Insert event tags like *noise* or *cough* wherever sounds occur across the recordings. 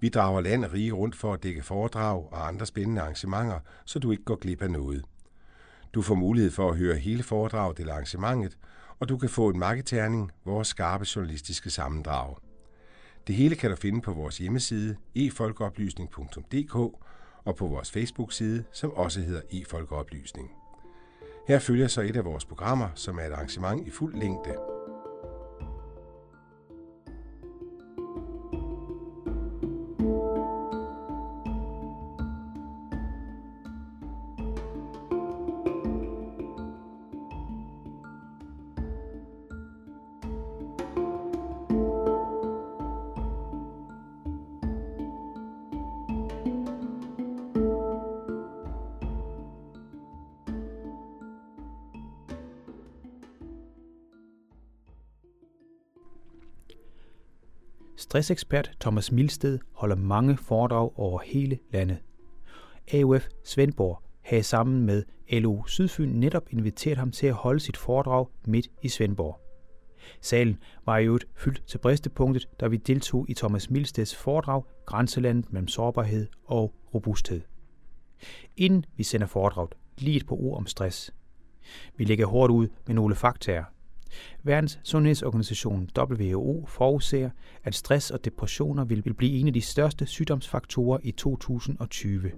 Vi drager land og rige rundt for at dække foredrag og andre spændende arrangementer, så du ikke går glip af noget. Du får mulighed for at høre hele foredraget eller arrangementet, og du kan få en marketerning, vores skarpe journalistiske sammendrag. Det hele kan du finde på vores hjemmeside efolkeoplysning.dk og på vores Facebook-side, som også hedder efolkeoplysning. Her følger så et af vores programmer, som er et arrangement i fuld længde. Stressekspert Thomas Milsted holder mange foredrag over hele landet. AUF Svendborg havde sammen med LO Sydfyn netop inviteret ham til at holde sit foredrag midt i Svendborg. Salen var i øvrigt fyldt til bristepunktet, da vi deltog i Thomas Milsteds foredrag Grænselandet mellem sårbarhed og robusthed. Inden vi sender foredraget, lige et par ord om stress. Vi lægger hårdt ud med nogle faktaer – Verdens Sundhedsorganisation WHO forudser, at stress og depressioner vil blive en af de største sygdomsfaktorer i 2020.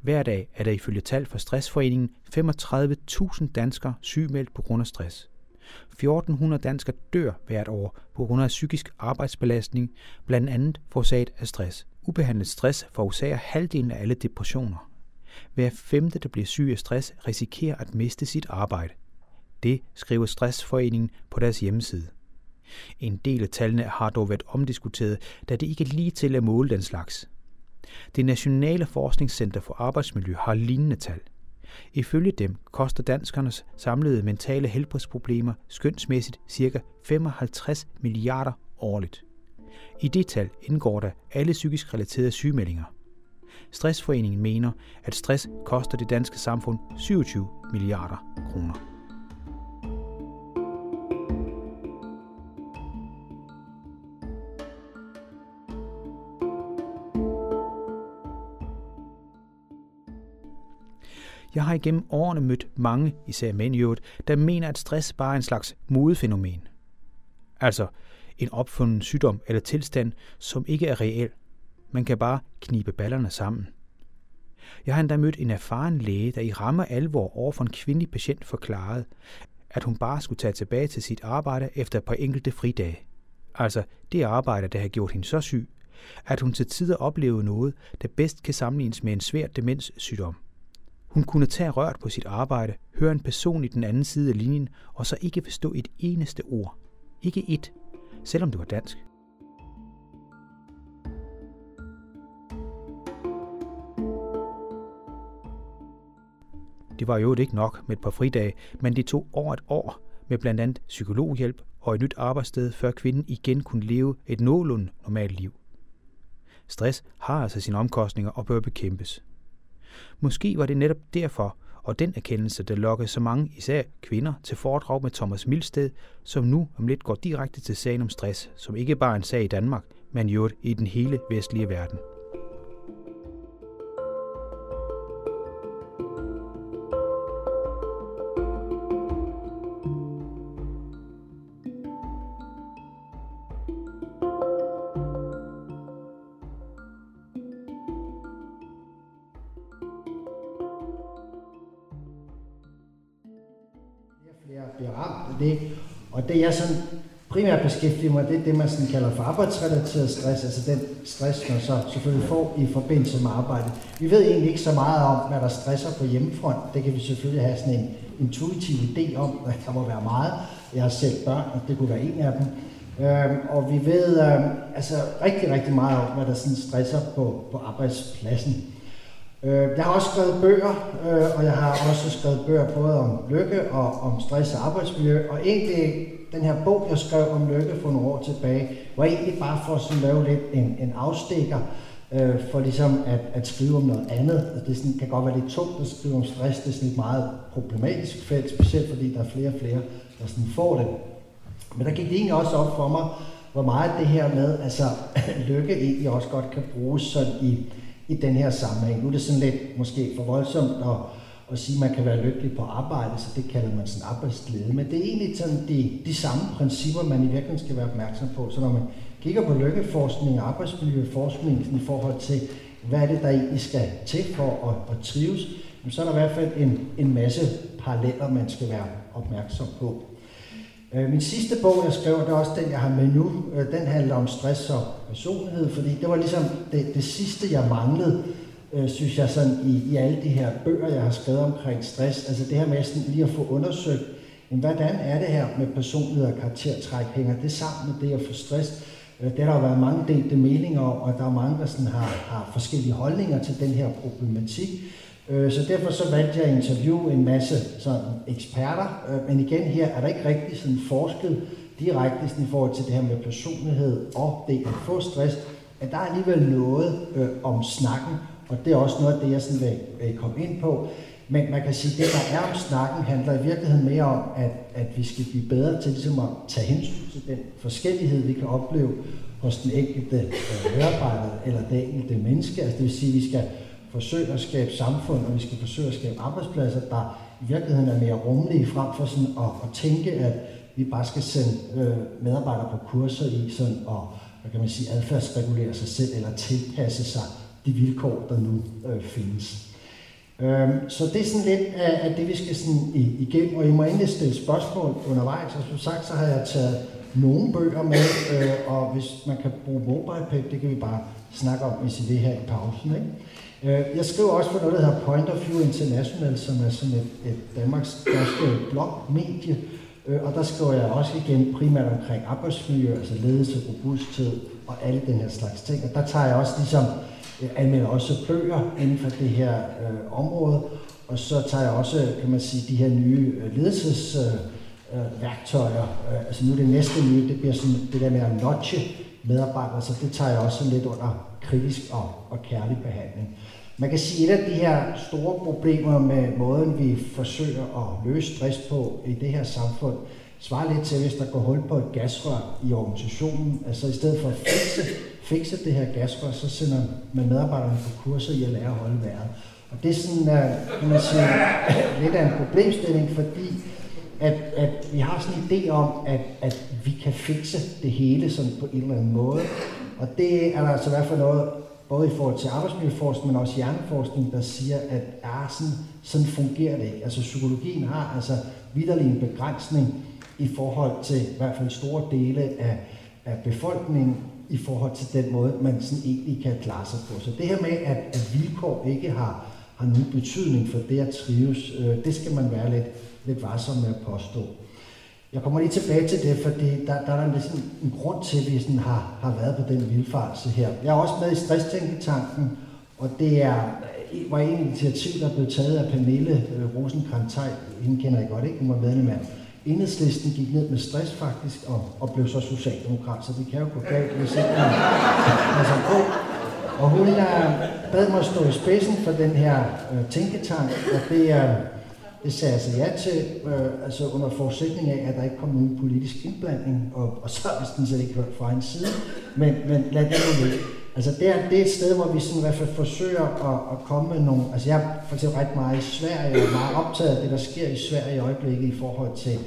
Hver dag er der ifølge tal fra Stressforeningen 35.000 danskere sygemeldt på grund af stress. 1400 danskere dør hvert år på grund af psykisk arbejdsbelastning, blandt andet forårsaget af stress. Ubehandlet stress forårsager halvdelen af alle depressioner. Hver femte, der bliver syg af stress, risikerer at miste sit arbejde. Det skriver Stressforeningen på deres hjemmeside. En del af tallene har dog været omdiskuteret, da det ikke er lige til at måle den slags. Det Nationale Forskningscenter for Arbejdsmiljø har lignende tal. Ifølge dem koster danskernes samlede mentale helbredsproblemer skønsmæssigt ca. 55 milliarder årligt. I det tal indgår der alle psykisk relaterede sygemeldinger. Stressforeningen mener, at stress koster det danske samfund 27 milliarder kroner. Jeg har igennem årene mødt mange, især mænd i øvrigt, der mener, at stress bare er en slags modefænomen. Altså en opfundet sygdom eller tilstand, som ikke er reel. Man kan bare knibe ballerne sammen. Jeg har endda mødt en erfaren læge, der i ramme alvor over for en kvindelig patient forklarede, at hun bare skulle tage tilbage til sit arbejde efter et par enkelte fridage. Altså det arbejde, der har gjort hende så syg, at hun til tider oplevede noget, der bedst kan sammenlignes med en svær demenssygdom. Hun kunne tage rørt på sit arbejde, høre en person i den anden side af linjen, og så ikke forstå et eneste ord. Ikke et, selvom det var dansk. Det var jo ikke nok med et par fridage, men det tog over et år med blandt andet psykologhjælp og et nyt arbejdssted, før kvinden igen kunne leve et nogenlunde normalt liv. Stress har altså sine omkostninger og bør bekæmpes. Måske var det netop derfor, og den erkendelse, der lokkede så mange, især kvinder, til foredrag med Thomas Milsted, som nu om lidt går direkte til sagen om stress, som ikke bare er en sag i Danmark, men jo i den hele vestlige verden. Beskæftiger mig, det er det, man sådan kalder for arbejdsrelateret stress, altså den stress, man så selvfølgelig får i forbindelse med arbejdet. Vi ved egentlig ikke så meget om, hvad der stresser på hjemmefront. Det kan vi selvfølgelig have sådan en intuitiv idé om, at der må være meget. Jeg har selv børn, og det kunne være en af dem. Øhm, og vi ved øhm, altså rigtig, rigtig meget om, hvad der sådan stresser på, på arbejdspladsen. Øh, jeg har også skrevet bøger, øh, og jeg har også skrevet bøger både om lykke og om stress og arbejdsmiljø. Og egentlig, den her bog, jeg skrev om lykke for nogle år tilbage, var egentlig bare for at lave lidt en, en afstikker, øh, for ligesom at, at skrive om noget andet. Altså, det sådan, kan godt være lidt tungt at skrive om stress, det er sådan et meget problematisk felt, specielt fordi der er flere og flere, der sådan får det. Men der gik det egentlig også op for mig, hvor meget det her med, altså *laughs* lykke egentlig også godt kan bruges sådan i, i den her sammenhæng. Nu er det sådan lidt måske for voldsomt at, at sige, at man kan være lykkelig på arbejde, så det kalder man sådan arbejdsglæde. Men det er egentlig sådan de, de samme principper, man i virkeligheden skal være opmærksom på. Så når man kigger på lykkeforskning og arbejdsmiljøforskning i forhold til, hvad er det, der egentlig skal til for at, at trives, så er der i hvert fald en, en masse paralleller, man skal være opmærksom på. Øh, min sidste bog, jeg skrev, det er også den, jeg har med nu. Øh, den handler om stress og personlighed, fordi det var ligesom det, det sidste, jeg manglede, øh, synes jeg, sådan i, i alle de her bøger, jeg har skrevet omkring stress. Altså det her med sådan lige at få undersøgt, hvordan er det her med personlighed og karaktertræk? Hænger det sammen med det at få stress? Øh, det har der været mange delte meninger om, og der er mange, der sådan har, har forskellige holdninger til den her problematik. Øh, så derfor så valgte jeg at interviewe en masse sådan eksperter, øh, men igen her er der ikke rigtig sådan forsket direkte sådan i forhold til det her med personlighed og det at få stress, at der er alligevel noget øh, om snakken, og det er også noget af det, jeg sådan vil, vil komme ind på. Men man kan sige, at det, der er om snakken, handler i virkeligheden mere om, at, at vi skal blive bedre til ligesom at tage hensyn til den forskellighed, vi kan opleve hos den enkelte øh, medarbejder eller det enkelte menneske. Altså det vil sige, at vi skal forsøge at skabe samfund, og vi skal forsøge at skabe arbejdspladser, der i virkeligheden er mere rummelige, frem for sådan at, at tænke, at vi bare skal sende øh, medarbejdere på kurser i sådan og hvad kan man sige, adfærdsregulere sig selv eller tilpasse sig de vilkår, der nu øh, findes. Øhm, så det er sådan lidt af, af det, vi skal sådan igennem, og I må endelig stille spørgsmål undervejs, og som sagt, så har jeg taget nogle bøger med, øh, og hvis man kan bruge MobilePay, det kan vi bare snakke om, hvis I vil her i pausen. Ikke? Øh, jeg skriver også for noget, der hedder Point of View International, som er sådan et, et Danmarks største blogmedie. Øh, og der skriver jeg også igen primært omkring arbejdsmiljø, altså ledelse, robusthed og alle den her slags ting. Og der tager jeg også ligesom, Øh, anmelder også bøger inden for det her øh, område. Og så tager jeg også, kan man sige, de her nye ledelsesværktøjer. Øh, øh, øh, øh, altså nu det næste nye, det bliver sådan det der med at notche medarbejdere, så det tager jeg også lidt under kritisk og, og kærlig behandling. Man kan sige, at et af de her store problemer med måden, vi forsøger at løse stress på i det her samfund, svarer lidt til, hvis der går hul på et gasrør i organisationen. Altså i stedet for at fikse, fikse det her gasrør, så sender man medarbejderne på kurser i at lære at holde vejret. Og det er sådan, øh, kan man sige, *laughs* lidt af en problemstilling, fordi at, at vi har sådan en idé om, at, at vi kan fikse det hele sådan på en eller anden måde. Og det er der altså i hvert fald noget, både i forhold til arbejdsmiljøforskning, men også hjerneforskning, der siger, at ja, sådan, sådan fungerer det ikke. Altså psykologien har altså vidderlig en begrænsning i forhold til i hvert fald store dele af, af befolkningen, i forhold til den måde, man sådan egentlig kan klare sig på. Så det her med, at, at vilkår ikke har, har nogen betydning for det at trives, øh, det skal man være lidt, lidt varsom med at påstå. Jeg kommer lige tilbage til det, fordi der, der er der en grund til, at vi sådan har, har været på den vildfarelse her. Jeg er også med i Stresstænketanken, og det er, øh, var en initiativ, der blev taget af Pernille øh, rosenkrantz Hende kender jeg godt, ikke? Hun var medlem af Enhedslisten gik ned med stress faktisk, og, og blev så socialdemokrat, så det kan jo gå galt, hvis ikke man altså på. Og hun der bad mig stå i spidsen for den her øh, tænketank, og det er det sagde jeg så ja til, øh, altså under forudsætning af, at der ikke kom nogen politisk indblanding, og, og så har vi sådan set ikke hørt fra en side, men, men lad det nu ligge. Altså det er, det er et sted, hvor vi sådan i hvert fald forsøger at, at komme med nogle, altså jeg er for eksempel ret meget i Sverige, og er meget optaget af det, der sker i Sverige i øjeblikket i forhold til,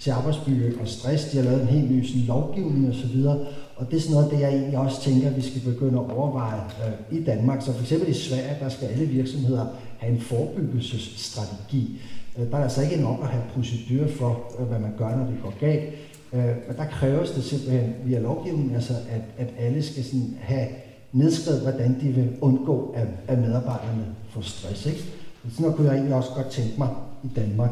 til arbejdsmiljø og stress. De har lavet en helt ny sådan, lovgivning og så videre, og det er sådan noget, det jeg egentlig også tænker, at vi skal begynde at overveje øh, i Danmark. Så for eksempel i Sverige, der skal alle virksomheder have en forebyggelsesstrategi. Øh, der er altså ikke nok at have procedurer for, øh, hvad man gør, når det går galt. Øh, men der kræves det simpelthen via lovgivningen, altså at, at alle skal sådan have nedskrevet, hvordan de vil undgå, at, at medarbejderne får stress. Ikke? Sådan noget kunne jeg egentlig også godt tænke mig i Danmark.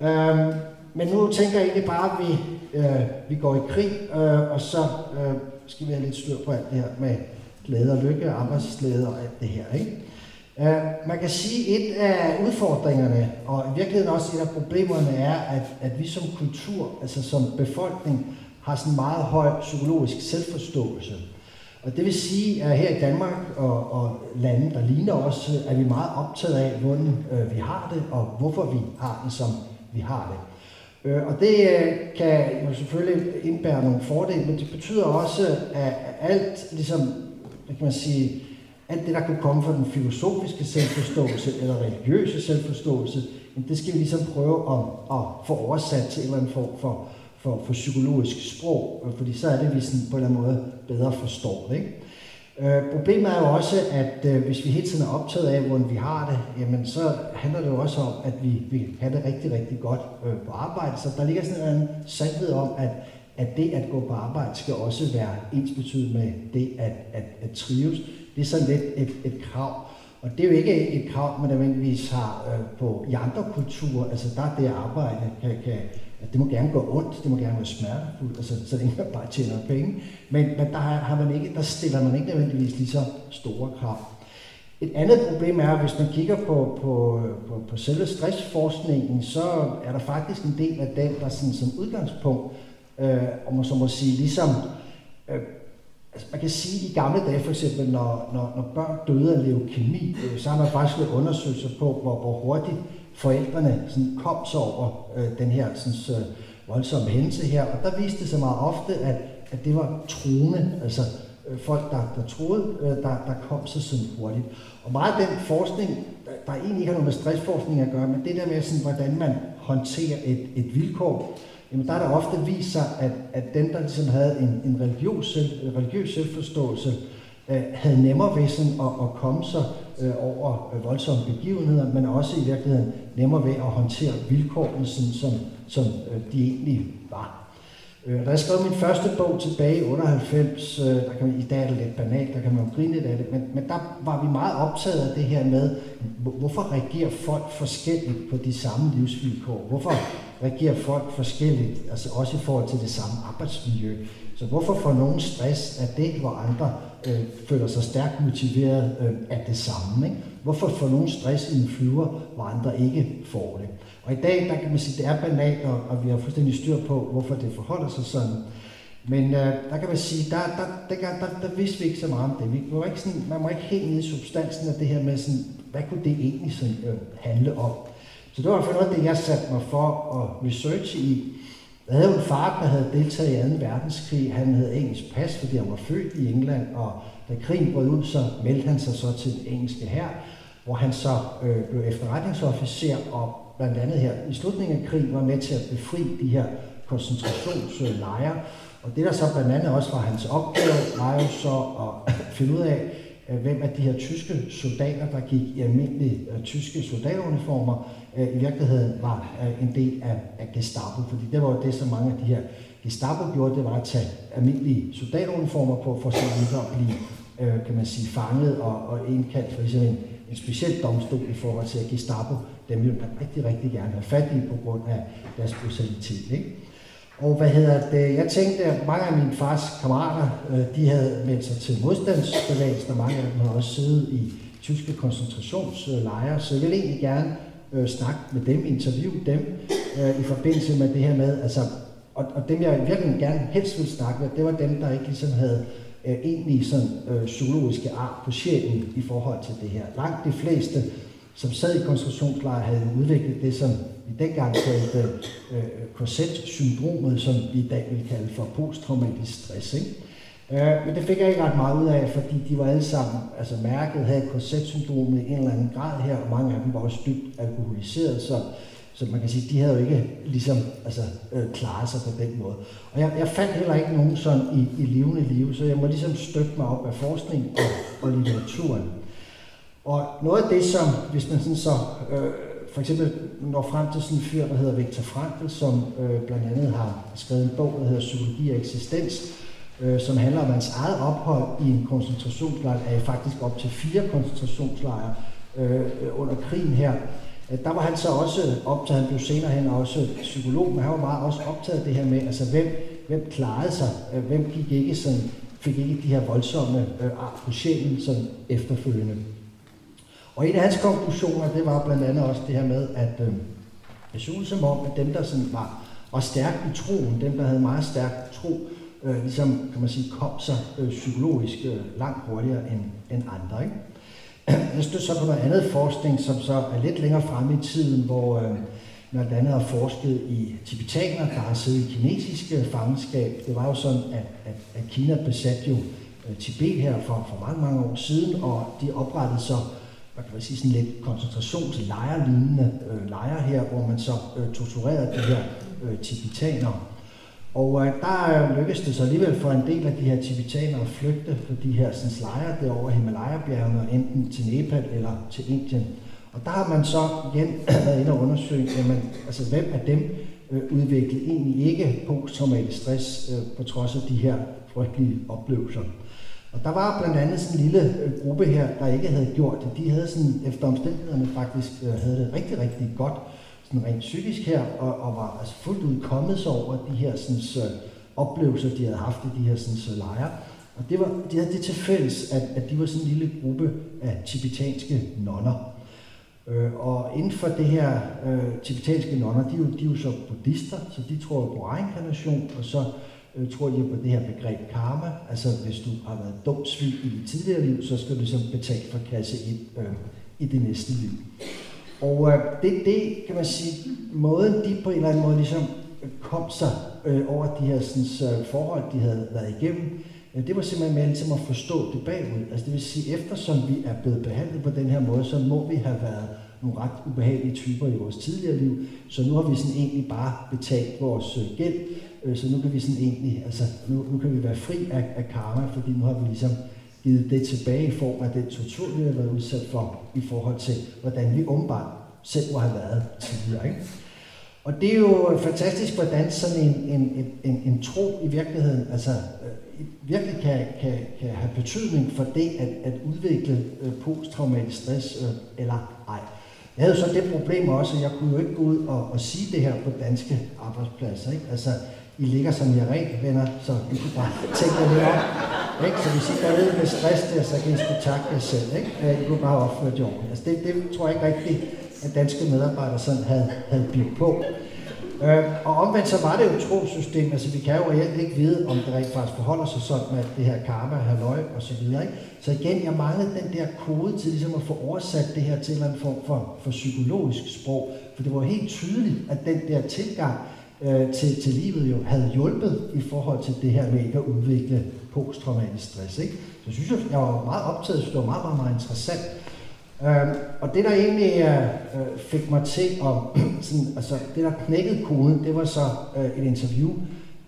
Øhm, men nu tænker jeg egentlig bare, at vi, øh, vi går i krig, øh, og så øh, skal vi have lidt styr på alt det her med glæde og lykke, arbejdsglæde og alt det her. Ikke? Øh, man kan sige, at et af udfordringerne, og i virkeligheden også et af problemerne, er, at, at vi som kultur, altså som befolkning, har sådan en meget høj psykologisk selvforståelse. Og det vil sige, at her i Danmark og, og lande, der ligner os, er vi meget optaget af, hvordan øh, vi har det, og hvorfor vi har det, som vi har det. Øh, og det øh, kan jo selvfølgelig indbære nogle fordele, men det betyder også, at alt, ligesom, kan man sige, alt det, der kunne komme fra den filosofiske selvforståelse eller religiøse selvforståelse, det skal vi ligesom prøve at, at få oversat til en eller anden form for for, for psykologisk sprog, fordi så er det, vi sådan på en eller anden måde bedre forstår det. Ikke? Øh, problemet er jo også, at øh, hvis vi hele tiden er optaget af, hvordan vi har det, jamen så handler det jo også om, at vi vil have det rigtig, rigtig godt øh, på arbejde. Så der ligger sådan en sandhed om, at, at det at gå på arbejde skal også være ensbetydende med det at, at, at trives. Det er sådan lidt et, et krav. Og det er jo ikke et krav, man nødvendigvis har øh, på i andre kulturer. Altså der er det arbejde kan, kan at det må gerne gå ondt, det må gerne være smertefuldt, altså, så længe man bare tjener penge. Men, men der, har man ikke, der stiller man ikke nødvendigvis lige så store krav. Et andet problem er, at hvis man kigger på, på, på, på selve stressforskningen, så er der faktisk en del af den, der sådan, som udgangspunkt, øh, om man så må sige, ligesom, øh, altså man kan sige i gamle dage for eksempel, når, når, når børn døde af leukemi, øh, så har man faktisk lavet undersøgelser på, hvor, hvor hurtigt forældrene sådan kom så over øh, den her sådan, øh, voldsomme hændelse her. Og der viste det sig meget ofte, at, at det var troende, altså øh, folk, der, der troede, øh, der, der kom så sådan hurtigt. Og meget af den forskning, der, der egentlig ikke har noget med stressforskning at gøre, men det der med, sådan, hvordan man håndterer et, et vilkår, jamen der er der ofte vist sig, at, at dem, der ligesom havde en, en religiøs, selv, religiøs selvforståelse, øh, Øh, havde nemmere ved sådan at, at komme sig øh, over øh, voldsomme begivenheder, men også i virkeligheden nemmere ved at håndtere vilkårene, sådan, som, som øh, de egentlig var. Øh, da jeg skrev min første bog tilbage i 98, øh, der kan man, i dag er det lidt banalt, der kan man jo grine lidt af det, men, men der var vi meget optaget af det her med, hvorfor reagerer folk forskelligt på de samme livsvilkår? Hvorfor reagerer folk forskelligt, altså også i forhold til det samme arbejdsmiljø? Så hvorfor får nogen stress af det, hvor andre øh, føler sig stærkt motiveret øh, af det samme? Ikke? Hvorfor får nogen stress i en flyver, hvor andre ikke får det? Og i dag, der kan man sige, det er banalt, og, og vi har fuldstændig styr på, hvorfor det forholder sig sådan. Men øh, der kan man sige, der, der, der, der, der, der vidste vi ikke så meget om det. Vi var ikke sådan, man var ikke helt nede i substansen af det her med, sådan, hvad kunne det egentlig sådan, øh, handle om. Så det var for noget det, jeg satte mig for at researche i. Jeg havde en far, der havde deltaget i 2. verdenskrig. Han havde engelsk pas, fordi han var født i England, og da krigen brød ud, så meldte han sig så til den engelske hær, hvor han så øh, blev efterretningsofficer, og blandt andet her i slutningen af krigen var med til at befri de her koncentrationslejre. Og det der så blandt andet også var hans opgave, var jo så at *laughs* finde ud af, øh, hvem af de her tyske soldater, der gik i almindelige uh, tyske soldateruniformer, øh, i virkeligheden var øh, en del af, af Gestapo. Fordi det var jo det, som mange af de her Gestapo gjorde, det var at tage almindelige soldateruniformer på, for så ligesom at blive, øh, kan man sige, fanget og, og indkaldt for ligesom en, en speciel domstol i forhold til at Gestapo, dem ville man rigtig, rigtig gerne have fat i på grund af deres brutalitet. Ikke? Og hvad hedder det? Jeg tænkte, at mange af mine fars kammerater, øh, de havde meldt sig til modstandsbevægelsen, og mange af dem har også siddet i tyske koncentrationslejre, så jeg ville egentlig gerne øh, snakke med dem, interviewe dem øh, i forbindelse med det her med, altså, og, og dem jeg virkelig gerne helst ville snakke med, det var dem, der ikke ligesom havde øh, egentlig sådan øh, zoologiske ar på sjælen i forhold til det her. Langt de fleste, som sad i koncentrationslejre, havde udviklet det, som vi dengang kaldte øh, korset-syndromet, som vi i dag vil kalde for posttraumatisk stress. Ikke? Øh, men det fik jeg ikke ret meget ud af, fordi de var alle sammen altså mærket, havde korsetsyndromet i en eller anden grad her, og mange af dem var også dybt alkoholiseret, så, så man kan sige, de havde jo ikke ligesom altså, øh, klaret sig på den måde. Og jeg, jeg fandt heller ikke nogen sådan i, i levende liv, så jeg må ligesom støtte mig op af forskning og, og litteraturen. Og noget af det, som, hvis man sådan så øh, for eksempel når frem til sådan en fyr, der hedder Viktor Frankl, som øh, blandt andet har skrevet en bog, der hedder Psykologi og eksistens, øh, som handler om hans eget ophold i en koncentrationslejr, er faktisk op til fire koncentrationslejre øh, under krigen her. Øh, der var han så også optaget, han blev senere hen også psykolog, men han var meget også optaget af det her med, altså hvem, hvem klarede sig, øh, hvem gik ikke sådan, fik ikke de her voldsomme øh, ar på sjælen sådan efterfølgende. Og en af hans konklusioner, det var blandt andet også det her med, at øh, det synes som om, at dem, der sådan var, var stærkt i troen, dem, der havde meget stærk tro, øh, ligesom, kan man sige, kom sig øh, psykologisk øh, langt hurtigere end, end andre. Ikke? *clears throat* Jeg støtter så på noget andet forskning, som så er lidt længere fremme i tiden, hvor øh, blandt andet har forsket i tibetanere, der har siddet i kinesiske øh, fangenskab. Det var jo sådan, at, at, at Kina besatte jo øh, Tibet her for, for mange, mange år siden, og de oprettede så hvad kan man sige, sådan lidt koncentrationslejre-lignende øh, lejre her, hvor man så øh, torturerede de her øh, tibetanere. Og øh, der øh, lykkedes det så alligevel for en del af de her tibetanere at flygte fra de her sådan, lejre derovre Himalaya-bjergene, enten til Nepal eller til Indien. Og der har man så igen *clears throat* været inde og undersøge, jamen, altså, hvem af dem øh, udviklede egentlig ikke posttraumatisk stress øh, på trods af de her frygtelige oplevelser. Og der var blandt andet sådan en lille øh, gruppe her, der ikke havde gjort det. De havde sådan, efter omstændighederne faktisk øh, havde det rigtig, rigtig godt sådan rent psykisk her, og, og var altså fuldt ud kommet sig over de her sådan, så, oplevelser, de havde haft i de her sådan, lejre. Og det var, de havde det til fælles, at, at de var sådan en lille gruppe af tibetanske nonner. Øh, og inden for det her øh, tibetanske nonner, de jo, de er jo så buddhister, så de tror på reinkarnation, og så øh, tror de på det her begreb karma. Altså hvis du har været dumt svig i dit tidligere liv, så skal du ligesom betale for kasse 1 øh, i det næste liv. Og øh, det, det kan man sige, måden de på en eller anden måde ligesom øh, kom sig øh, over de her sådan, øh, forhold, de havde været igennem, øh, det var simpelthen med ligesom at forstå det bagud. Altså det vil sige, eftersom vi er blevet behandlet på den her måde, så må vi have været nogle ret ubehagelige typer i vores tidligere liv, så nu har vi sådan egentlig bare betalt vores øh, gæld, øh, så nu kan vi sådan egentlig, altså nu, nu kan vi være fri af, af karma, fordi nu har vi ligesom givet det tilbage i form af den tortur, vi har været udsat for, i forhold til, hvordan vi åbenbart selv må have været tidligere. Ikke? Og det er jo fantastisk, hvordan sådan en, en, en, en tro i virkeligheden altså, øh, virkelig kan, kan, kan have betydning for det at, at udvikle øh, posttraumatisk stress øh, eller ej. Jeg havde så det problem også, at jeg kunne jo ikke gå ud og, og sige det her på danske arbejdspladser. Ikke? Altså, i ligger som jeg rent venner, så du kan bare tænke jer lidt om. Ikke? Så hvis I går ned med stress der, så kan I sgu takke jer selv. Ikke? I kunne bare opføre det ordentligt. Altså, det, det tror jeg ikke rigtigt, at danske medarbejdere sådan havde, havde bygget på. Øh, og omvendt så var det jo et trosystem, altså vi kan jo reelt ikke vide, om det rent faktisk forholder sig sådan med det her karma, halløj og så videre. Ikke? Så igen, jeg manglede den der kode til ligesom at få oversat det her til en eller anden form for, for psykologisk sprog, for det var helt tydeligt, at den der tilgang øh, til, til livet jo havde hjulpet i forhold til det her med ikke at udvikle posttraumatisk stress. Ikke? Så synes, jeg, jeg var meget optaget, så det var meget, meget, meget interessant. Øh, og det der egentlig øh, øh fik mig til at, *clears throat* sådan, altså det der knækkede koden, det var så øh, et interview,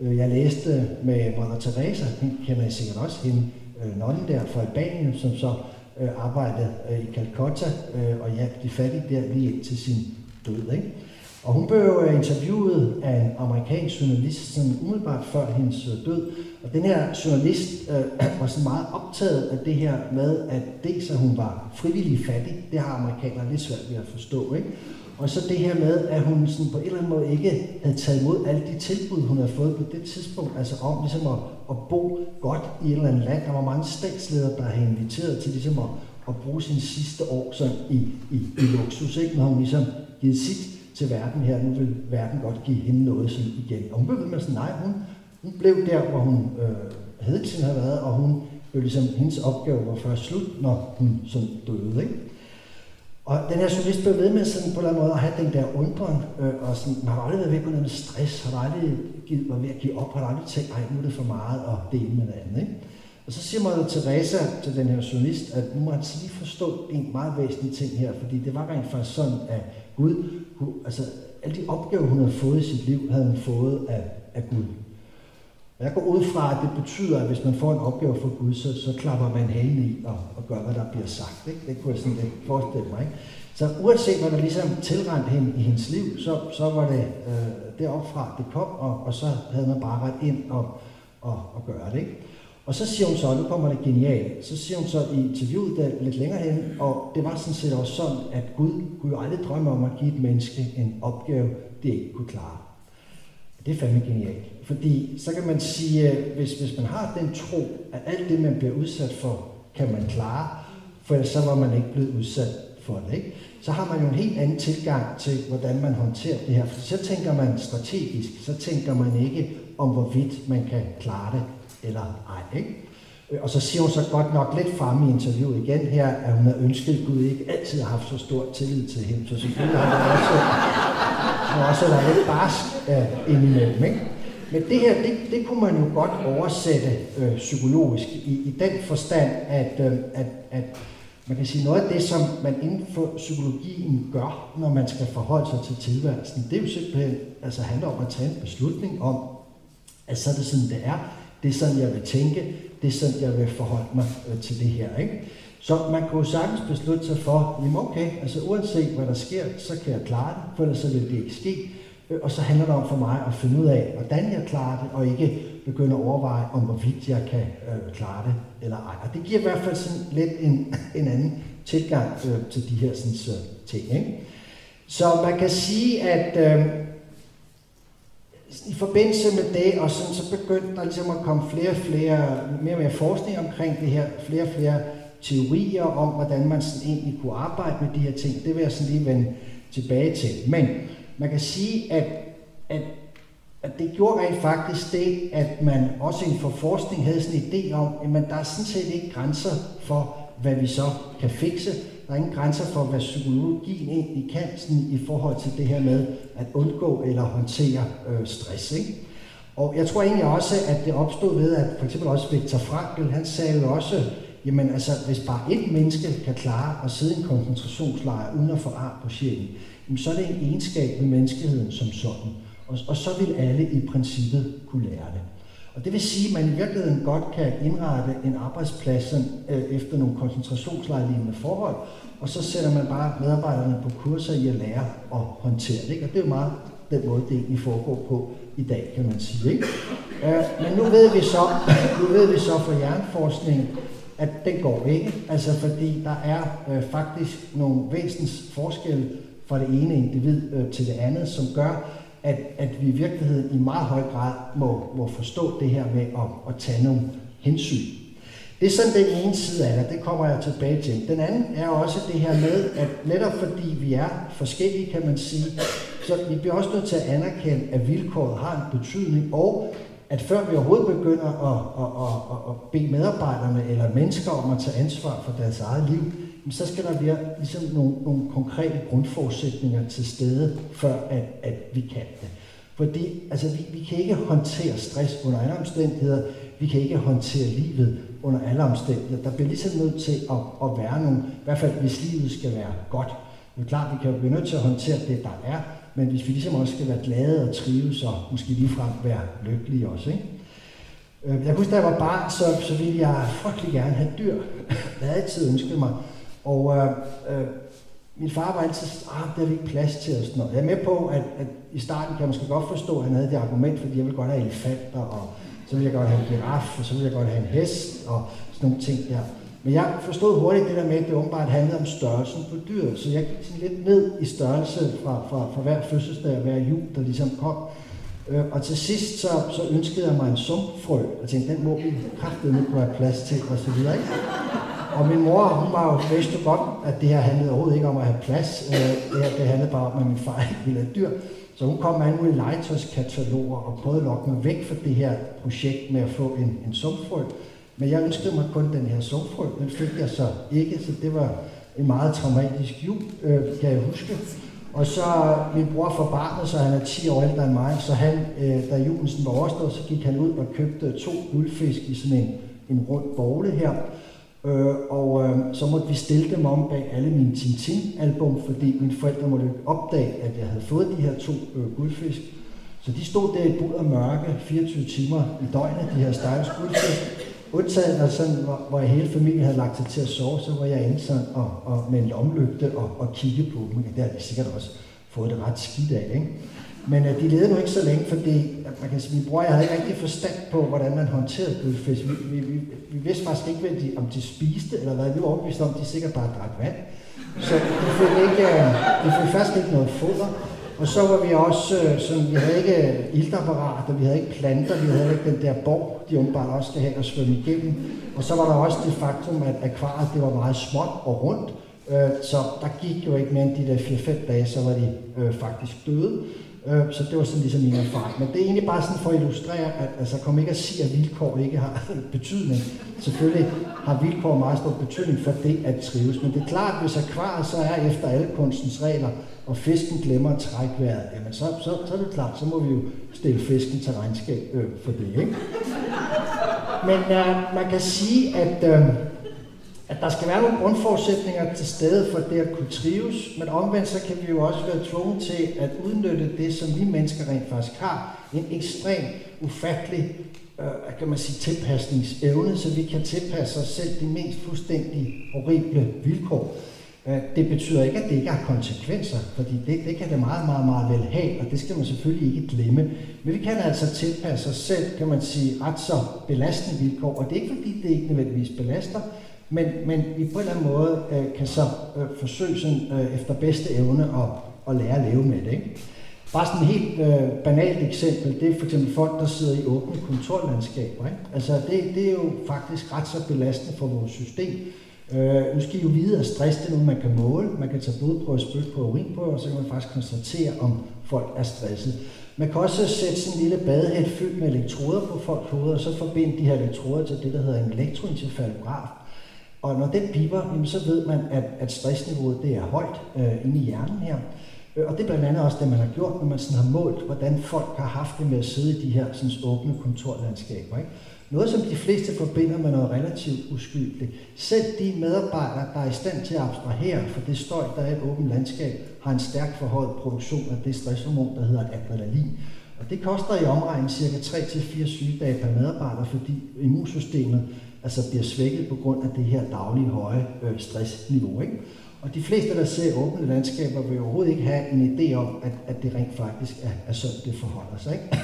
øh, jeg læste med Mother Teresa, hende kender I sikkert også, hende øh, nonnen der fra Albanien, som så øh, arbejdede øh, i Calcutta øh, og hjalp de fattige der lige til sin død. Ikke? Og hun blev øh, interviewet af en amerikansk journalist, sådan umiddelbart før hendes øh, død. Og den her journalist øh, *clears throat* var så meget optaget af det her med, at dels at hun var frivillig fattig, det har amerikanere lidt svært ved at forstå, ikke? Og så det her med, at hun sådan på en eller anden måde ikke havde taget imod alle de tilbud, hun havde fået på det tidspunkt, altså om ligesom at, at bo godt i et eller andet land. Der var mange statsledere, der havde inviteret til ligesom at, at bruge sin sidste år sådan i, i, i luksus, ikke? når hun ligesom givet sit til verden her, nu vil verden godt give hende noget sådan igen. Og hun blev ved med sådan, nej, hun, hun blev der, hvor hun øh, hele tiden har været, og hun blev ligesom, hendes opgave var først slut, når hun sådan døde, ikke? Og den her journalist blev ved med sådan på en eller anden måde at have den der undren, øh, og sådan, man har aldrig været ved på noget med stress, har aldrig givet, var ved at give op, har aldrig tænkt, ej, nu er det for meget, og det ene med det andet, ikke? Og så siger man Teresa til den her journalist, at nu må han lige forstå en meget væsentlig ting her, fordi det var rent faktisk sådan, at Gud, hun, altså alle de opgaver, hun havde fået i sit liv, havde hun fået af, af Gud. Og jeg går ud fra, at det betyder, at hvis man får en opgave fra Gud, så, så klapper man halen i og, og gør, hvad der bliver sagt. Ikke? Det kunne jeg sådan lidt forestille mig. Ikke? Så uanset hvad der ligesom tilrendte hende i hendes liv, så, så var det øh, deropfra, det kom, og, og så havde man bare ret ind og, og, og gøre det. Ikke? Og så siger hun så, nu kommer det genialt, så siger hun så i interviewet der lidt længere hen, og det var sådan set også sådan, at Gud kunne jo aldrig drømme om at give et menneske en opgave, det ikke kunne klare. Det er fandme genialt. Fordi så kan man sige, øh, hvis, hvis man har den tro, at alt det, man bliver udsat for, kan man klare, for ellers så var man ikke blevet udsat for det. Ikke? Så har man jo en helt anden tilgang til, hvordan man håndterer det her. For så tænker man strategisk, så tænker man ikke om, hvorvidt man kan klare det eller ej. Ikke? Øh, og så siger hun så godt nok lidt frem i interviewet igen her, at hun har ønsket, at Gud ikke altid har haft så stor tillid til hende. Så selvfølgelig har hun også, hun også været lidt barsk øh, indimellem. Ikke? Men det her, det, det kunne man jo godt oversætte øh, psykologisk i, i den forstand, at, øh, at, at man kan sige, noget af det, som man inden for psykologien gør, når man skal forholde sig til tilværelsen, det er jo simpelthen, altså handler om at tage en beslutning om, at så er det sådan, det er. Det er sådan, jeg vil tænke. Det er sådan, jeg vil forholde mig øh, til det her. Ikke? Så man kunne sagtens beslutte sig for, jamen okay, altså uanset hvad der sker, så kan jeg klare det, for ellers så vil det ikke ske. Øh, og så handler det om for mig at finde ud af, hvordan jeg klarer det, og ikke begynde at overveje, om hvorvidt jeg kan øh, klare det eller ej. Og det giver i hvert fald sådan lidt en, *laughs* en anden tilgang øh, til de her sådan, øh, ting. Ikke? Så man kan sige, at øh, i forbindelse med det, og sådan, så begyndte der ligesom at komme flere og flere, mere og mere forskning omkring det her, flere og flere teorier om, hvordan man sådan egentlig kunne arbejde med de her ting. Det vil jeg sådan lige vende tilbage til. Men man kan sige, at, at, at det gjorde rent faktisk det, at man også inden for forskning havde sådan en idé om, at der er sådan set ikke grænser for, hvad vi så kan fikse. Der er ingen grænser for, hvad psykologien egentlig kan sådan, i forhold til det her med at undgå eller håndtere øh, stress. Ikke? Og jeg tror egentlig også, at det opstod ved, at for eksempel også Viktor Frankl, han sagde jo også, jamen altså, hvis bare ét menneske kan klare at sidde i en koncentrationslejr uden at få ar på sjælen, jamen, så er det en egenskab ved menneskeheden som sådan. Og, og så vil alle i princippet kunne lære det. Og det vil sige, at man i virkeligheden godt kan indrette en arbejdsplads øh, efter nogle koncentrationslejlignende forhold, og så sætter man bare medarbejderne på kurser i at lære at håndtere det. Ikke? Og det er jo meget den måde, det egentlig foregår på i dag, kan man sige. Ikke? Øh, men nu ved vi så, nu ved vi så fra jernforskning, at den går ikke, altså fordi der er øh, faktisk nogle væsens forskelle fra det ene individ øh, til det andet, som gør, at, at vi i virkeligheden i meget høj grad må, må forstå det her med at, at tage nogle hensyn. Det er sådan den ene side af det, det kommer jeg tilbage til. Den anden er også det her med, at netop fordi vi er forskellige, kan man sige, så vi bliver også nødt til at anerkende, at vilkåret har en betydning, og at før vi overhovedet begynder at, at, at, at bede medarbejderne eller mennesker om at tage ansvar for deres eget liv, så skal der være ligesom nogle, nogle konkrete grundforudsætninger til stede, før at, at vi kan det. Fordi altså, vi, vi kan ikke håndtere stress under alle omstændigheder. Vi kan ikke håndtere livet under alle omstændigheder. Der bliver ligesom nødt til at, at være nogle, i hvert fald hvis livet skal være godt. Det er klart, vi kan jo blive nødt til at håndtere det, der er, men hvis vi ligesom også skal være glade og trives og måske ligefrem være lykkelige også. Ikke? Øh, jeg husker, da jeg var barn, så, så ville jeg frygtelig gerne have dyr. Jeg havde altid ønsket mig. Og øh, øh, min far var altid sådan, ah, der er ikke plads til os. Jeg er med på, at, at i starten kan jeg måske godt forstå, at han havde det argument, fordi jeg vil godt have elefanter, og så vil jeg godt have en giraf, og så vil jeg godt have en hest, og sådan nogle ting der. Men jeg forstod hurtigt det der med, at det åbenbart handlede om størrelsen på dyret, så jeg gik sådan lidt ned i størrelse fra, fra, fra hver fødselsdag og hver jul, der ligesom kom. Øh, og til sidst så, så ønskede jeg mig en sumpfrø, og tænkte, den må vi kraftedeme kunne have plads til, og så videre. Ikke? Og min mor, hun var jo vidste godt, at det her handlede overhovedet ikke om at have plads. Øh, det, her, det handlede bare om, at min far ikke ville have dyr. Så hun kom med alle mulige legetøjskataloger og prøvede at lokke mig væk fra det her projekt med at få en, en sumpfrø. Men jeg ønskede mig kun den her sumpfrø. Den fik jeg så ikke, så det var en meget traumatisk jul, øh, kan jeg huske. Og så min bror for barnet, så han er 10 år ældre end mig, så han, øh, da julen var overstået, så gik han ud og købte to guldfisk i sådan en, en rund bogle her. Øh, og øh, så måtte vi stille dem om bag alle mine Tintin-album, fordi mine forældre måtte opdage, at jeg havde fået de her to øh, guldfisk. Så de stod der i bud og mørke 24 timer i døgnet, de her stakkels guldfisk. Undtagen, når, sådan, hvor, hvor hele familien havde lagt sig til at sove, så var jeg inde sådan og, og med en lomlygte og, og kigge på dem. Det har de sikkert også fået det ret skidt af. Ikke? Men uh, de levede nu ikke så længe, fordi man kan sige, min bror jeg havde ikke rigtig forstand på, hvordan man håndterede guldfisk. Vi, vi, vi, vi vidste faktisk ikke, hvad de, om de spiste, eller hvad. Vi var overbevist om, de sikkert bare drak vand. Så de fik, ikke, uh, de fik faktisk ikke noget foder. Og så var vi også, øh, sådan, vi havde ikke øh, iltapparater, vi havde ikke planter, vi havde ikke den der borg, de åbenbart også skal have og svømme igennem. Og så var der også det faktum, at akvariet det var meget småt og rundt, øh, så der gik jo ikke mere end de der 4-5 dage, så var de øh, faktisk døde. Øh, så det var sådan ligesom min erfaring. Men det er egentlig bare sådan for at illustrere, at altså, kom ikke at sige, at vilkår ikke har *laughs* betydning. Selvfølgelig har vilkår meget stor betydning for det at trives. Men det er klart, at hvis akvariet så er efter alle kunstens regler, og fisken glemmer at trække vejret, jamen så, så, så er det klart, så må vi jo stille fisken til regnskab øh, for det. Ikke? Men øh, man kan sige, at øh, at der skal være nogle grundforudsætninger til stede for det at kunne trives, men omvendt så kan vi jo også være tvunget til at udnytte det, som vi mennesker rent faktisk har, en ekstrem, ufattelig, øh, kan man sige, tilpasningsevne, så vi kan tilpasse os selv de mest fuldstændig horrible vilkår. Øh, det betyder ikke, at det ikke har konsekvenser, fordi det, det kan det meget, meget, meget vel have, og det skal man selvfølgelig ikke glemme. Men vi kan altså tilpasse os selv, kan man sige, ret så belastende vilkår, og det er ikke fordi, det ikke nødvendigvis belaster, men, men vi på en eller anden måde øh, kan så øh, forsøge sådan, øh, efter bedste evne at, at lære at leve med det. Ikke? Bare sådan et helt øh, banalt eksempel, det er for eksempel folk, der sidder i åbne kontorlandskaber. Ikke? Altså det, det er jo faktisk ret så belastende for vores system. Øh, nu skal I jo vide, at stress det er noget, man kan måle. Man kan tage blodprøve, på og urinprøve, og så kan man faktisk konstatere, om folk er stresset. Man kan også sætte sådan en lille badehæt fyldt med elektroder på folks hoveder, og så forbinde de her elektroder til det, der hedder en elektroencefalograf. Og når den piper, jamen, så ved man, at, at stressniveauet det er højt øh, inde i hjernen her. Øh, og det er blandt andet også det, man har gjort, når man sådan har målt, hvordan folk har haft det med at sidde i de her sådan, åbne kontorlandskaber. Ikke? Noget, som de fleste forbinder med noget relativt uskyldigt. Selv de medarbejdere, der er i stand til at abstrahere for det støj, der er i et åbent landskab, har en stærk forhøjet produktion af det stresshormon, der hedder adrenalin. Og det koster i omregnen cirka 3-4 sygedage per medarbejder, fordi immunsystemet altså bliver svækket på grund af det her daglige høje øh, stressniveau. Ikke? Og de fleste, der ser åbne landskaber, vil overhovedet ikke have en idé om, at, at det rent faktisk er, er sådan, det forholder sig. Ikke?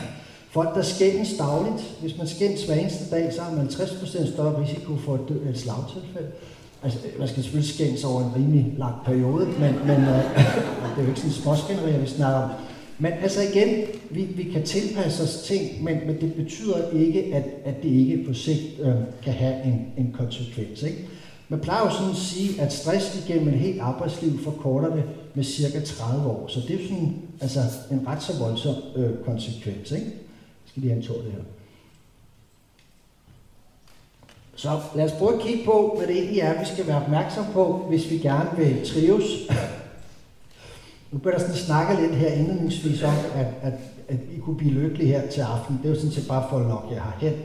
Folk, der skændes dagligt, hvis man skændes hver eneste dag, så har man 50% større risiko for at dø af et slagtilfælde. Altså, man skal selvfølgelig skændes over en rimelig lang periode, men, men øh, *laughs* det er jo ikke sådan småskænderier, vi snakker om. Men altså igen, vi, vi kan tilpasse os ting, men, men det betyder ikke, at, at det ikke på sigt øh, kan have en, en konsekvens. Ikke? Man plejer jo sådan at sige, at stress igennem et helt arbejdsliv forkorter det med cirka 30 år. Så det er jo sådan altså en ret så voldsom øh, konsekvens. Ikke? Skal lige have en tår det her. Så lad os prøve at kigge på, hvad det egentlig er, vi skal være opmærksom på, hvis vi gerne vil trives nu bliver der sådan snakket lidt her indledningsvis om, at, at, at I kunne blive lykkelige her til aften. Det er jo sådan set bare for at lokke jer herhen.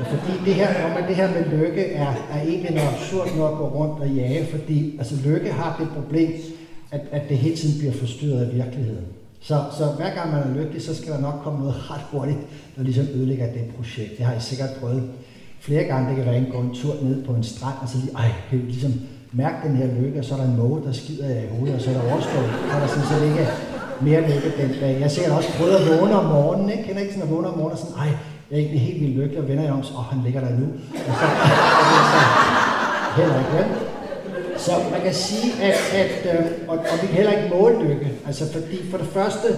Og fordi det her, om det her med lykke er, er egentlig noget absurd nok at gå rundt og jage, fordi altså, lykke har det problem, at, at det hele tiden bliver forstyrret af virkeligheden. Så, så hver gang man er lykkelig, så skal der nok komme noget *laughs* ret hurtigt, der ligesom ødelægger det projekt. Det har I sikkert prøvet flere gange. Det kan være en gå en tur ned på en strand, og så lige, ej, ligesom mærke den her lykke, og så er der en måge, der skider i hovedet, og så er der overstået. Og der sådan set ikke mere lykke den dag. Jeg ser også prøvet at vågne om morgenen, ikke? Kender ikke sådan at vågne om morgenen og sådan, ej, jeg er egentlig helt vildt lykkelig, og vender jeg om, så oh, han ligger der nu. Og så, *laughs* så heller ikke, vel? Så man kan sige, at, at øh, og, og vi kan heller ikke måle lykke. Altså fordi for det første,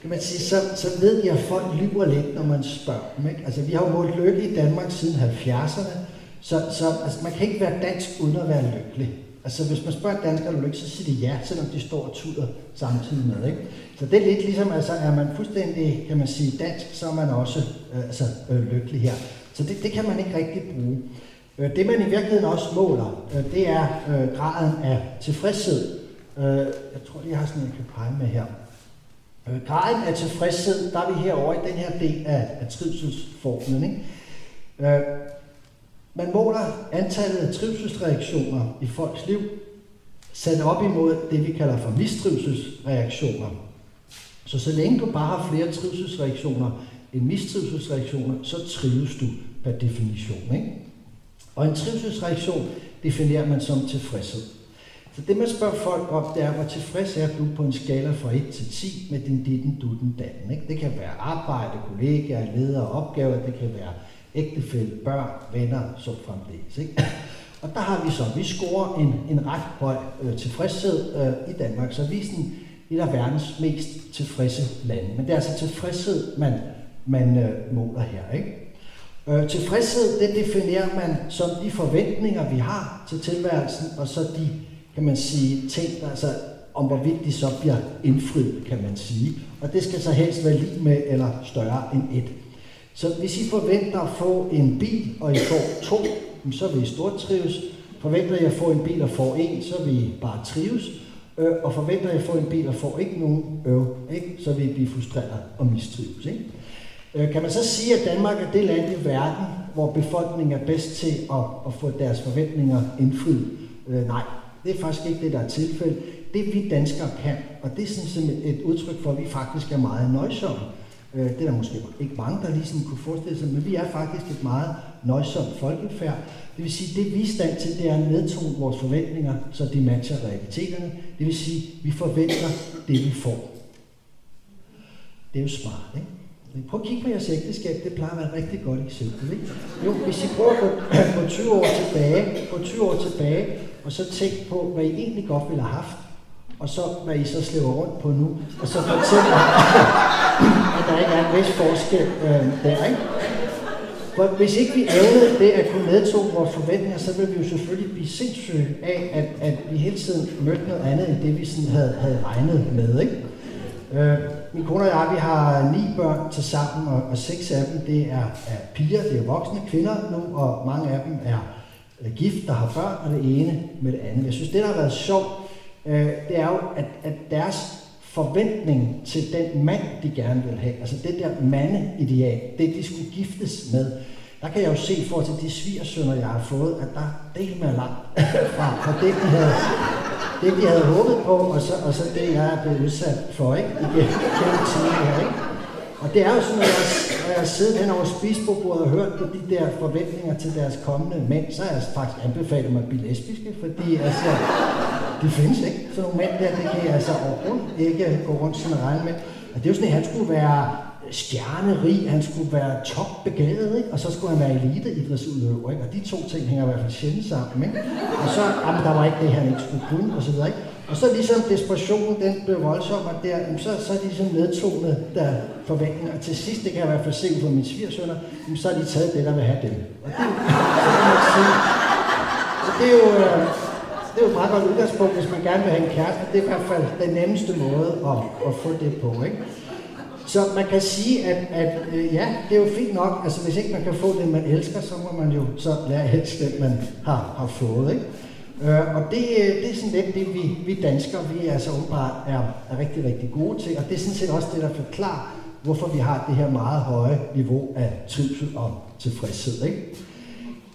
kan man sige, så, så ved jeg, at folk lyver lidt, når man spørger dem. Ikke? Altså vi har jo målt lykke i Danmark siden 70'erne, så, så altså, man kan ikke være dansk uden at være lykkelig. Altså hvis man spørger dansker, er du lykkelig, så siger de ja, selvom de står og tuder samtidig med. Ikke? Så det er lidt ligesom, altså er man fuldstændig, kan man sige, dansk, så er man også øh, altså, øh, lykkelig her. Så det, det kan man ikke rigtig bruge. Øh, det man i virkeligheden også måler, øh, det er øh, graden af tilfredshed. Øh, jeg tror lige, jeg har sådan en, jeg kan pege med her. Graden af tilfredshed, der er vi herovre i den her del af, af trivselsformen. Ikke? Øh, man måler antallet af trivselsreaktioner i folks liv, sat op imod det, vi kalder for mistrivselsreaktioner. Så så længe du bare har flere trivselsreaktioner end mistrivselsreaktioner, så trives du per definition. Ikke? Og en trivselsreaktion definerer man som tilfredshed. Så det man spørger folk om, det er, hvor tilfreds er du på en skala fra 1 til 10 med din ditten, dutten, datten. Ikke? Det kan være arbejde, kollegaer, ledere, opgaver, det kan være ægtefælde, børn, venner, så fremdeles. Ikke? Og der har vi så, vi scorer en, en ret høj øh, tilfredshed øh, i Danmark, så vi er sådan et af verdens mest tilfredse lande. Men det er altså tilfredshed, man, man øh, måler her. Ikke? Øh, tilfredshed, det definerer man som de forventninger, vi har til tilværelsen, og så de kan man sige, ting, altså om hvorvidt de så bliver indfriet, kan man sige. Og det skal så helst være lige med eller større end et. Så hvis I forventer at få en bil, og I får to, så vil I stort trives. Forventer I at få en bil og får en, så vil I bare trives. Øh, og forventer I at få en bil og får ikke nogen øv, ikke? så vil I blive frustreret og mistrives. Ikke? Øh, kan man så sige, at Danmark er det land i verden, hvor befolkningen er bedst til at, at få deres forventninger indfriet? Øh, nej, det er faktisk ikke det, der er tilfældet. Det vi danskere kan, og det er sådan et udtryk for, at vi faktisk er meget nøjsomme. Øh, det er der måske ikke mange, der lige sådan kunne forestille sig, men vi er faktisk et meget nøjsomt folkefærd. Det vil sige, det vi er stand til, det er at nedtone vores forventninger, så de matcher realiteterne. Det vil sige, vi forventer det, vi får. Det er jo smart, ikke? Prøv at kigge på jeres ægteskab, det plejer at være et rigtig godt eksempel. Ikke? Jo, hvis I prøver at gå, gå 20 år tilbage, gå 20 år tilbage, og så tænk på, hvad I egentlig godt ville have haft, og så hvad I så slæver rundt på nu, og så fortæller, *laughs* at der ikke er en vis forskel øh, der, ikke? For hvis ikke vi evnede det at kunne nedtone vores forventninger, så ville vi jo selvfølgelig blive sindssyge af, at, at vi hele tiden mødte noget andet, end det vi sådan havde, havde regnet med. Ikke? Øh, min kone og jeg, vi har ni børn til sammen, og, og seks af dem, det er, er piger, det er voksne kvinder nu, og mange af dem er gift, der har børn, og det ene med det andet. Jeg synes, det der har været sjovt, øh, det er jo, at, at deres forventning til den mand, de gerne vil have, altså det der mandeideal, det de skulle giftes med, der kan jeg jo se for til de svigersønner, jeg har fået, at der del med langt *laughs* fra, fra det, de havde, det, de havde håbet på, og så, og så det, jeg er blevet udsat for, ikke? Igennem tiden her, ikke? Og det er jo sådan, at jeg, når jeg har siddet hen over spisbordet og hørt på de der forventninger til deres kommende mænd, så har jeg faktisk anbefalet mig at blive lesbiske, fordi altså, det findes ikke. Sådan nogle mænd der, det kan jeg altså overhovedet ikke gå rundt sådan og regne med. Og det er jo sådan, at han skulle være stjernerig, han skulle være topbegavet, ikke? og så skulle han være eliteidrætsudøver, ikke? og de to ting hænger i hvert fald sjældent sammen. Ikke? Og så, jamen, der var ikke det, han ikke skulle kunne, og så videre. Ikke? Og så ligesom desperationen, den blev voldsom, og der, så, så er de ligesom nedtonet der forventninger. Og til sidst, det kan jeg i hvert fald se fra mine svigersønner, så har de taget det, der vil have dem. Og det, så det er jo, øh, det er jo et meget godt udgangspunkt, hvis man gerne vil have en kæreste. Det er i hvert fald den nemmeste måde at, at få det på. Ikke? Så man kan sige, at, at øh, ja, det er jo fint nok. Altså hvis ikke man kan få det, man elsker, så må man jo så lære at elske det, man har, har fået. Ikke? Øh, og det, øh, det er sådan lidt det, vi, vi danskere, vi altså åbenbart er, er rigtig, rigtig gode til. Og det er sådan set også det, der forklarer, hvorfor vi har det her meget høje niveau af trivsel og tilfredshed. Ikke?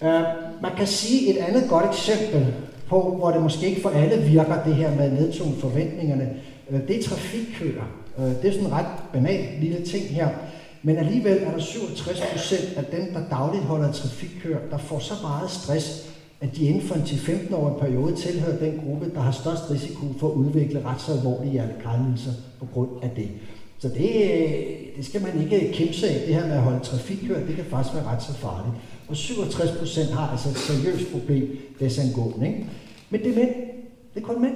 Øh, man kan sige et andet godt eksempel på, hvor det måske ikke for alle virker, det her med nedtone forventningerne, øh, det er trafikkøer. Øh, det er sådan en ret banal lille ting her. Men alligevel er der 67 procent af dem, der dagligt holder trafikkør, der får så meget stress, at de inden for en 10-15 år en periode tilhører den gruppe, der har størst risiko for at udvikle ret så alvorlige hjertekarlidelser på grund af det. Så det, øh, det skal man ikke kæmpe sig af, det her med at holde trafikkør, det kan faktisk være ret så farligt. Og 67 procent har altså et seriøst problem desangående. Ikke? Men det er mænd. Det er kun mænd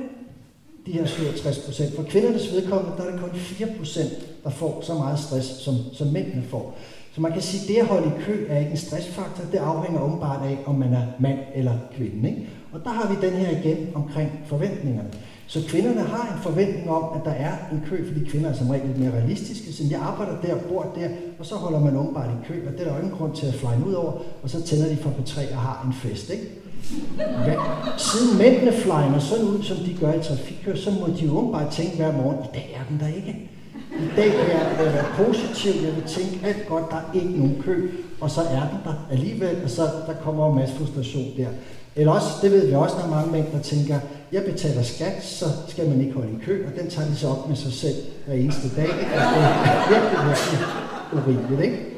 de her 67 procent. For kvindernes vedkommende, der er det kun 4 procent, der får så meget stress, som, som mændene får. Så man kan sige, at det at holde i kø er ikke en stressfaktor. Det afhænger åbenbart af, om man er mand eller kvinde. Ikke? Og der har vi den her igen omkring forventningerne. Så kvinderne har en forventning om, at der er en kø, fordi kvinder er som regel lidt mere realistiske. Så jeg arbejder der, bor der, og så holder man åbenbart i kø, og det er der jo ingen grund til at flyne ud over, og så tænder de for på tre og har en fest. Ikke? Ja, siden mændene flyner sådan ud, som de gør i trafikkører, så må de jo bare tænke hver morgen, i dag er den der ikke. I dag vil jeg være positiv, jeg vil tænke alt godt, der er ikke nogen kø, og så er den der alligevel, og så der kommer en masse frustration der. Eller også, det ved vi også, når mange mænd, der tænker, jeg betaler skat, så skal man ikke holde i kø, og den tager de så op med sig selv hver eneste dag. *laughs* Ikke? Og det er virkelig, virkelig urimeligt, ikke?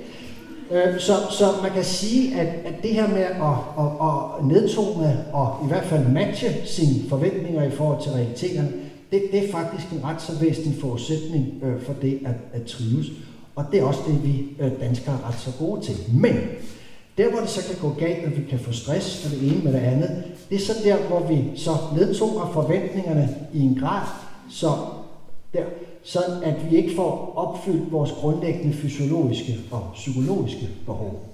Øh, så, så man kan sige, at, at det her med at, at, at nedtone og i hvert fald matche sine forventninger i forhold til realiteterne, det, det er faktisk en ret så væsentlig forudsætning øh, for det at, at trives. Og det er også det, vi øh, danskere er ret så gode til. Men der, hvor det så kan gå galt, og vi kan få stress og det ene med det andet, det er så der, hvor vi så nedtoner forventningerne i en grad, så der, sådan at vi ikke får opfyldt vores grundlæggende fysiologiske og psykologiske behov.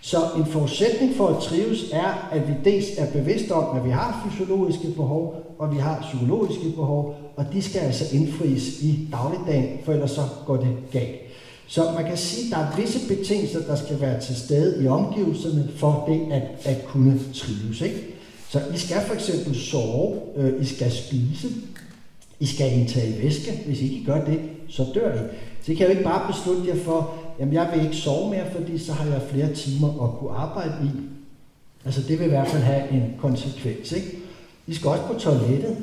Så en forudsætning for at trives er, at vi dels er bevidste om, at vi har fysiologiske behov, og vi har psykologiske behov, og de skal altså indfries i dagligdagen, for ellers så går det galt. Så man kan sige, at der er visse betingelser, der skal være til stede i omgivelserne for det at, at kunne trives. Ikke? Så I skal for eksempel sove, øh, I skal spise, i skal indtage væske. Hvis I ikke gør det, så dør I. Så I kan jo ikke bare beslutte jer for, jamen jeg vil ikke sove mere, fordi så har jeg flere timer at kunne arbejde i. Altså det vil i hvert fald have en konsekvens. Ikke? I skal også på toilettet.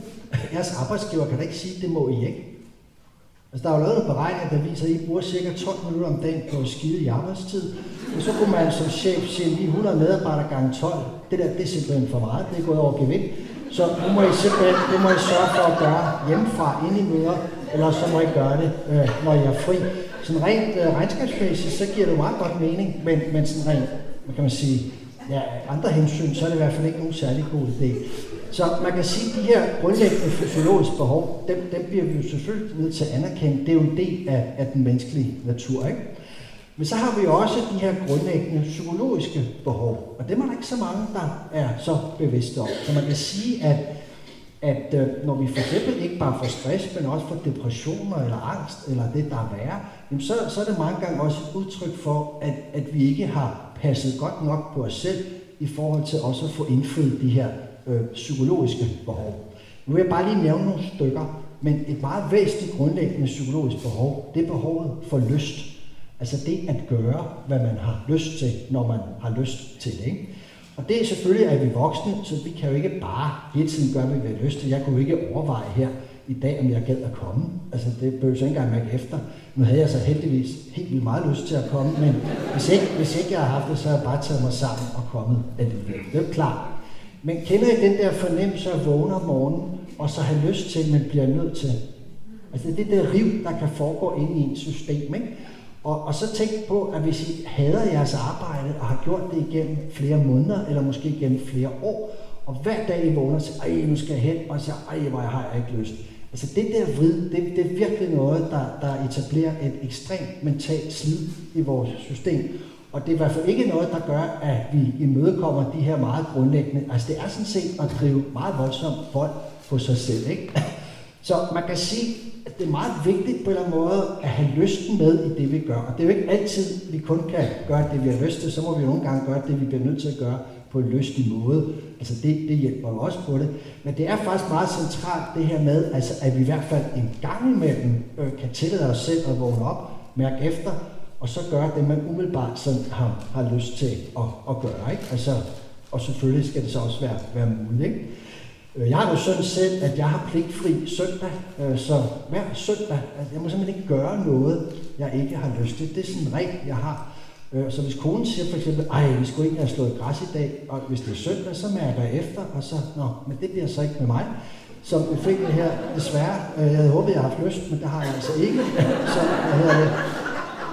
Jeres arbejdsgiver kan da ikke sige, det må I ikke. Altså, der er jo lavet en beregning, der viser, at I bruger cirka 12 minutter om dagen på at skide i arbejdstid. Og så kunne man som chef sige, lige 100 medarbejdere gange 12. Det der, det er simpelthen for meget. Det er gået over gevind. Så nu må I simpelthen, det må I sørge for at gøre hjemmefra, ind i møder, eller så må I gøre det, øh, når I er fri. Sådan rent øh, regnskabsmæssigt, så giver det meget godt mening, men, men sådan rent, hvad kan man sige, ja, andre hensyn, så er det i hvert fald ikke nogen særlig god idé. Så man kan sige, at de her grundlæggende fysiologiske behov, dem, dem bliver vi jo selvfølgelig nødt til at anerkende. Det er jo en del af, af den menneskelige natur. Ikke? Men så har vi også de her grundlæggende psykologiske behov, og dem er der ikke så mange, der er så bevidste om. Så man kan sige, at, at øh, når vi for eksempel ikke bare får stress, men også får depressioner eller angst, eller det, der er værre, så, så er det mange gange også et udtryk for, at, at vi ikke har passet godt nok på os selv, i forhold til også at få indfødt de her øh, psykologiske behov. Nu vil jeg bare lige nævne nogle stykker, men et meget væsentligt grundlæggende psykologisk behov, det er behovet for lyst. Altså det at gøre, hvad man har lyst til, når man har lyst til det. Ikke? Og det er selvfølgelig, at vi voksne, så vi kan jo ikke bare hele tiden gøre, hvad vi har lyst til. Jeg kunne jo ikke overveje her i dag, om jeg gad at komme. Altså det bør så ikke engang mærke efter. Nu havde jeg så heldigvis helt vildt meget lyst til at komme, men hvis ikke, hvis ikke jeg har haft det, så har jeg bare taget mig sammen og kommet alligevel. Det er jo klart. Men kender I den der fornemmelse at vågne om morgenen, og så have lyst til, men bliver nødt til? Altså det der riv, der kan foregå ind i et system, ikke? Og, og så tænk på, at hvis I hader jeres arbejde, og har gjort det igennem flere måneder, eller måske igennem flere år, og hver dag I vågner og siger, ej, nu skal jeg hen, og siger, ej, hvor jeg har jeg ikke lyst. Altså det der vrid, det, det er virkelig noget, der, der etablerer et ekstremt mentalt slid i vores system. Og det er i hvert fald ikke noget, der gør, at vi imødekommer de her meget grundlæggende. Altså det er sådan set at drive meget voldsomt vold på sig selv. Ikke? Så man kan sige, at det er meget vigtigt på en eller anden måde at have lysten med i det, vi gør. Og det er jo ikke altid, vi kun kan gøre det, vi har lyst til. Så må vi nogle gange gøre det, vi bliver nødt til at gøre på en lystig måde. Altså det, det hjælper jo også på det. Men det er faktisk meget centralt det her med, altså, at vi i hvert fald en gang imellem øh, kan tillade os selv at vågne op, mærke efter, og så gøre det, man umiddelbart sådan har, har lyst til at, at gøre. Ikke? Altså, og selvfølgelig skal det så også være, være muligt. Ikke? Øh, jeg har jo sådan selv, at jeg har pligtfri søndag, øh, så hver søndag, altså jeg må simpelthen ikke gøre noget, jeg ikke har lyst til. Det er sådan en regel, jeg har. Øh, så hvis konen siger for eksempel, ej, vi skulle ikke have slået græs i dag, og hvis det er søndag, så mærker jeg efter, og så, nå, men det bliver så ikke med mig. Som vi fik det her, desværre, jeg havde håbet, jeg har haft lyst, men det har jeg altså ikke. Så jeg hedder det,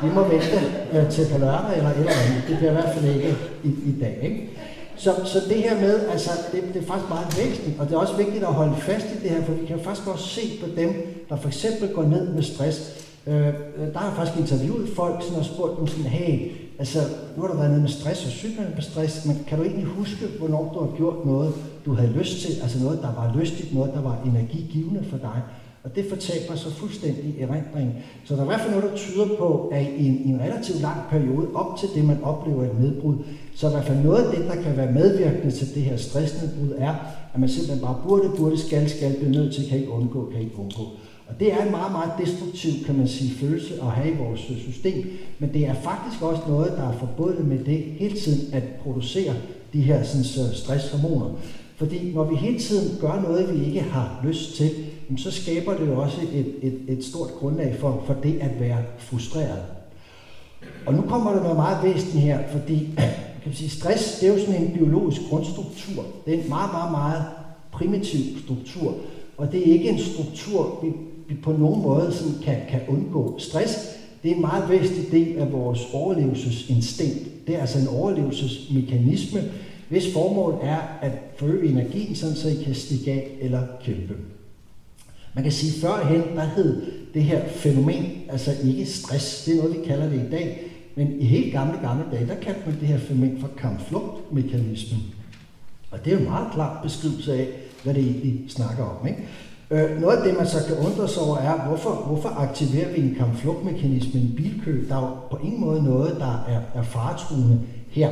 vi må vente til på lørdag eller eller andet. Det bliver i hvert fald ikke i, i dag. Ikke? Så, så det her med, altså, det, det er faktisk meget væsentligt, og det er også vigtigt at holde fast i det her, for vi kan faktisk også se på dem, der for eksempel går ned med stress. Øh, øh der har jeg faktisk interviewet folk sådan, og spurgt dem sådan, hey, altså, nu har du været nede med stress og syg med stress, men kan du egentlig huske, hvornår du har gjort noget, du havde lyst til, altså noget, der var lystigt, noget, der var energigivende for dig? Og det fortabte mig så fuldstændig erindring. erindringen. Så der er i hvert fald noget, der tyder på, at i en, i en relativt lang periode, op til det, man oplever et nedbrud, så er i hvert fald noget af det, der kan være medvirkende til det her stressnedbrud, er, at man simpelthen bare burde, burde, skal, skal, blive nødt til, kan ikke undgå, kan ikke undgå. Og det er en meget, meget destruktiv, kan man sige, følelse at have i vores øh, system, men det er faktisk også noget, der er forbundet med det hele tiden at producere de her sådan, stresshormoner. Fordi når vi hele tiden gør noget, vi ikke har lyst til, så skaber det jo også et, et, et stort grundlag for, for det at være frustreret. Og nu kommer der noget meget væsentligt her, fordi *clears throat* kan man sige, stress det er jo sådan en biologisk grundstruktur. Det er en meget, meget, meget primitiv struktur, og det er ikke en struktur, vi, vi på nogen måde sådan kan, kan undgå. Stress det er en meget væsentlig del af vores overlevelsesinstinkt. Det er altså en overlevelsesmekanisme, hvis formål er at forøge energien, sådan så I kan stikke af eller kæmpe. Man kan sige, at førhen, der hed det her fænomen, altså ikke stress, det er noget, vi kalder det i dag, Men i helt gamle, gamle dage, der kaldte man det her fænomen for kampflugtmekanismen. Og det er jo en meget klar beskrivelse af, hvad det egentlig snakker om. Ikke? Øh, noget af det, man så kan undre sig over, er, hvorfor, hvorfor aktiverer vi en kampflugtmekanisme i en bilkø? Der er jo på ingen måde noget, der er, er faretruende her.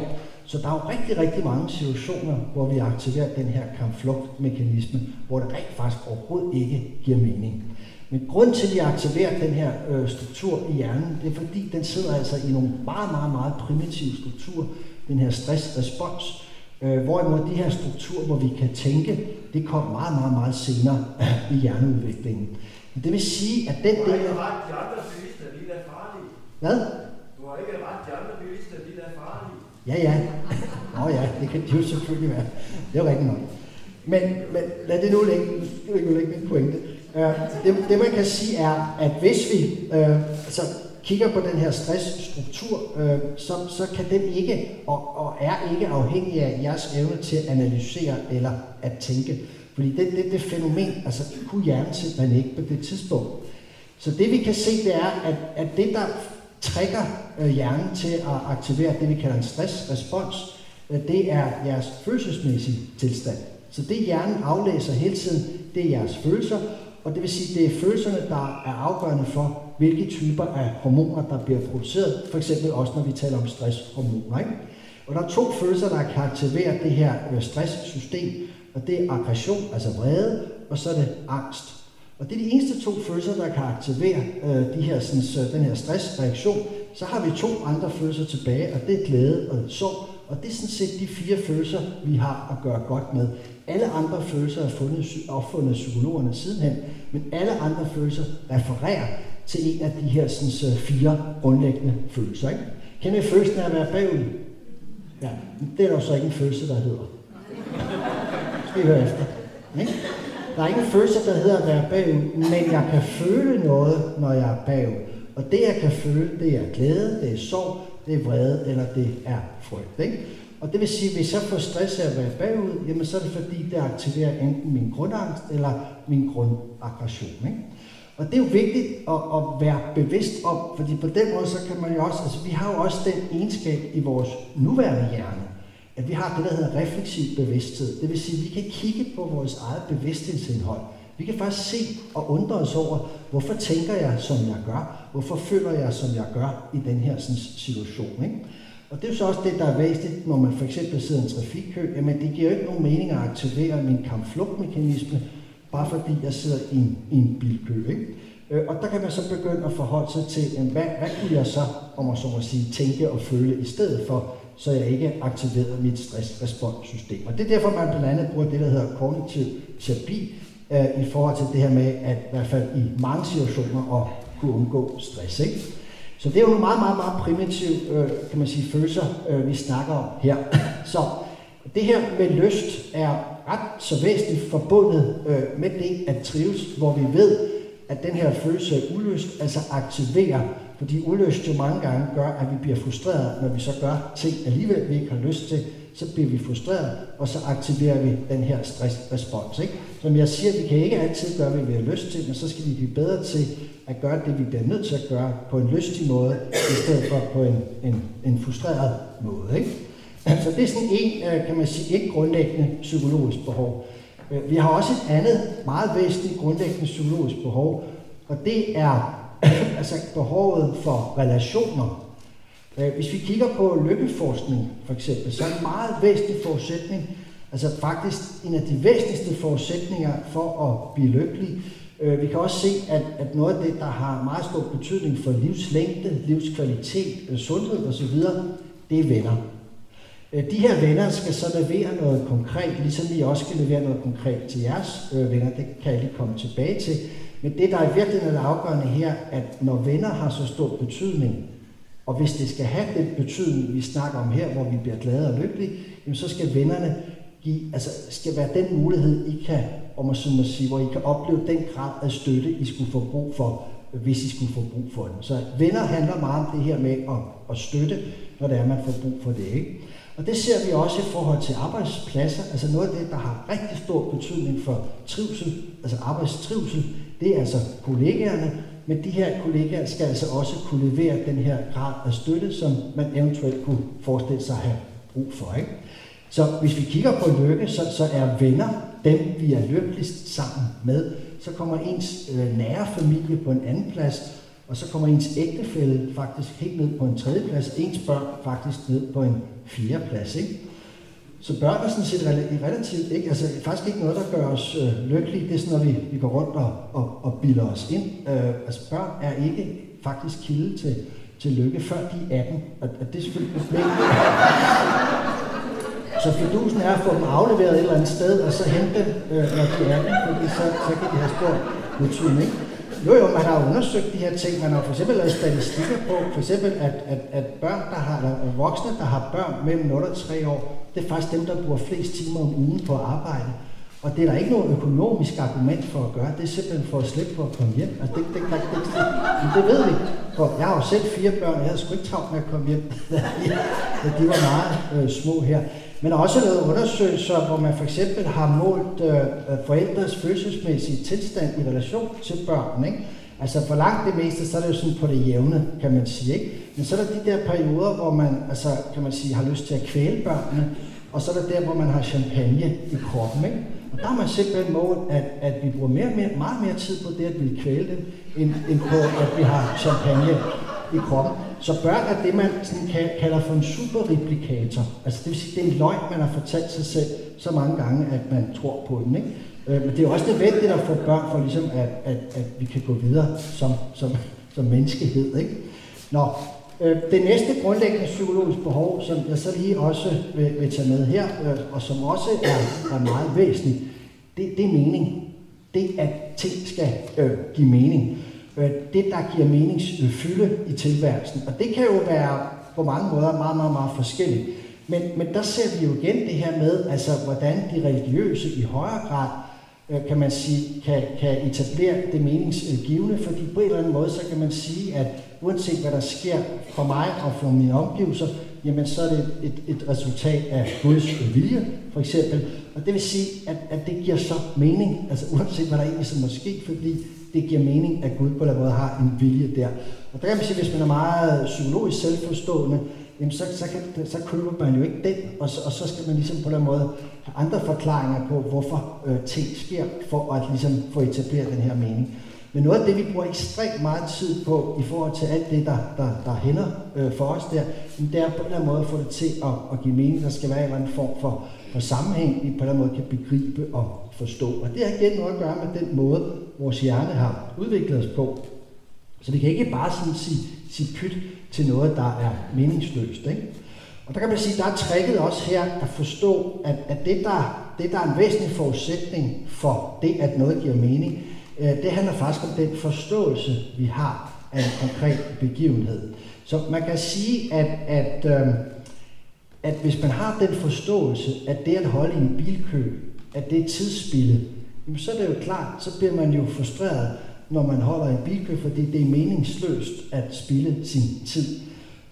Så der er jo rigtig, rigtig mange situationer, hvor vi aktiverer den her kampflugtmekanisme, hvor det rent faktisk overhovedet ikke giver mening. Men grund til, at vi aktiverer den her øh, struktur i hjernen, det er fordi, den sidder altså i nogle meget, meget, meget primitive strukturer, den her stressrespons. Øh, hvorimod de her strukturer, hvor vi kan tænke, det kom meget, meget, meget senere i hjerneudviklingen. Men det vil sige, at den del... Du har ikke ret, de andre bilister, de er farlige. Hvad? Du har ikke ret, de andre bilister, de er farlige. Ja, ja. Nå ja, det kan de jo selvfølgelig være. Det er rigtigt nok. Men, men lad det nu ligge, det nu ligge min pointe. Uh, det, det man kan sige er, at hvis vi øh, altså, kigger på den her stressstruktur, øh, så, så kan den ikke og, og er ikke afhængig af jeres evne til at analysere eller at tænke. Fordi det, det, det fænomen, altså det kunne hjernen simpelthen ikke på det tidspunkt. Så det vi kan se, det er, at, at det der trigger øh, hjernen til at aktivere det, vi kalder en stressrespons, øh, det er jeres følelsesmæssige tilstand. Så det hjernen aflæser hele tiden, det er jeres følelser, og det vil sige, det er følelserne, der er afgørende for, hvilke typer af hormoner, der bliver produceret, for eksempel også når vi taler om stresshormoner. Ikke? Og der er to følelser, der kan aktivere det her øh, stresssystem, og det er aggression, altså vrede, og så er det angst. Og det er de eneste to følelser, der kan aktivere øh, de her, sådan, så den her stressreaktion. Så har vi to andre følelser tilbage, og det er glæde og sorg. Og det er sådan set de fire følelser, vi har at gøre godt med. Alle andre følelser er fundet, opfundet af psykologerne sidenhen, men alle andre følelser refererer til en af de her sådan, fire grundlæggende følelser. Ikke? Kender I følelsen af at være bagud? Ja, det er der så ikke en følelse, der hedder. Skal I høre efter. Ikke? Der er ingen følelse, der hedder at være bagud, men jeg kan føle noget, når jeg er bagud. Og det, jeg kan føle, det er glæde, det er sorg, det er vrede, eller det er frygt. Ikke? Og det vil sige, at hvis jeg får stress af at være bagud, jamen så er det fordi, det aktiverer enten min grundangst eller min grundaggression. Ikke? Og det er jo vigtigt at, at være bevidst om, fordi på den måde, så kan man jo også, altså vi har jo også den egenskab i vores nuværende hjerne, at vi har det, der hedder refleksiv bevidsthed. Det vil sige, at vi kan kigge på vores eget bevidsthedsindhold. Vi kan faktisk se og undre os over, hvorfor tænker jeg, som jeg gør? Hvorfor føler jeg, som jeg gør i den her sådan, situation? Ikke? Og det er jo så også det, der er væsentligt, når man for eksempel sidder i en trafikkø. Jamen, det giver jo ikke nogen mening at aktivere min kampflugtmekanisme, bare fordi jeg sidder i en, i en bilkø. Ikke? Øh, og der kan man så begynde at forholde sig til, jamen, hvad, hvad kunne jeg så, om man så må sige, tænke og føle i stedet for, så jeg ikke aktiverer mit stressresponssystem. Og det er derfor, man blandt andet bruger det, der hedder kognitiv terapi, øh, i forhold til det her med, at i hvert fald i mange situationer at kunne undgå stress. Ikke? Så det er jo nogle meget, meget, meget primitive, øh, kan man sige, følelser, øh, vi snakker om her. *clears throat* Så det her med lyst er ret så væsentligt forbundet øh, med det at trives, hvor vi ved, at den her følelse af ulyst altså aktiverer fordi ulyst jo mange gange gør, at vi bliver frustreret, når vi så gør ting alligevel, vi ikke har lyst til, så bliver vi frustreret, og så aktiverer vi den her stressrespons. Ikke? Som jeg siger, vi kan ikke altid gøre, hvad vi har lyst til, men så skal vi blive bedre til at gøre det, vi bliver nødt til at gøre på en lystig måde, i stedet for på en, en, en frustreret måde. Ikke? Så det er sådan en, øh, kan man sige, ikke grundlæggende psykologisk behov. Øh, vi har også et andet meget væsentligt grundlæggende psykologisk behov, og det er *coughs* altså behovet for relationer. Øh, hvis vi kigger på lykkeforskning for eksempel, så er en meget væsentlig forudsætning, altså faktisk en af de væsentligste forudsætninger for at blive lykkelig. Øh, vi kan også se, at, at noget af det, der har meget stor betydning for livslængde, livskvalitet, øh, sundhed osv., det er venner. De her venner skal så levere noget konkret, ligesom vi også skal levere noget konkret til jeres venner. Det kan jeg lige komme tilbage til. Men det, der i virkeligheden er afgørende her, at når venner har så stor betydning, og hvis det skal have den betydning, vi snakker om her, hvor vi bliver glade og lykkelige, jamen så skal vennerne give, altså skal være den mulighed, I kan, om man så må sige, hvor I kan opleve den grad af støtte, I skulle få brug for, hvis I skulle få brug for den. Så venner handler meget om det her med at, at støtte, når det er, man får brug for det. Ikke? Og det ser vi også i forhold til arbejdspladser. Altså noget af det, der har rigtig stor betydning for trivsel, altså arbejdstrivsel, det er altså kollegaerne, men de her kollegaer skal altså også kunne levere den her grad af støtte, som man eventuelt kunne forestille sig at have brug for. Ikke? Så hvis vi kigger på lykke, så, så er venner dem, vi er lykkeligst sammen med. Så kommer ens øh, nære familie på en anden plads, og så kommer ens ægtefælle faktisk helt ned på en tredje plads, ens børn faktisk ned på en fjerde plads. Ikke? Så børn er sådan set relativt ikke, altså faktisk ikke noget, der gør os øh, lykkelige. Det er sådan, når vi, vi går rundt og, og, og bilder os ind. Øh, altså børn er ikke faktisk kilde til, til lykke, før de er 18. Og, og det er selvfølgelig et problem. Så fidusen er at få dem afleveret et eller andet sted, og så hente dem, øh, når de er 18, fordi så, så kan de have stor betydning. Jo, jo, man har undersøgt de her ting. Man har for eksempel lavet statistikker på, for eksempel, at, at, at børn, der har, eller voksne, der har børn mellem 0 og 3 år, det er faktisk dem, der bruger flest timer om ugen på at arbejde. Og det er der ikke noget økonomisk argument for at gøre. Det er simpelthen for at slippe for at komme hjem. Altså, det, det, det, det, det, det ved vi. For jeg har jo selv fire børn, og jeg havde sgu ikke travlt med at komme hjem. *laughs* de var meget øh, små her. Men også lavet undersøgelser, hvor man for eksempel har målt øh, øh forældres følelsesmæssige tilstand i relation til børn. Ikke? Altså for langt det meste, så er det jo sådan på det jævne, kan man sige. Ikke? Men så er der de der perioder, hvor man, altså, kan man sige, har lyst til at kvæle børnene, og så er der der, hvor man har champagne i kroppen. Ikke? Og der har man simpelthen målt, at, at vi bruger mere, mere, meget mere tid på det at vi kvæle dem, end, end på, at vi har champagne i kroppen. Så børn er det, man sådan kalder for en superreplikator. Altså det vil sige, det er en løgn, man har fortalt sig selv så mange gange, at man tror på den. Ikke? Øh, men det er også nødvendigt at få børn for ligesom, at, at, at vi kan gå videre som, som, som menneskehed. Ikke? Nå, øh, det næste grundlæggende psykologiske behov, som jeg så lige også vil, vil tage med her, øh, og som også er, er meget væsentligt, det, det er mening. Det, at ting skal øh, give mening Øh, det, der giver meningsfylde øh, i tilværelsen. Og det kan jo være på mange måder meget, meget, meget forskelligt. Men, men der ser vi jo igen det her med, altså hvordan de religiøse i højere grad, øh, kan man sige, kan, kan etablere det meningsgivende, fordi på en eller anden måde, så kan man sige, at uanset hvad der sker for mig og for mine omgivelser, jamen så er det et, et resultat af Guds vilje, for eksempel. Og det vil sige, at, at det giver så mening, altså uanset hvad der egentlig så måske, fordi det giver mening, at Gud på den måde har en vilje der. Og der kan man sige, hvis man er meget psykologisk selvforstående, jamen så, så, kan, så køber man jo ikke den, og så, og så skal man ligesom på den måde have andre forklaringer på, hvorfor øh, ting sker, for at ligesom få etableret den her mening. Men noget af det, vi bruger ekstremt meget tid på i forhold til alt det, der, der, der hænder øh, for os der, det er på en eller anden måde at få det til at, at give mening. Der skal være en eller anden form for, for sammenhæng, vi på den måde kan begribe og forstå. Og det har igen noget at gøre med den måde, vores hjerne har udviklet os på. Så vi kan ikke bare sådan sige, sige pyt til noget, der er meningsløst. Ikke? Og der kan man sige, der er tricket også her at forstå, at, at det, der, det, der er en væsentlig forudsætning for det, at noget giver mening, øh, det handler faktisk om den forståelse, vi har af en konkret begivenhed. Så man kan sige, at, at, øh, at hvis man har den forståelse, at det at holde i en bilkø, at det er tidsspilde, så er det jo klart, så bliver man jo frustreret, når man holder en bilkø, fordi det er meningsløst at spille sin tid.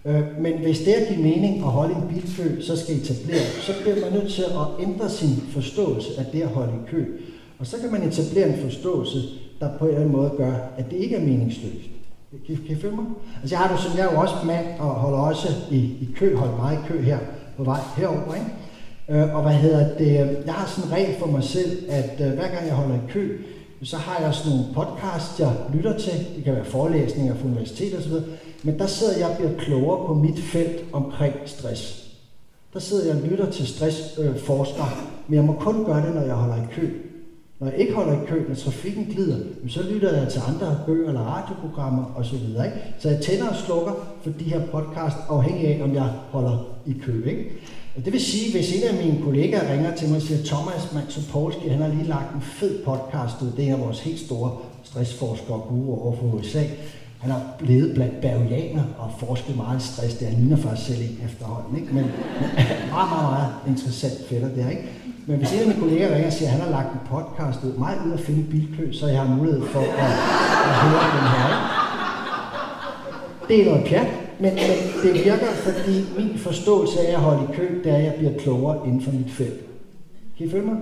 Øh, men hvis det er give mening at holde en bilkø, så skal etablere, så bliver man nødt til at ændre sin forståelse af det at holde i kø. Og så kan man etablere en forståelse, der på en eller anden måde gør, at det ikke er meningsløst. Kan, I følge mig? Altså jeg har det sådan, jeg er jo også mand og holder også i, i kø, holder meget i kø her på vej herover, ikke? Øh, og hvad hedder det, øh, jeg har sådan en regel for mig selv, at øh, hver gang jeg holder i kø, så har jeg sådan nogle podcasts, jeg lytter til. Det kan være forelæsninger fra universitet osv. Men der sidder jeg og bliver klogere på mit felt omkring stress. Der sidder jeg og lytter til stressforskere, øh, men jeg må kun gøre det, når jeg holder i kø. Når jeg ikke holder i kø, når trafikken glider, så lytter jeg til andre bøger eller radioprogrammer osv. Ikke? Så jeg tænder og slukker for de her podcast, afhængig af, om jeg holder i kø. Ikke? Og det vil sige, hvis en af mine kollegaer ringer til mig og siger, Thomas Maxopolski, han har lige lagt en fed podcast ud, det er vores helt store stressforsker og guru over for USA. Han har levet blandt bergianer og forsket meget i stress. Det er ligner faktisk selv en efterhånden. Ikke? Men, meget, meget, meget interessant fætter det ikke? Men hvis en af mine kollegaer ringer og siger, at han har lagt en podcast ud, mig ud at finde bilkø, så jeg har mulighed for at, at høre den her. Ikke? Det er noget pjat, men, men det virker, fordi min forståelse af at holde i kø, det er, at jeg bliver klogere inden for mit felt. Kan I følge mig?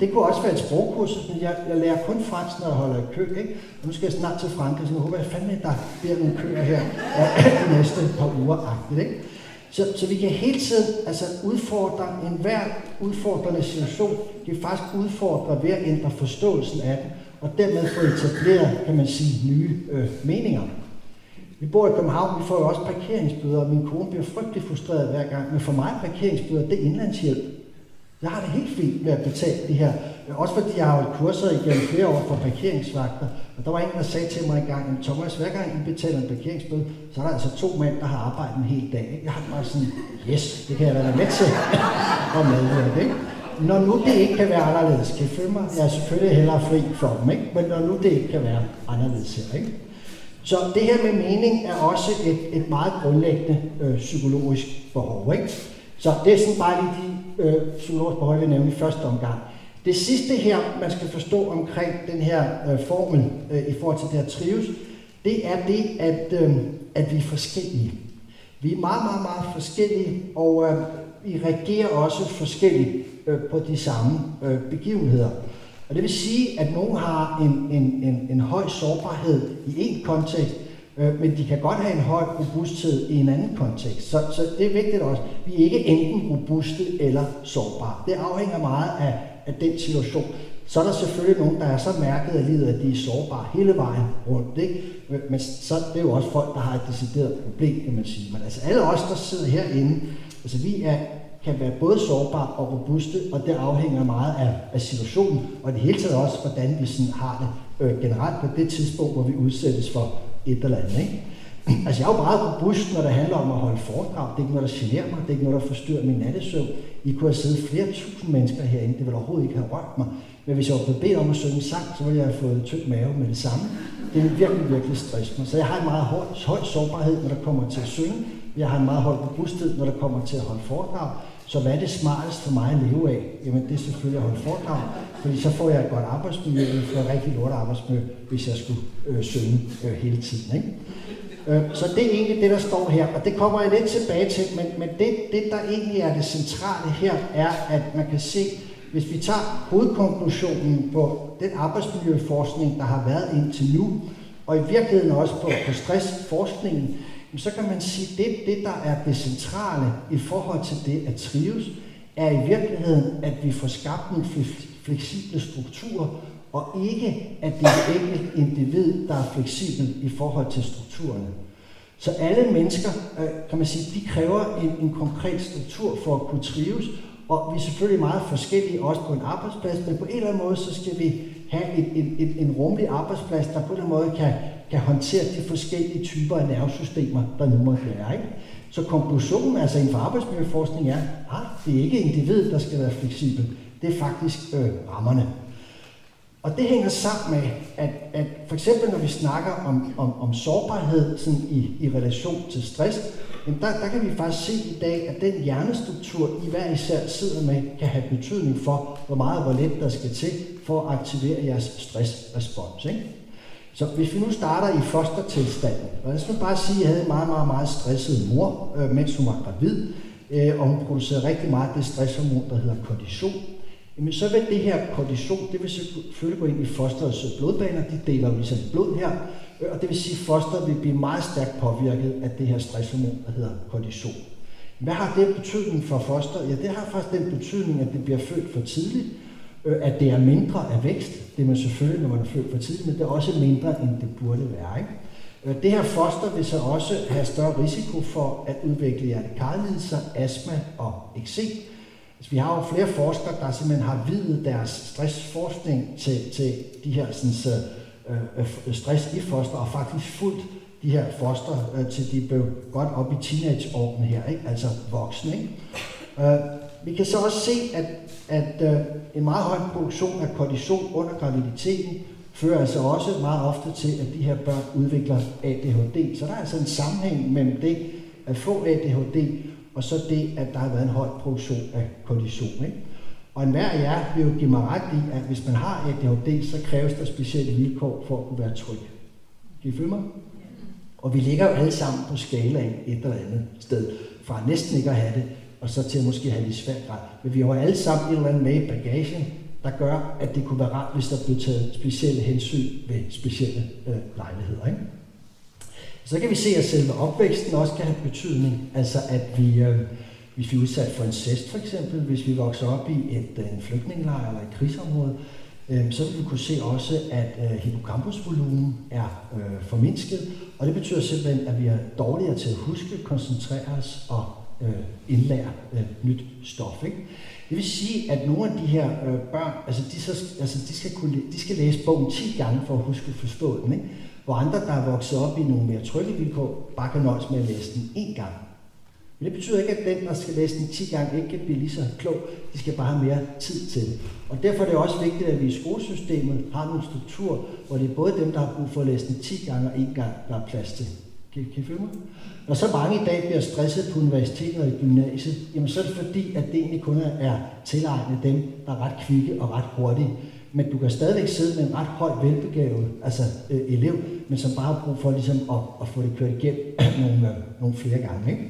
Det kunne også være et sprogkursus, men jeg, jeg lærer kun fransk, når jeg holder i kø. Ikke? Og nu skal jeg snart til Frankrig, så nu håber jeg fandme, at der bliver nogle køer her de næste par uger. Ikke? Så, så vi kan hele tiden altså, udfordre enhver udfordrende situation. Vi kan faktisk udfordre ved at ændre forståelsen af den, og dermed få etableret, kan man sige, nye øh, meninger. Vi bor i København, vi får jo også parkeringsbøder, og min kone bliver frygtelig frustreret hver gang. Men for mig parkeringsbøder, det er indlandshjælp. Jeg har det helt fint med at betale det her. Også fordi jeg har holdt kurser igennem flere år for parkeringsvagter. Og der var en, der sagde til mig engang, at Thomas, hver gang I betaler en parkeringsbøde, så er der altså to mænd, der har arbejdet en hel dag. Jeg har bare sådan, yes, det kan jeg være med til at medvirke. Ikke? Når nu det ikke kan være anderledes, kan I følge mig? Jeg er selvfølgelig hellere fri for dem, ikke? men når nu det ikke kan være anderledes her. Ikke? Så det her med mening er også et, et meget grundlæggende øh, psykologisk behov. Ikke? Så det er sådan bare lige de øh, psykologiske behov, jeg nævnte i første omgang. Det sidste her, man skal forstå omkring den her øh, formel øh, i forhold til det her trives, det er det, at, øh, at vi er forskellige. Vi er meget, meget, meget forskellige, og øh, vi reagerer også forskelligt øh, på de samme øh, begivenheder. Og det vil sige, at nogen har en, en, en, en høj sårbarhed i en kontekst, øh, men de kan godt have en høj robusthed i en anden kontekst. Så, så det er vigtigt også. Vi er ikke enten robuste eller sårbare. Det afhænger meget af, af den situation. Så er der selvfølgelig nogen, der er så mærket af livet, at de er sårbare hele vejen rundt. Ikke? Men så det er jo også folk, der har et decideret problem, kan man sige. Men altså alle os, der sidder herinde, altså vi er kan være både sårbare og robuste, og det afhænger meget af, af situationen, og det hele taget også, hvordan vi sådan har det øh, generelt på det tidspunkt, hvor vi udsættes for et eller andet. Ikke? Altså jeg er jo meget robust, når det handler om at holde foredrag. Det er ikke noget, der generer mig. Det er ikke noget, der forstyrrer min nattesøvn. I kunne have siddet flere tusind mennesker herinde. Det ville overhovedet ikke have rørt mig. Men hvis jeg var blevet bedt om at synge en sang, så ville jeg have fået tyk mave med det samme. Det vil virkelig, virkelig stresse mig. Så jeg har en meget høj, høj sårbarhed, når der kommer til at synge. Jeg har en meget høj robusthed, når der kommer til at holde foredrag. Så hvad er det smartest for mig at leve af? Jamen det er selvfølgelig at holde foredrag, fordi så får jeg et godt arbejdsmiljø, jeg får et rigtig lort arbejdsmiljø, hvis jeg skulle øh, synge øh, hele tiden. Ikke? Øh, så det er egentlig det, der står her, og det kommer jeg lidt tilbage til, men, men det, det, der egentlig er det centrale her, er, at man kan se, hvis vi tager hovedkonklusionen på den arbejdsmiljøforskning, der har været indtil nu, og i virkeligheden også på, på stressforskningen, så kan man sige, at det, det, der er det centrale i forhold til det at trives, er i virkeligheden, at vi får skabt nogle fleksible strukturer, og ikke at det er et enkelt individ, der er fleksibel i forhold til strukturerne. Så alle mennesker, øh, kan man sige, de kræver en, en konkret struktur for at kunne trives, og vi er selvfølgelig meget forskellige også på en arbejdsplads, men på en eller anden måde, så skal vi have en, en, en rummelig arbejdsplads, der på en eller anden måde kan kan håndtere de forskellige typer af nervesystemer, der nu måtte være. Ikke? Så konklusionen altså inden for arbejdsmiljøforskning er, at ah, det er ikke individet, der skal være fleksibel. Det er faktisk øh, rammerne. Og det hænger sammen med, at, at for eksempel når vi snakker om, om, om sårbarhed sådan i, i relation til stress, jamen der, der kan vi faktisk se i dag, at den hjernestruktur, I hver især sidder med, kan have betydning for, hvor meget og hvor let der skal til for at aktivere jeres stressrespons. Ikke? Så hvis vi nu starter i fostertilstanden, og lad os nu bare sige, at jeg havde en meget, meget, meget stresset mor, øh, mens hun var gravid, øh, og hun producerede rigtig meget det stresshormon, der hedder kortison. Jamen så vil det her kortison, det vil selvfølgelig gå ind i fosterets øh, blodbaner, de deler jo ligesom blod her, øh, og det vil sige, at fosteret vil blive meget stærkt påvirket af det her stresshormon, der hedder kortison. Hvad har det betydning for fosteret? Ja, det har faktisk den betydning, at det bliver født for tidligt, Øh, at det er mindre af vækst. Det er man selvfølgelig, når man er født for tidligt, men det er også mindre, end det burde være. Ikke? Øh, det her foster vil så også have større risiko for at udvikle hjertekarlidelser, astma og eksem. Altså, vi har jo flere forskere, der simpelthen har videt deres stressforskning til, til de her sådan, øh, øh stress i foster, og faktisk fuldt de her foster, øh, til de blev godt op i teenageårene her, ikke? altså voksne. Ikke? Øh, vi kan så også se, at, at øh, en meget høj produktion af kortison under graviditeten fører altså også meget ofte til, at de her børn udvikler ADHD. Så der er altså en sammenhæng mellem det at få ADHD, og så det, at der har været en høj produktion af kortison. Ikke? Og enhver af jer vil jo give mig ret i, at hvis man har ADHD, så kræves der specielle vilkår for at kunne være tryg. Kan I følge mig? Og vi ligger jo alle sammen på skalaen et eller andet sted, fra næsten ikke at have det, og så til at måske have det svært grad. Men vi har alle sammen et eller andet med i bagagen, der gør, at det kunne være rart, hvis der blev taget specielle hensyn ved specielle øh, lejligheder. Ikke? Så kan vi se, at selve opvæksten også kan have betydning. Altså at vi, øh, hvis vi er udsat for incest for eksempel, hvis vi vokser op i et, øh, en flygtningelejr eller et krigsområde, øh, så vil vi kunne se også, at øh, hippocampusvolumen er øh, formindsket, og det betyder simpelthen, at vi er dårligere til at huske, koncentrere os og øh, indlære øh, nyt stof. Ikke? Det vil sige, at nogle af de her øh, børn, altså de, så, altså de, skal kunne, de skal læse bogen 10 gange for at huske at forstå den. Ikke? Hvor andre, der er vokset op i nogle mere trygge vilkår, bare kan nøjes med at læse den én gang. Men det betyder ikke, at den, der skal læse den 10 gange, ikke kan blive lige så klog. De skal bare have mere tid til det. Og derfor er det også vigtigt, at vi i skolesystemet har nogle strukturer, hvor det er både dem, der har brug for at læse den 10 gange og en gang, der er plads til. Kan, kan I følge mig? Når så mange i dag bliver stresset på universitetet og i gymnasiet, jamen så er det fordi, at det egentlig kun er tilegnet dem, der er ret kvikke og ret hurtige. Men du kan stadigvæk sidde med en ret høj velbegavet altså, øh, elev, men som bare har brug for ligesom, at, at få det kørt igennem *clears throat* nogle, øh, nogle flere gange. Ikke?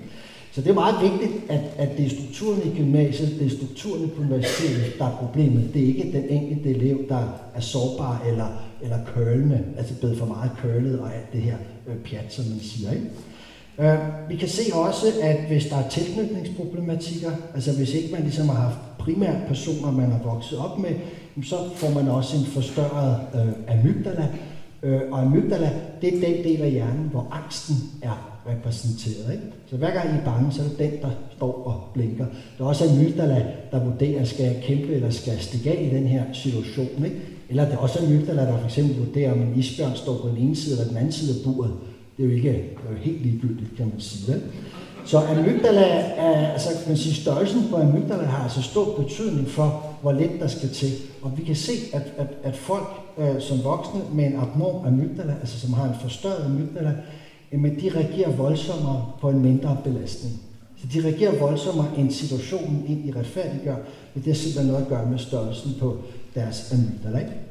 Så det er meget vigtigt, at, at det er strukturen i gymnasiet, det er strukturen på universitetet, der er problemet. Det er ikke den enkelte elev, der er sårbar eller, eller kølende, altså blevet for meget kølet og alt det her øh, pjat, som man siger. Ikke? Øh, vi kan se også, at hvis der er tilknytningsproblematikker, altså hvis ikke man ligesom har haft primært personer, man har vokset op med, så får man også en forstørret øh, amygdala. Øh, og amygdala, det er den del af hjernen, hvor angsten er repræsenteret. Ikke? Så hver gang I er bange, så er det den, der står og blinker. Der er også amygdala, der vurderer, skal jeg kæmpe eller skal jeg stikke af i den her situation. Ikke? Eller der er også amygdala, der for eksempel vurderer, om en isbjørn står på den ene side eller den anden side af buret. Det er jo ikke er jo helt ligegyldigt, kan man sige. Vel? Så amygdala, er, altså kan man sige, størrelsen på amygdala har altså stor betydning for, hvor lidt der skal til. Og vi kan se, at, at, at folk øh, som voksne med en abnorm amygdala, altså som har en forstørret amygdala, jamen de reagerer voldsommere på en mindre belastning. Så de reagerer voldsommere, end situationen egentlig retfærdiggør, men det har simpelthen noget at gøre med størrelsen på deres amygdala. Ikke?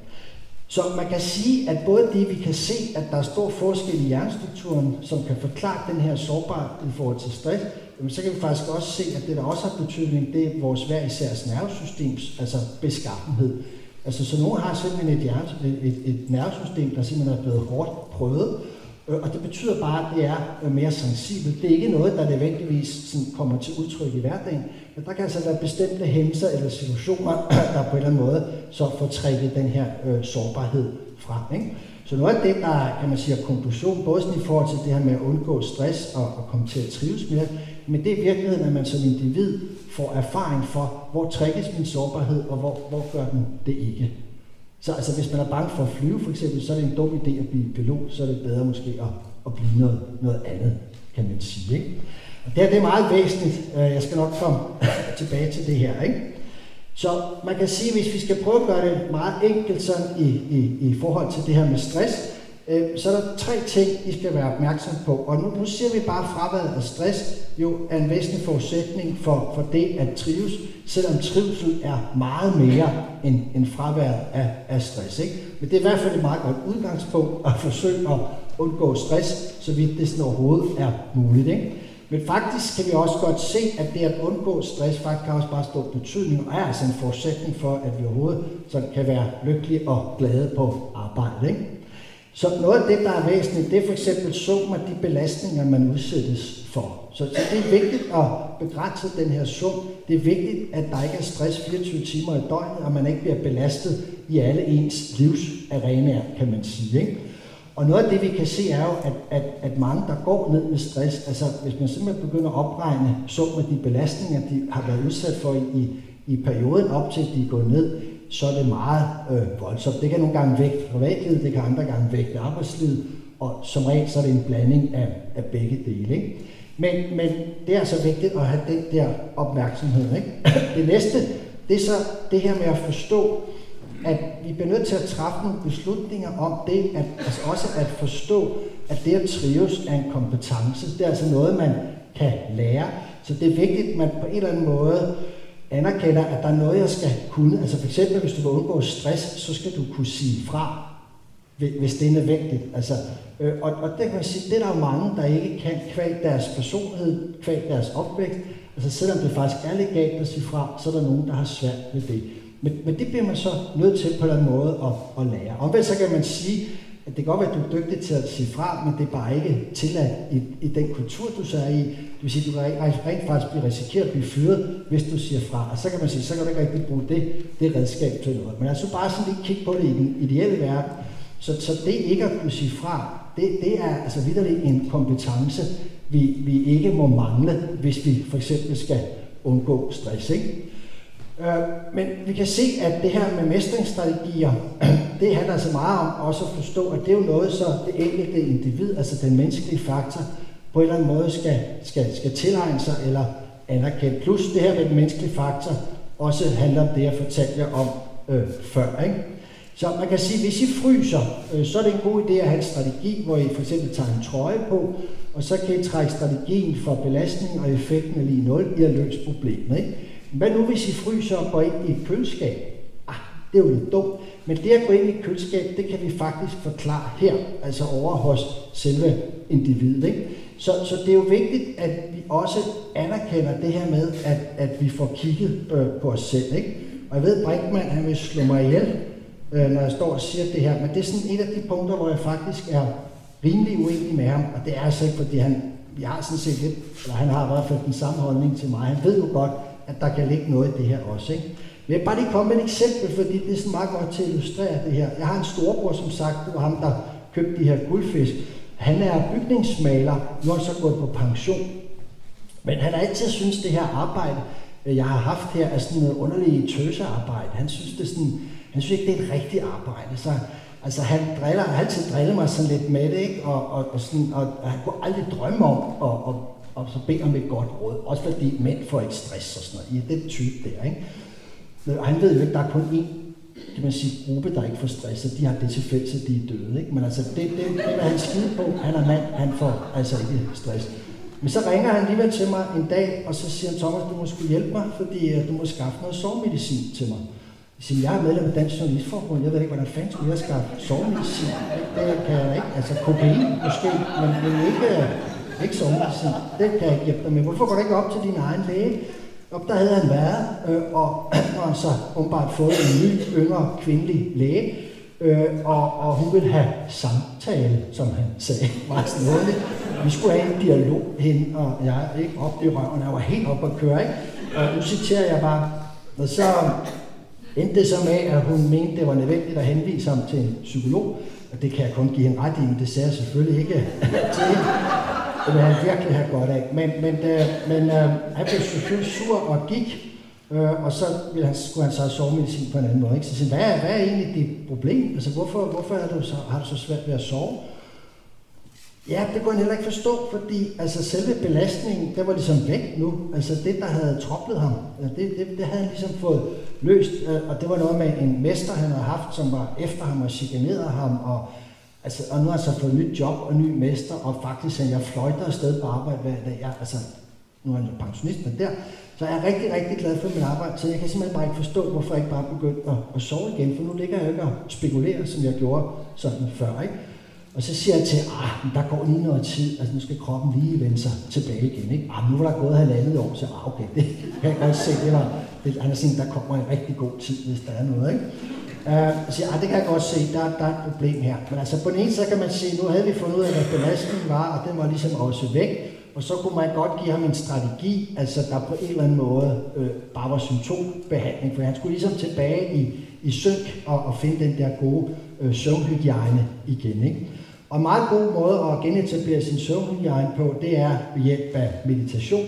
Så man kan sige, at både det, vi kan se, at der er stor forskel i hjernestrukturen, som kan forklare den her sårbarhed i forhold til stress, jamen så kan vi faktisk også se, at det, der også har betydning, det er vores hver især nervesystems altså beskaffenhed. Altså, så nogen har simpelthen et, hjerne, et, et nervesystem, der simpelthen er blevet hårdt prøvet, øh, og det betyder bare, at det er øh, mere sensibelt. Det er ikke noget, der nødvendigvis sådan kommer til udtryk i hverdagen, men der kan altså være bestemte hændelser eller situationer, *clears throat* der på en eller anden måde så får trækket den her øh, sårbarhed frem. Ikke? Så noget af det, der kan man sige er konklusion, både sådan i forhold til det her med at undgå stress og, og komme til at trives mere, men det er i virkeligheden, at man som individ får erfaring for, hvor trækkes min sårbarhed, og hvor, hvor gør den det ikke. Så altså, hvis man er bange for at flyve for eksempel, så er det en dum idé at blive pilot, så er det bedre måske at, at blive noget, noget andet, kan man sige. Ikke? Det, er, det er meget væsentligt. Øh, jeg skal nok komme tilbage til det her. Ikke? Så man kan sige, hvis vi skal prøve at gøre det meget enkelt sådan i, i, i forhold til det her med stress, øh, så er der tre ting, I skal være opmærksom på. Og nu, nu ser vi bare, at fraværet af stress jo er en væsentlig forudsætning for, for det at trives, selvom trivsel er meget mere end, end fraværet af, af stress. Ikke? Men det er i hvert fald et meget godt udgangspunkt at forsøge at undgå stress, så vidt det sådan overhovedet er muligt. Ikke? Men faktisk kan vi også godt se, at det at undgå stress faktisk har også bare stor betydning, og er altså en forudsætning for, at vi overhovedet så kan være lykkelige og glade på arbejde. Ikke? Så noget af det, der er væsentligt, det er for eksempel sum af de belastninger, man udsættes for. Så, så det er vigtigt at begrænse den her sum. Det er vigtigt, at der ikke er stress 24 timer i døgnet, og man ikke bliver belastet i alle ens livsarenaer, kan man sige. Ikke? Og noget af det, vi kan se, er jo, at, at, at mange, der går ned med stress, altså hvis man simpelthen begynder at opregne summen af de belastninger, de har været udsat for i, i, i perioden op til, at de er gået ned, så er det meget øh, voldsomt. Det kan nogle gange vægte privatlivet, det kan andre gange vægte arbejdslivet, og som regel så er det en blanding af, af begge dele. Ikke? Men, men det er altså vigtigt at have den der opmærksomhed. Ikke? Det næste, det er så det her med at forstå, at vi bliver nødt til at træffe nogle beslutninger om det, at, altså også at forstå, at det at trives er en kompetence. Det er altså noget, man kan lære. Så det er vigtigt, at man på en eller anden måde anerkender, at der er noget, jeg skal kunne. Altså for eksempel, hvis du vil undgå stress, så skal du kunne sige fra, hvis det er nødvendigt. Altså, øh, og, og det kan man sige, det er der jo mange, der ikke kan kvæg deres personlighed, kvæg deres opvækst. Altså selvom det faktisk er legalt at sige fra, så er der nogen, der har svært ved det. Men, men det bliver man så nødt til på en eller anden måde at, at lære. Omvendt så kan man sige, at det kan godt være, at du er dygtig til at sige fra, men det er bare ikke tilladt i, i den kultur, du så er i. Det vil sige, at du kan rent, rent faktisk blive risikeret at blive fyret, hvis du siger fra. Og så kan man sige, så kan du ikke rigtig bruge det, det redskab til noget. Men altså bare sådan lige kigge på det i den ideelle verden. Så, så det ikke at kunne sige fra, det, det er altså vidderligt en kompetence, vi, vi ikke må mangle, hvis vi for eksempel skal undgå stress. Ikke? Øh, men vi kan se, at det her med mestringsstrategier, *clears throat* det handler altså meget om også at forstå, at det er jo noget, så det enkelte individ, altså den menneskelige faktor, på en eller anden måde skal, skal, skal tilegne sig eller anerkende. Plus det her med den menneskelige faktor også handler om det, jeg fortalte jer om øh, før. Ikke? Så man kan sige, at hvis I fryser, øh, så er det en god idé at have en strategi, hvor I for eksempel tager en trøje på, og så kan I trække strategien for belastning og effekten er lige 0, I har løst problemet. Ikke? Hvad nu hvis I fryser og går ind i et køleskab? Ah, det er jo lidt dumt. Men det at gå ind i et køleskab, det kan vi faktisk forklare her, altså over hos selve individet. Ikke? Så, så det er jo vigtigt, at vi også anerkender det her med, at, at vi får kigget øh, på os selv. Ikke? Og jeg ved, Brinkmann han vil slå mig ihjel, øh, når jeg står og siger det her, men det er sådan et af de punkter, hvor jeg faktisk er rimelig uenig med ham, og det er altså ikke, fordi han, jeg har sådan set lidt, eller han har i hvert fald den samme holdning til mig. Han ved jo godt, at der kan ligge noget i det her også. Ikke? Men jeg vil bare lige komme med et eksempel, fordi det er sådan meget godt til at illustrere det her. Jeg har en storbror, som sagt, det var ham, der købte de her guldfisk. Han er bygningsmaler, nu er han så gået på pension. Men han har altid synes det her arbejde, øh, jeg har haft her, er sådan noget underligt tøsearbejde. Han synes, det er sådan, han synes ikke, det er et rigtigt arbejde. Så Altså han driller, han altid drillet mig sådan lidt med det, ikke? Og, og, og, sådan, og, og han kunne aldrig drømme om at, og, og så beder om et godt råd. Også fordi mænd får ikke stress og sådan noget. I den type der, ikke? Og han ved jo ikke, der er kun én kan man sige, gruppe, der ikke får stress, og de har det til fælles, at de er døde. Ikke? Men altså, det, det, det er han skide på. Han er mand, han får altså ikke stress. Men så ringer han alligevel til mig en dag, og så siger han, Thomas, du må skulle hjælpe mig, fordi øh, du må skaffe noget sovemedicin til mig. Jeg siger, jeg er medlem af Dansk Journalistforbund, jeg ved ikke, hvordan fanden skulle jeg skaffe sovemedicin. Det kan jeg ikke. Altså kokain måske, men, men ikke, øh, ikke sovemedicin. Det kan jeg ikke hjælpe dig med. Hvorfor går du ikke op til din egen læge? Og der havde han været, øh, og, *clears throat* og så åbenbart fået en ny, yngre kvindelig læge, øh, og, og hun ville have samtale, som han sagde, meget altså snåligt. Vi skulle have en dialog, hende og jeg, ikke op i røven, jeg var helt op at køre, ikke? Og nu citerer jeg bare, og så endte det så med, at hun mente, det var nødvendigt at henvise ham til en psykolog, og det kan jeg kun give hende ret i, men det sagde jeg selvfølgelig ikke til hende. Det vil han virkelig have godt af. Men, men, øh, men øh, han blev selvfølgelig sur og gik, øh, og så ville han, skulle han så have sovemedicin på en anden måde. Ikke? Så siger hvad, er, hvad er egentlig dit problem? Altså, hvorfor, hvorfor er du så, har du så svært ved at sove? Ja, det kunne han heller ikke forstå, fordi altså, selve belastningen, der var ligesom væk nu. Altså det, der havde troblet ham, det, det, det havde han ligesom fået løst. Øh, og det var noget med en mester, han havde haft, som var efter ham og chikanerede ham. Og, altså, og nu har jeg så fået nyt job og ny mester, og faktisk at jeg fløjter afsted på arbejde hver dag. Jeg, altså, nu er jeg pensionist, men der. Så jeg er rigtig, rigtig glad for mit arbejde, så jeg kan simpelthen bare ikke forstå, hvorfor jeg ikke bare begyndte at, at sove igen, for nu ligger jeg jo ikke og spekulerer, som jeg gjorde sådan før. Ikke? Og så siger jeg til, ah, der går lige noget tid, altså nu skal kroppen lige vende sig tilbage igen. Ikke? Ah, nu var der gået halvandet år, så ah, okay, det kan jeg godt se, det var, det, han har sagt, der kommer en rigtig god tid, hvis der er noget. Ikke? Øh, jeg siger, ah, det kan jeg godt se, der, der er et problem her. Men altså på den ene side kan man sige, nu havde vi fundet ud af, hvad belastningen var, og den var ligesom også væk. Og så kunne man godt give ham en strategi, altså der på en eller anden måde øh, bare var symptombehandling, for han skulle ligesom tilbage i, i synk og, og finde den der gode øh, søvnhygiejne igen. Ikke? Og en meget god måde at genetablere sin søvnhygiejne på, det er ved hjælp af meditation.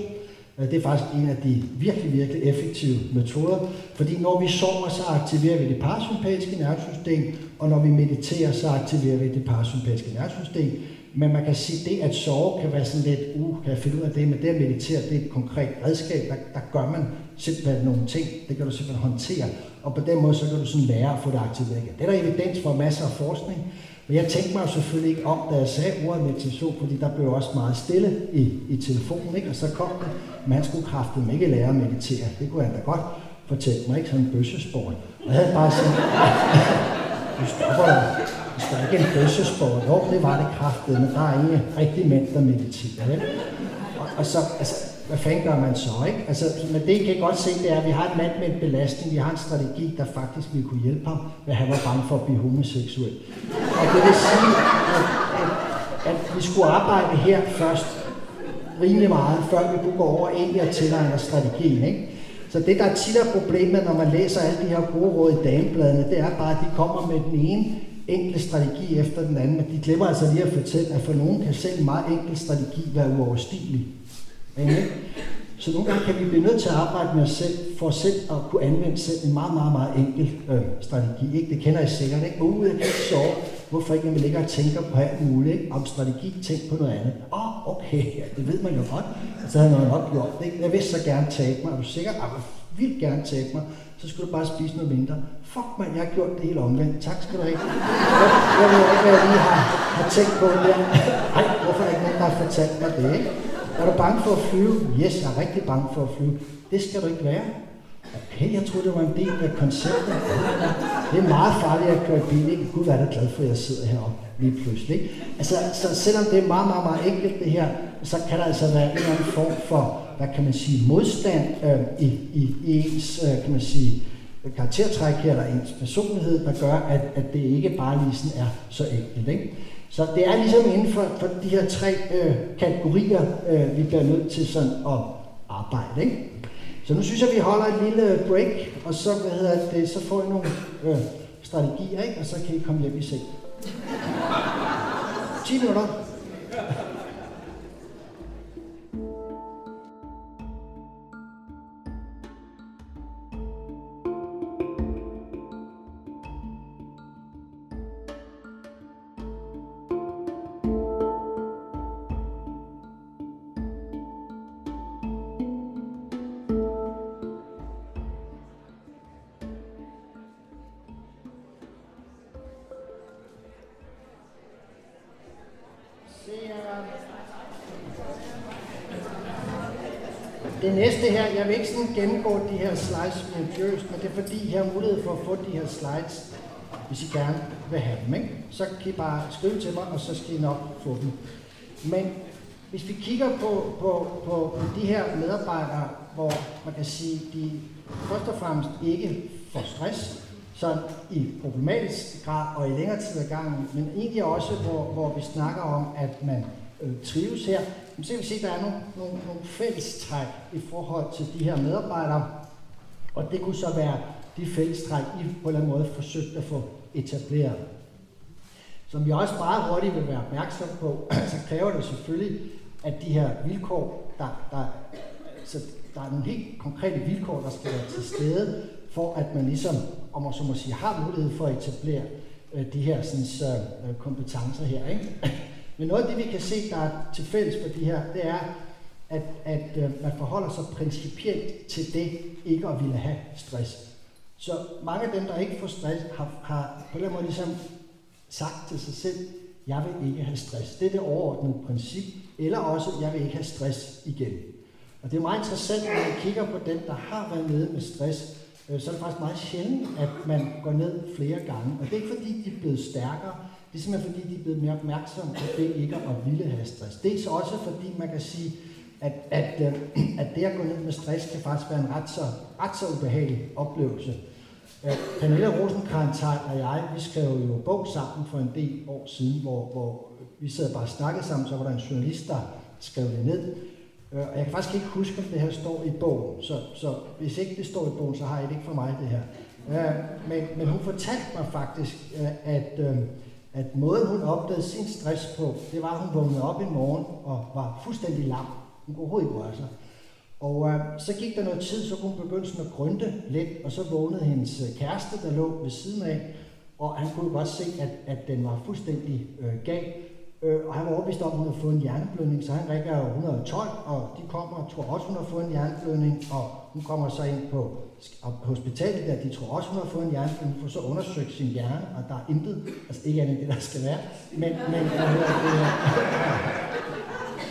Øh, det er faktisk en af de virkelig, virkelig effektive metoder, fordi når vi sover, så aktiverer vi det parasympatiske nervesystem, og når vi mediterer, så aktiverer vi det parasympatiske nervesystem. Men man kan sige, at det at sove kan være sådan lidt, uh, kan jeg finde ud af det, men det at meditere, det er et konkret redskab, der, der gør man simpelthen nogle ting, det kan du simpelthen håndtere, og på den måde, så kan du sådan lære at få det aktiveret igen. Det er der evidens for masser af forskning, men jeg tænkte mig selvfølgelig ikke om, da jeg sagde ordet meditation, fordi der blev også meget stille i, i telefonen, ikke? og så kom det, man skulle kraftigt ikke lære at meditere. Det kunne han da godt fortælle mig, ikke sådan en bøssesport. Og jeg havde bare sådan, du stopper dig. Du skal ikke en bøssesport. Jo, det var det kraftigt, men der er ingen rigtig mænd, der mediterer. Ikke? Og, og så, altså, hvad fanden gør man så, ikke? Altså, men det kan jeg godt se, det er, at vi har en mand med en belastning, vi har en strategi, der faktisk ville kunne hjælpe ham, men han var bange for at blive homoseksuel. Og det vil sige, at, at, at vi skulle arbejde her først rimelig meget, før vi kunne gå over egentlig og tilegne os strategien, ikke? Så det, der tit er problemet, når man læser alle de her gode råd i damebladene, det er bare, at de kommer med den ene enkle strategi efter den anden, men de glemmer altså lige at fortælle, at for nogen kan selv en meget enkel strategi være uoverstigelig. Så nogle gange kan vi blive nødt til at arbejde med os selv, for selv at kunne anvende selv en meget, meget, meget enkel øh, strategi. Ikke? Det kender I sikkert, ikke? Uh, jeg kan ikke sove. Hvorfor ikke, når vi ligger og tænker på alt muligt, ikke? Om strategi, tænk på noget andet. Åh, oh, okay, ja, det ved man jo godt. Så havde man nok gjort det. Ikke? Jeg vil så gerne tabe mig. Er du sikker? Jeg vil gerne tabe mig. Så skulle du bare spise noget mindre. Fuck man, jeg har gjort det hele omvendt. Tak skal du have. Jeg, ved ikke, hvad jeg lige har, har tænkt på der. Nej, hvorfor er der ikke nogen, der har fortalt mig det, ikke? Er du bange for at flyve? Yes, jeg er rigtig bange for at flyve. Det skal du ikke være. Okay, jeg troede, det var en del af konceptet. Det er meget farligt at køre bil. Ikke? Gud, hvad er glad for, at jeg sidder heroppe lige pludselig. Ikke? Altså, så selvom det er meget, meget, meget enkelt det her, så kan der altså være en eller anden form for, hvad kan man sige, modstand øh, i, i, i ens, øh, kan man sige, karaktertræk her, eller ens personlighed, der gør, at, at det ikke bare lige sådan er så enkelt. Ikke? Så det er ligesom inden for, for de her tre øh, kategorier, øh, vi bliver nødt til sådan at arbejde. Ikke? Så nu synes jeg, vi holder et lille break, og så, hvad hedder det, så får I nogle øh, strategier, ikke? og så kan I komme hjem i seng. 10 minutter. Næste her, jeg vil ikke sådan gennemgå de her slides minutiøst, men det er fordi, jeg har mulighed for at få de her slides, hvis I gerne vil have dem. Ikke? Så kan I bare skrive til mig, og så skal I nok få dem. Men hvis vi kigger på, på, på de her medarbejdere, hvor man kan sige, de først og fremmest ikke får stress, så i problematisk grad og i længere tid ad gangen, men egentlig også, hvor, hvor vi snakker om, at man øh, trives her, så kan vi se, at der er nogle, nogle, nogle fællestræk i forhold til de her medarbejdere, og det kunne så være de fællestræk, I på en eller anden måde forsøgt at få etableret. Som vi også meget hurtigt vil være opmærksom på, *clears throat* så kræver det selvfølgelig, at de her vilkår, der, der, så der er nogle helt konkrete vilkår, der skal være til stede, for at man ligesom, om man så må sige, har mulighed for at etablere øh, de her sådan, så, øh, kompetencer her. Ikke? *clears throat* Men noget af det, vi kan se, der er til fælles for de her, det er, at, at øh, man forholder sig principielt til det ikke at ville have stress. Så mange af dem, der ikke får stress, har, har på den måde ligesom sagt til sig selv, jeg vil ikke have stress. Det er det overordnede princip. Eller også, jeg vil ikke have stress igen. Og det er meget interessant, når man kigger på dem, der har været nede med stress, øh, så er det faktisk meget sjældent, at man går ned flere gange. Og det er ikke fordi, de er blevet stærkere, det er simpelthen fordi, de er blevet mere opmærksomme på det ikke at ville have stress. Det er så også fordi, man kan sige, at, at, øh, *clears throat* at det at gå ned med stress kan faktisk være en ret så, ret så ubehagelig oplevelse. Øh, Pernille rosenkrantz og jeg, vi skrev jo en bog sammen for en del år siden, hvor, hvor vi sad bare og snakkede sammen, så var der en journalist, der skrev det ned. Øh, og jeg kan faktisk ikke huske, om det her står i bogen, så, så hvis ikke det står i bogen, så har jeg det ikke for mig det her. Øh, men, men hun fortalte mig faktisk, at, at måden hun opdagede sin stress på, det var, at hun vågnede op en morgen og var fuldstændig lam. Hun kunne overhovedet ikke røre sig. Og øh, så gik der noget tid, så kunne hun begynde sådan at grønte lidt, og så vågnede hendes øh, kæreste, der lå ved siden af, og han kunne godt se, at, at den var fuldstændig øh, gal. Øh, og han var overbevist om, at hun havde fået en hjerneblødning, så han ringer 112, og de kommer og tror også, hun har fået en hjerneblødning, og hun kommer så ind på hospitalet der, de tror også, hun har fået en hjerneblødning, for så undersøgt sin hjerne, og der er intet, altså ikke andet end det, der skal være, men, men hvad hedder det,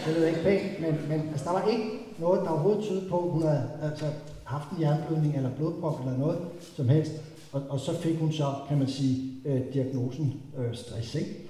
det lyder ikke pænt, men, men altså, der var ikke noget, der overhovedet tydede på, at hun havde altså, haft en hjerneblødning eller blodprop eller noget som helst. Og, og så fik hun så, kan man sige, øh, diagnosen øh, stress. Ikke?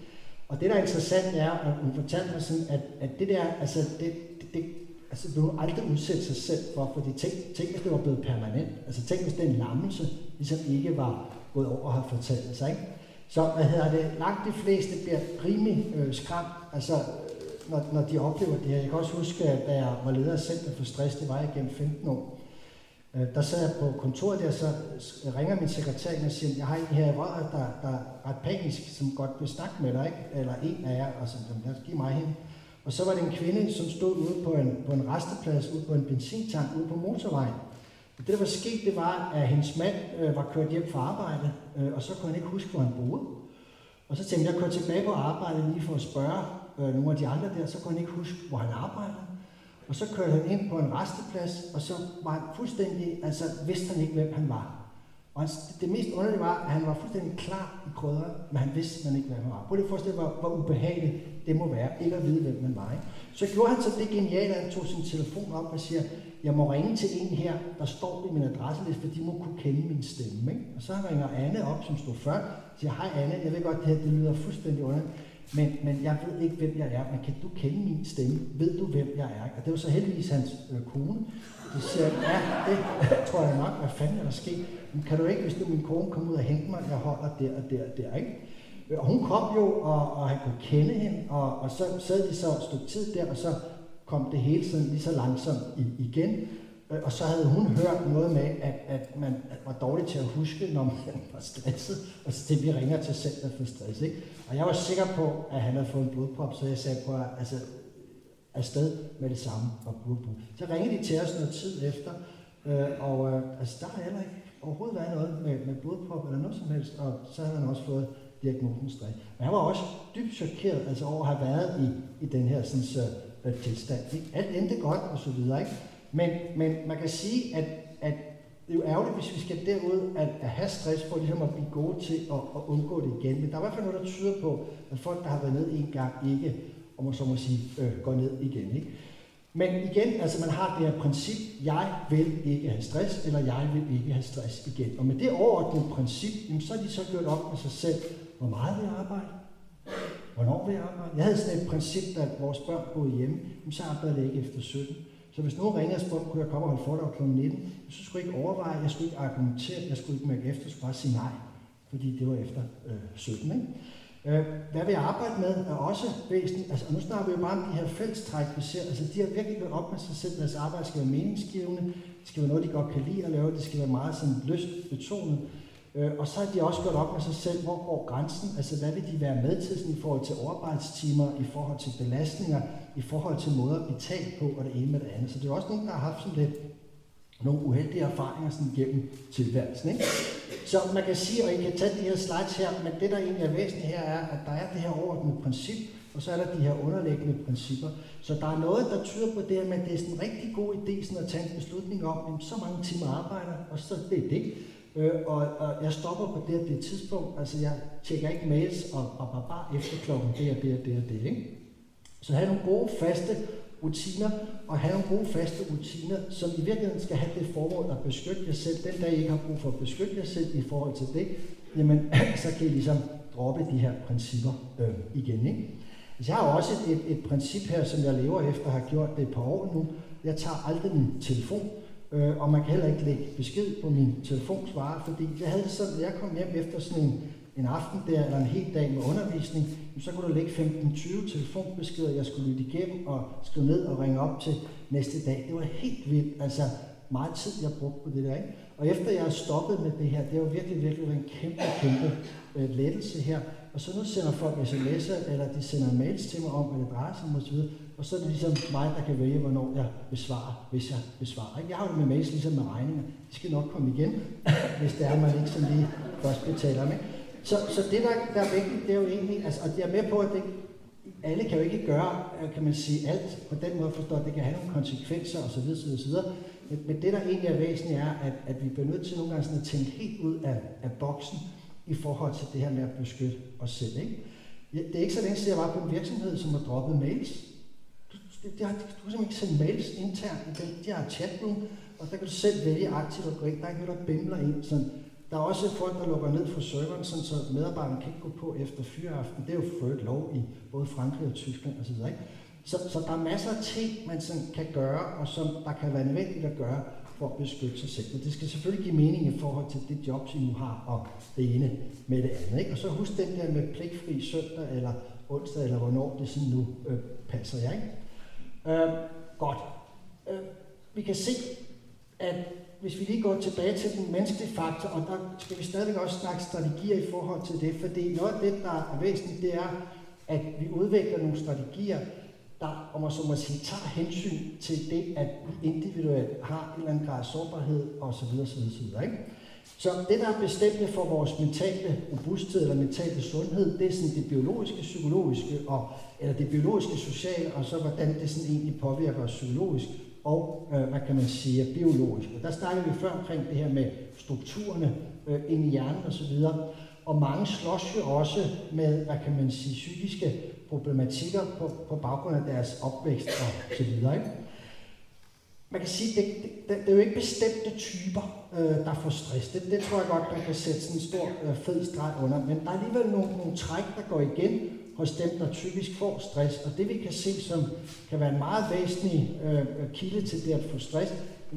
Og det, der er interessant, er, at hun fortalte mig sådan, at, at det der, altså det, det, det altså du hun aldrig udsætte sig selv for, fordi tænk, tænk hvis det var blevet permanent. Altså tænk hvis den lammelse ligesom ikke var gået over og har fortalt sig. Ikke? Så hvad hedder det, langt de fleste bliver rimelig øh, skræmt, altså øh, når, når de oplever det her. Jeg kan også huske, at da jeg var leder af Center for Stress, det var jeg gennem 15 år, øh, der sad jeg på kontoret der, så ringer min sekretær ind og siger, jeg har en her i røret, der, der er ret panisk, som godt vil snakke med dig, ikke? eller en af jer, og så lad mig hende. Og så var det en kvinde, som stod ude på en, på en resteplads, ude på en benzintank, ude på motorvejen. Og det, der var sket, det var, at hendes mand øh, var kørt hjem fra arbejde, øh, og så kunne han ikke huske, hvor han boede. Og så tænkte jeg, jeg kører tilbage på arbejde lige for at spørge øh, nogle af de andre der, så kunne han ikke huske, hvor han arbejdede. Og så kørte han ind på en resteplads, og så var han fuldstændig, altså vidste han ikke, hvem han var. Og han, det mest underlige var, at han var fuldstændig klar i krydderen, men han vidste man ikke, hvad han var. Prøv lige at forestille hvor, hvor ubehageligt det må være, ikke at vide, hvem man var. Ikke? Så gjorde han så det geniale, at han tog sin telefon op og siger, jeg må ringe til en her, der står i min adresseliste, for de må kunne kende min stemme. Ikke? Og så ringer Anne op, som stod før, og siger, hej Anne, jeg ved godt, det her det lyder fuldstændig underligt, men, men jeg ved ikke, hvem jeg er, men kan du kende min stemme? Ved du, hvem jeg er? Og det var så heldigvis hans øh, kone. Det siger, ja, det tror jeg nok, hvad fanden er der sket? Kan du ikke, hvis du min kone kommer ud og hente mig, jeg holder der og der og der, ikke? Øh, og hun kom jo, og, og han kunne kende hende, og, og så sad de så et stykke tid der, og så kom det hele sådan lige så langsomt igen. Øh, og så havde hun hørt noget med, at, at man var dårlig til at huske, når man *laughs* var stresset. Og så det, vi ringer til Center for Stress. Ikke? Og jeg var sikker på, at han havde fået en blodprop, så jeg sagde på, at altså, afsted med det samme og blodprop. Så ringede de til os noget tid efter, øh, og øh, altså, der har heller ikke overhovedet været noget med, med blodprop eller noget som helst, og så havde han også fået diagnosen stress. Men han var også dybt chokeret altså over at have været i, i den her sådan, så, øh, tilstand. Ikke? Alt endte godt og så videre. Ikke? Men, men man kan sige, at, at det er jo ærgerligt, hvis vi skal derud at, at have stress for ligesom at blive gode til at, at undgå det igen. Men der er i hvert fald noget, der tyder på, at folk, der har været ned en gang, ikke, om man så må sige, øh, går ned igen. Ikke? Men igen, altså man har det her princip, jeg vil ikke have stress, eller jeg vil ikke have stress igen. Og med det overordnede princip, jamen, så er de så gjort op med sig selv, hvor meget vil jeg arbejde, hvornår vil jeg arbejde. Jeg havde sådan et princip, da vores børn boede hjemme, jamen, så arbejdede jeg ikke efter 17. Så hvis nogen ringer og spurgte, kunne jeg komme og holde foredrag kl. 19, så skulle jeg ikke overveje, jeg skulle ikke argumentere, jeg skulle ikke mærke efter, jeg skulle bare sige nej, fordi det var efter øh, 17. Ikke? Øh, hvad vi arbejder med er også væsentligt. Altså, nu snakker vi jo bare om de her fællestræk, vi ser. Altså, de har virkelig gået op med sig selv. Deres arbejde skal være meningsgivende. Det skal være noget, de godt kan lide at lave. Det skal være meget sådan lystbetonet. Øh, og så har de også gået op med sig selv, hvor går grænsen? Altså, hvad vil de være med til sådan, i forhold til overarbejdstimer, i forhold til belastninger, i forhold til måder at betale på, og det ene med det andet. Så det er også nogen, der har haft sådan lidt nogle uheldige erfaringer sådan gennem tilværelsen. Ikke? Så man kan sige, og I kan tage de her slides her, men det der egentlig er væsentligt her er, at der er det her overordnede princip, og så er der de her underliggende principper. Så der er noget, der tyder på det her med, at det er sådan en rigtig god idé sådan at tage en beslutning om, at så mange timer arbejder, og så det er det. Øh, og, og jeg stopper på det og det tidspunkt, altså jeg tjekker ikke mails og, og bare, bare efter klokken det og det og det og det. Ikke? Så have nogle gode, faste rutiner, og have nogle gode, faste rutiner, som i virkeligheden skal have det formål at beskytte jer selv. Den dag I ikke har brug for at beskytte jer selv i forhold til det, jamen *clears throat* så kan I ligesom droppe de her principper øh, igen. Ikke? Altså, jeg har også et, et, et princip her, som jeg lever efter, har gjort det et par år nu. Jeg tager aldrig min telefon, øh, og man kan heller ikke lægge besked på min telefonsvarer, fordi jeg havde sådan, jeg kom hjem efter sådan en en aften der, eller en hel dag med undervisning, så kunne du lægge 15-20 telefonbeskeder, jeg skulle lytte igennem og skrive ned og ringe op til næste dag. Det var helt vildt, altså meget tid, jeg brugte på det der. Ikke? Og efter jeg har stoppet med det her, det har jo virkelig, virkelig været en kæmpe, kæmpe øh, lettelse her. Og så nu sender folk sms'er, eller de sender mails til mig om, hvad det drejer sig om osv. Og så er det ligesom mig, der kan vælge, hvornår jeg besvarer, hvis jeg besvarer. Ikke? Jeg har det med mails ligesom med regninger. De skal nok komme igen, hvis det er, man ikke sådan lige først betaler. med. Så, så det, der, der er vigtigt, det er jo egentlig, altså, og jeg er med på, at det, alle kan jo ikke gøre, øh, kan man sige, alt på den måde forstår, at det kan have nogle konsekvenser osv. osv., osv. Men, men det, der egentlig er væsentligt, er, at, at vi bliver nødt til nogle gange sådan at tænke helt ud af, af boksen i forhold til det her med at beskytte os selv. Ikke? Det er ikke så længe siden, jeg var på en virksomhed, som har droppet mails. Du, det, det har, du kan simpelthen ikke sende mails internt i den. De har chatroom, og der kan du selv vælge aktivt at gå ind. Der er ikke noget, der bimler ind. Sådan, der er også folk, der lukker ned for serveren, sådan så medarbejderne kan ikke gå på efter fyreaften. Det er jo for et lov i både Frankrig og Tyskland osv. Ikke? Så, så der er masser af ting, man sådan kan gøre, og som der kan være nødvendigt at gøre for at beskytte sig selv. Men det skal selvfølgelig give mening i forhold til det job, I nu har, og det ene med det andet. Ikke? Og så husk den der med pligtfri søndag, eller onsdag, eller hvornår det sådan nu øh, passer jer. Ikke? Øh, godt. Øh, vi kan se, at hvis vi lige går tilbage til den menneskelige faktor, og der skal vi stadigvæk også snakke strategier i forhold til det, fordi noget af det, der er væsentligt, det er, at vi udvikler nogle strategier, der, om man så må sige, tager hensyn til det, at vi individuelt har en eller anden grad af sårbarhed osv. osv., osv. Ikke? Så det, der er bestemt for vores mentale robusthed eller mentale sundhed, det er sådan det biologiske, psykologiske, og, eller det biologiske, sociale, og så hvordan det sådan egentlig påvirker os psykologisk og, øh, hvad kan man sige, biologisk. Og der snakkede vi før omkring det her med strukturerne øh, inde i hjernen osv., og mange slås jo også med, hvad kan man sige, psykiske problematikker på, på baggrund af deres opvækst og så videre. Ikke? Man kan sige, det, det, det, det er jo ikke bestemte typer, øh, der får stress. Det, det tror jeg godt, man kan sætte sådan en stor øh, fed streg under. Men der er alligevel nogle, nogle træk, der går igen hos dem, der typisk får stress. Og det vi kan se, som kan være en meget væsentlig øh, kilde til det at få stress,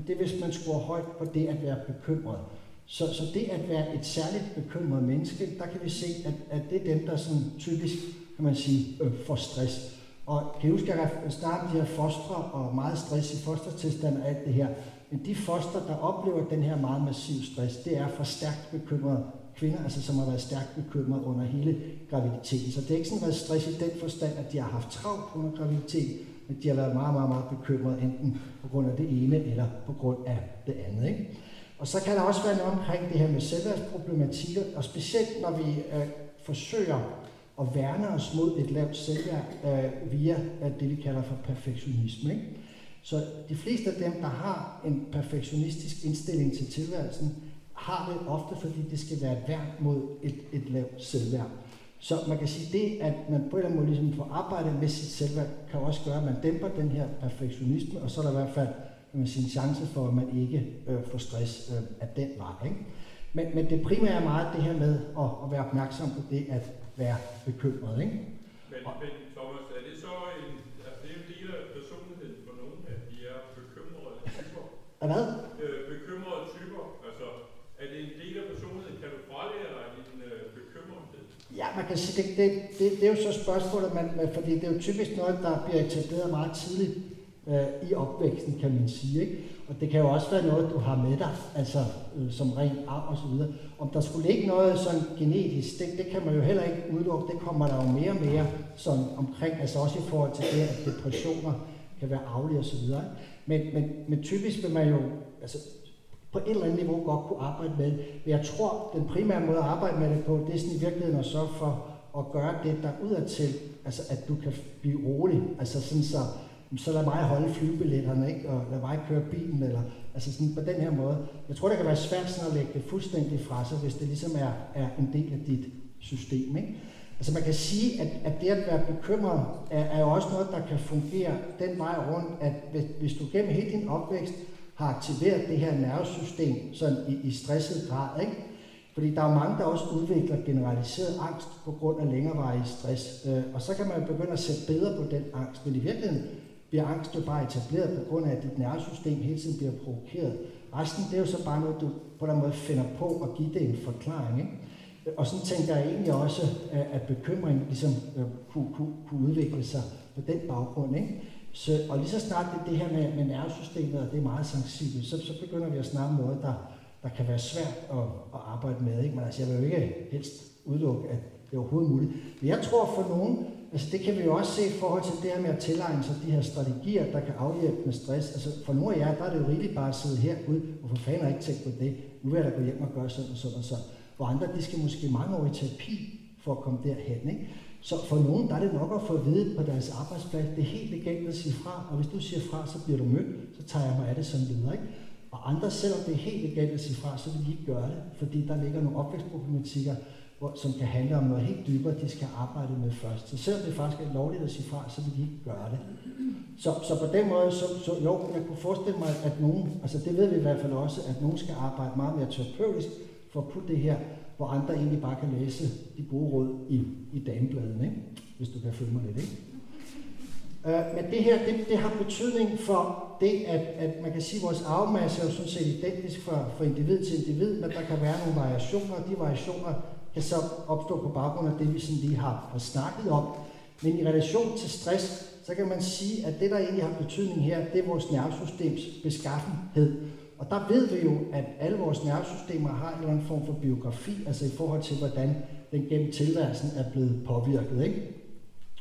det er, hvis man scorer højt på det at være bekymret. Så, så det at være et særligt bekymret menneske, der kan vi se, at, at det er dem, der sådan typisk, kan man sige, øh, får stress. Og kan I huske, at jeg startede de her fostre og meget stress i fostertilstand og alt det her. Men de foster, der oplever den her meget massiv stress, det er for stærkt bekymrede kvinder, altså som har været stærkt bekymret under hele graviditeten. Så det er ikke sådan været stress i den forstand, at de har haft travlt under graviditet, men de har været meget, meget, meget bekymrede, enten på grund af det ene eller på grund af det andet. Ikke? Og så kan der også være noget omkring det her med selvværdsproblematikker, og specielt når vi øh, forsøger at værne os mod et lavt selvværd øh, via øh, det, vi kalder for perfektionisme. Ikke? Så de fleste af dem, der har en perfektionistisk indstilling til tilværelsen, har det ofte, fordi det skal være et værn mod et, et lavt selvværd. Så man kan sige, det, at man på en eller anden måde ligesom får arbejdet med sit selvværd, kan også gøre, at man dæmper den her perfektionisme, og så er der i hvert fald man sige, en chance for, at man ikke øh, får stress øh, af den vej. Ikke? Men, men det primære er meget det her med at, at være opmærksom på det at være bekymret. Ikke? Men, men Thomas, er det så en, altså det er en del af personligheden for nogen, at de er bekymrede typer? Er hvad? Øh, bekymrede typer, altså er det en del af personligheden? Kan du fralære dig din øh, bekymrethed? Ja, man kan sige, det, det, det, det er jo så spørgsmålet, man, man, fordi det er jo typisk noget, der bliver etableret meget tidligt øh, i opvæksten, kan man sige. Ikke? Og det kan jo også være noget, du har med dig, altså øh, som ren arv og så videre. Om der skulle ligge noget sådan genetisk, det, det kan man jo heller ikke udelukke. Det kommer der jo mere og mere sådan omkring, altså også i forhold til det, at depressioner kan være arvelige og så videre. Men, men, men typisk vil man jo altså, på et eller andet niveau godt kunne arbejde med. Men jeg tror, den primære måde at arbejde med det på, det er sådan i virkeligheden at sørge for at gøre det, der udadtil, altså at du kan blive rolig. Altså sådan så, så lad mig holde flybilletterne, ikke? og lad mig køre bilen, eller altså sådan på den her måde. Jeg tror, det kan være svært sådan at lægge det fuldstændig fra sig, hvis det ligesom er, er en del af dit system. Ikke? Altså man kan sige, at, at det at være bekymret er, er jo også noget, der kan fungere den vej rundt, at hvis, hvis du gennem hele din opvækst har aktiveret det her nervesystem sådan i, i stresset grad, ikke? Fordi der er mange, der også udvikler generaliseret angst på grund af længerevarig stress. Øh, og så kan man jo begynde at sætte bedre på den angst. Men i virkeligheden bliver angst jo bare etableret på grund af, at dit nervesystem hele tiden bliver provokeret. Resten, det er jo så bare noget, du på den måde finder på og give det en forklaring. Ikke? Og sådan tænker jeg egentlig også, at bekymring ligesom øh, kunne, kunne, kunne udvikle sig på den baggrund. Ikke? Så, og lige så snart det, det her med, med nervesystemet, og det er meget sensibelt, så, så begynder vi at snakke om noget, der, der kan være svært at, at arbejde med. Ikke? Men altså, jeg vil jo ikke helst udelukke, at det er overhovedet muligt. Men jeg tror for nogen, altså det kan vi jo også se i forhold til det her med at tilegne sig de her strategier, der kan afhjælpe med stress. Altså for nogle af jer, der er det jo rigtig bare at sidde herude, og for fanden har ikke tænkt på det? Nu vil jeg da gå hjem og gøre sådan og sådan og sådan. Hvor andre, de skal måske mange år i terapi for at komme derhen. Ikke? Så for nogen, der er det nok at få at vide på deres arbejdsplads, det er helt legalt at sige fra, og hvis du siger fra, så bliver du mødt, så tager jeg mig af det som leder. Ikke? Og andre, selvom det er helt legalt at sige fra, så vil de ikke gøre det, fordi der ligger nogle opvækstproblematikker, hvor, som kan handle om noget helt dybere, de skal arbejde med først. Så selvom det faktisk er lovligt at sige fra, så vil de ikke gøre det. Så, så på den måde, så, så jo, jeg kunne forestille mig, at nogen, altså det ved vi i hvert fald også, at nogen skal arbejde meget mere terapeutisk for at putte det her, hvor andre egentlig bare kan læse de gode råd i, i damebladene, ikke? hvis du kan følge mig lidt. Ikke? Øh, men det her, det, det har betydning for det, at, at man kan sige, at vores arvemasse er jo sådan set identisk fra, fra individ til individ, men der kan være nogle variationer, og de variationer kan så opstå på baggrund af det, vi sådan lige har, har snakket om. Men i relation til stress, så kan man sige, at det, der egentlig har betydning her, det er vores nervesystems beskaffenhed. Og der ved vi jo, at alle vores nervesystemer har en eller anden form for biografi, altså i forhold til, hvordan den gennem tilværelsen er blevet påvirket. Ikke?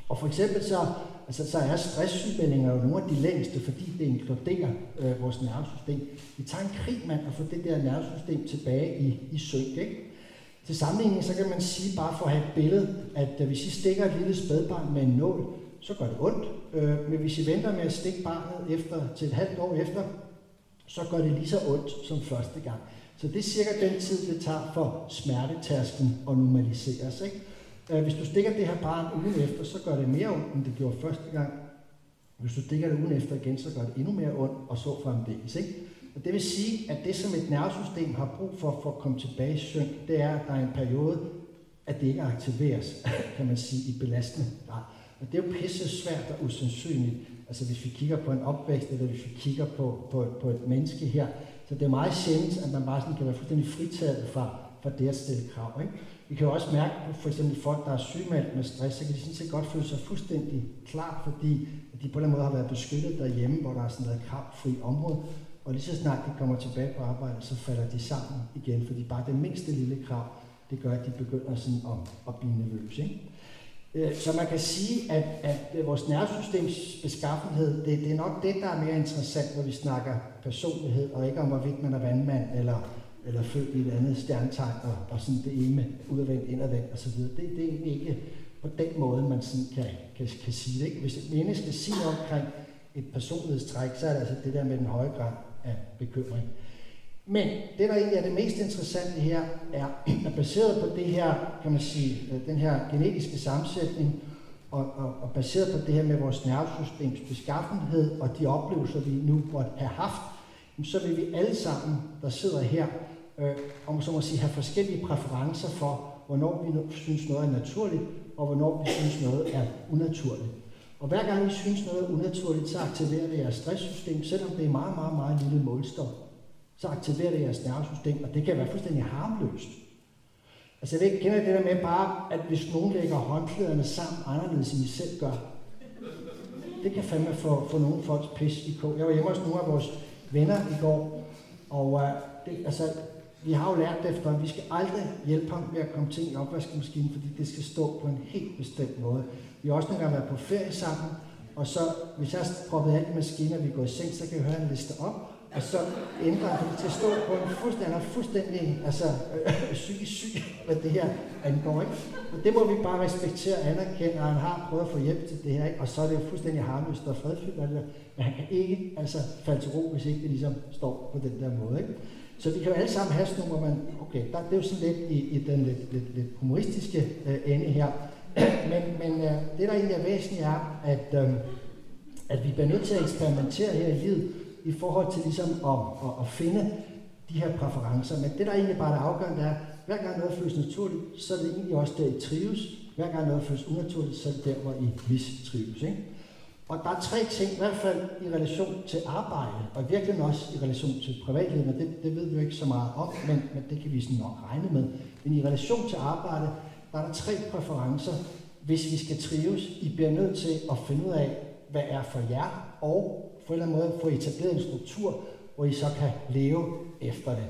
Og for eksempel så, altså, så er stresssygemeldinger jo nogle af de længste, fordi det inkluderer øh, vores nervesystem. Vi tager en krig, mand, og får det der nervesystem tilbage i, i synk. Ikke? Til sammenligning, så kan man sige, bare for at have et billede, at øh, hvis I stikker et lille spædbarn med en nål, så gør det ondt. Øh, men hvis I venter med at stikke barnet efter, til et halvt år efter, så gør det lige så ondt som første gang. Så det er cirka den tid, det tager for smertetasken at normaliseres. Ikke? Øh, hvis du stikker det her barn ugen efter, så gør det mere ondt, end det gjorde første gang. Hvis du stikker det ugen efter igen, så gør det endnu mere ondt, og så fremdeles. Ikke? Og det vil sige, at det som et nervesystem har brug for, for at komme tilbage i synk, det er, at der er en periode, at det ikke aktiveres, *laughs* kan man sige, i belastende grad. Og det er jo pisse svært og usandsynligt, altså hvis vi kigger på en opvækst, eller hvis vi kigger på, på, på et menneske her. Så det er meget sjældent, at man bare sådan kan være fuldstændig fritaget fra, fra det at stille krav. Ikke? Vi kan jo også mærke på for eksempel folk, der er sygemeldt med stress, så kan de sådan set godt føle sig fuldstændig klar, fordi de på den måde har været beskyttet derhjemme, hvor der er sådan noget kravfri område. Og lige så snart de kommer tilbage på arbejde, så falder de sammen igen, fordi bare det mindste lille krav, det gør, at de begynder sådan at, at blive nervøse. Ikke? Øh, så man kan sige, at, at øh, vores nervesystems beskaffenhed, det, det er nok det, der er mere interessant, når vi snakker personlighed, og ikke om, hvorvidt man er vandmand, eller, eller født i et andet stjernetegn, og, og sådan det ene udadvendt, indadvendt osv. Det, det er egentlig ikke på den måde, man sådan kan, kan, kan sige det. Ikke? Hvis et menneske siger omkring et personlighedstræk, så er det altså det der med den høje grad af bekymring. Men det, der egentlig er det mest interessante her, er, at baseret på det her, kan man sige, øh, den her genetiske sammensætning, og, og, og baseret på det her med vores nervesystems beskaffenhed og de oplevelser, vi nu måtte have haft, så vil vi alle sammen, der sidder her, øh, om så må sige, have forskellige præferencer for, hvornår vi synes noget er naturligt, og hvornår vi synes noget er unaturligt. Og hver gang vi synes noget er unaturligt, så aktiverer det jeres stresssystem, selvom det er meget, meget, meget lille målstok så aktiverer det jeres nervesystem, og det kan være fuldstændig harmløst. Altså jeg ved ikke, kender det der med bare, at hvis nogen lægger håndklæderne sammen anderledes, end I selv gør, det kan fandme få, få nogle folks pis i kog. Jeg var hjemme hos nogle af vores venner i går, og uh, det, altså, vi har jo lært efter, at vi skal aldrig hjælpe ham med at komme ting i opvaskemaskinen, fordi det skal stå på en helt bestemt måde. Vi har også nogle gange været på ferie sammen, og så, hvis jeg har proppet alt i maskinen, og vi går i seng, så kan jeg høre en liste op, og så ændrer han til at stå på en fuldstændig, han er fuldstændig altså, øh, psykisk syg, hvad det her angår. Ikke? Og det må vi bare respektere og anerkende, at han har prøvet at få hjælp til det her, ikke? og så er det jo fuldstændig harmløst og fredfyldt, men han kan ikke altså, falde til ro, hvis ikke det ligesom står på den der måde. Ikke? Så vi kan jo alle sammen have sådan nogle, hvor man, okay, der, det er jo sådan lidt i, i den lidt, lidt, lidt humoristiske øh, ende her, *clears throat* men, men øh, det der egentlig er væsentligt er, at, øh, at vi bliver nødt til at eksperimentere her i livet, i forhold til ligesom at, at, at finde de her præferencer. Men det, der egentlig bare er afgørende, er, hver gang noget føles naturligt, så er det egentlig også der, I trives. Hver gang noget føles unaturligt, så er det der, hvor I mistrives. Ikke? Og der er tre ting, i hvert fald i relation til arbejde, og virkelig også i relation til privatlivet, men det, det ved vi jo ikke så meget om, men, men det kan vi sådan nok regne med. Men i relation til arbejde, der er der tre præferencer, hvis vi skal trives. I bliver nødt til at finde ud af, hvad er for jer, og på en eller anden måde få etableret en struktur, hvor I så kan leve efter det.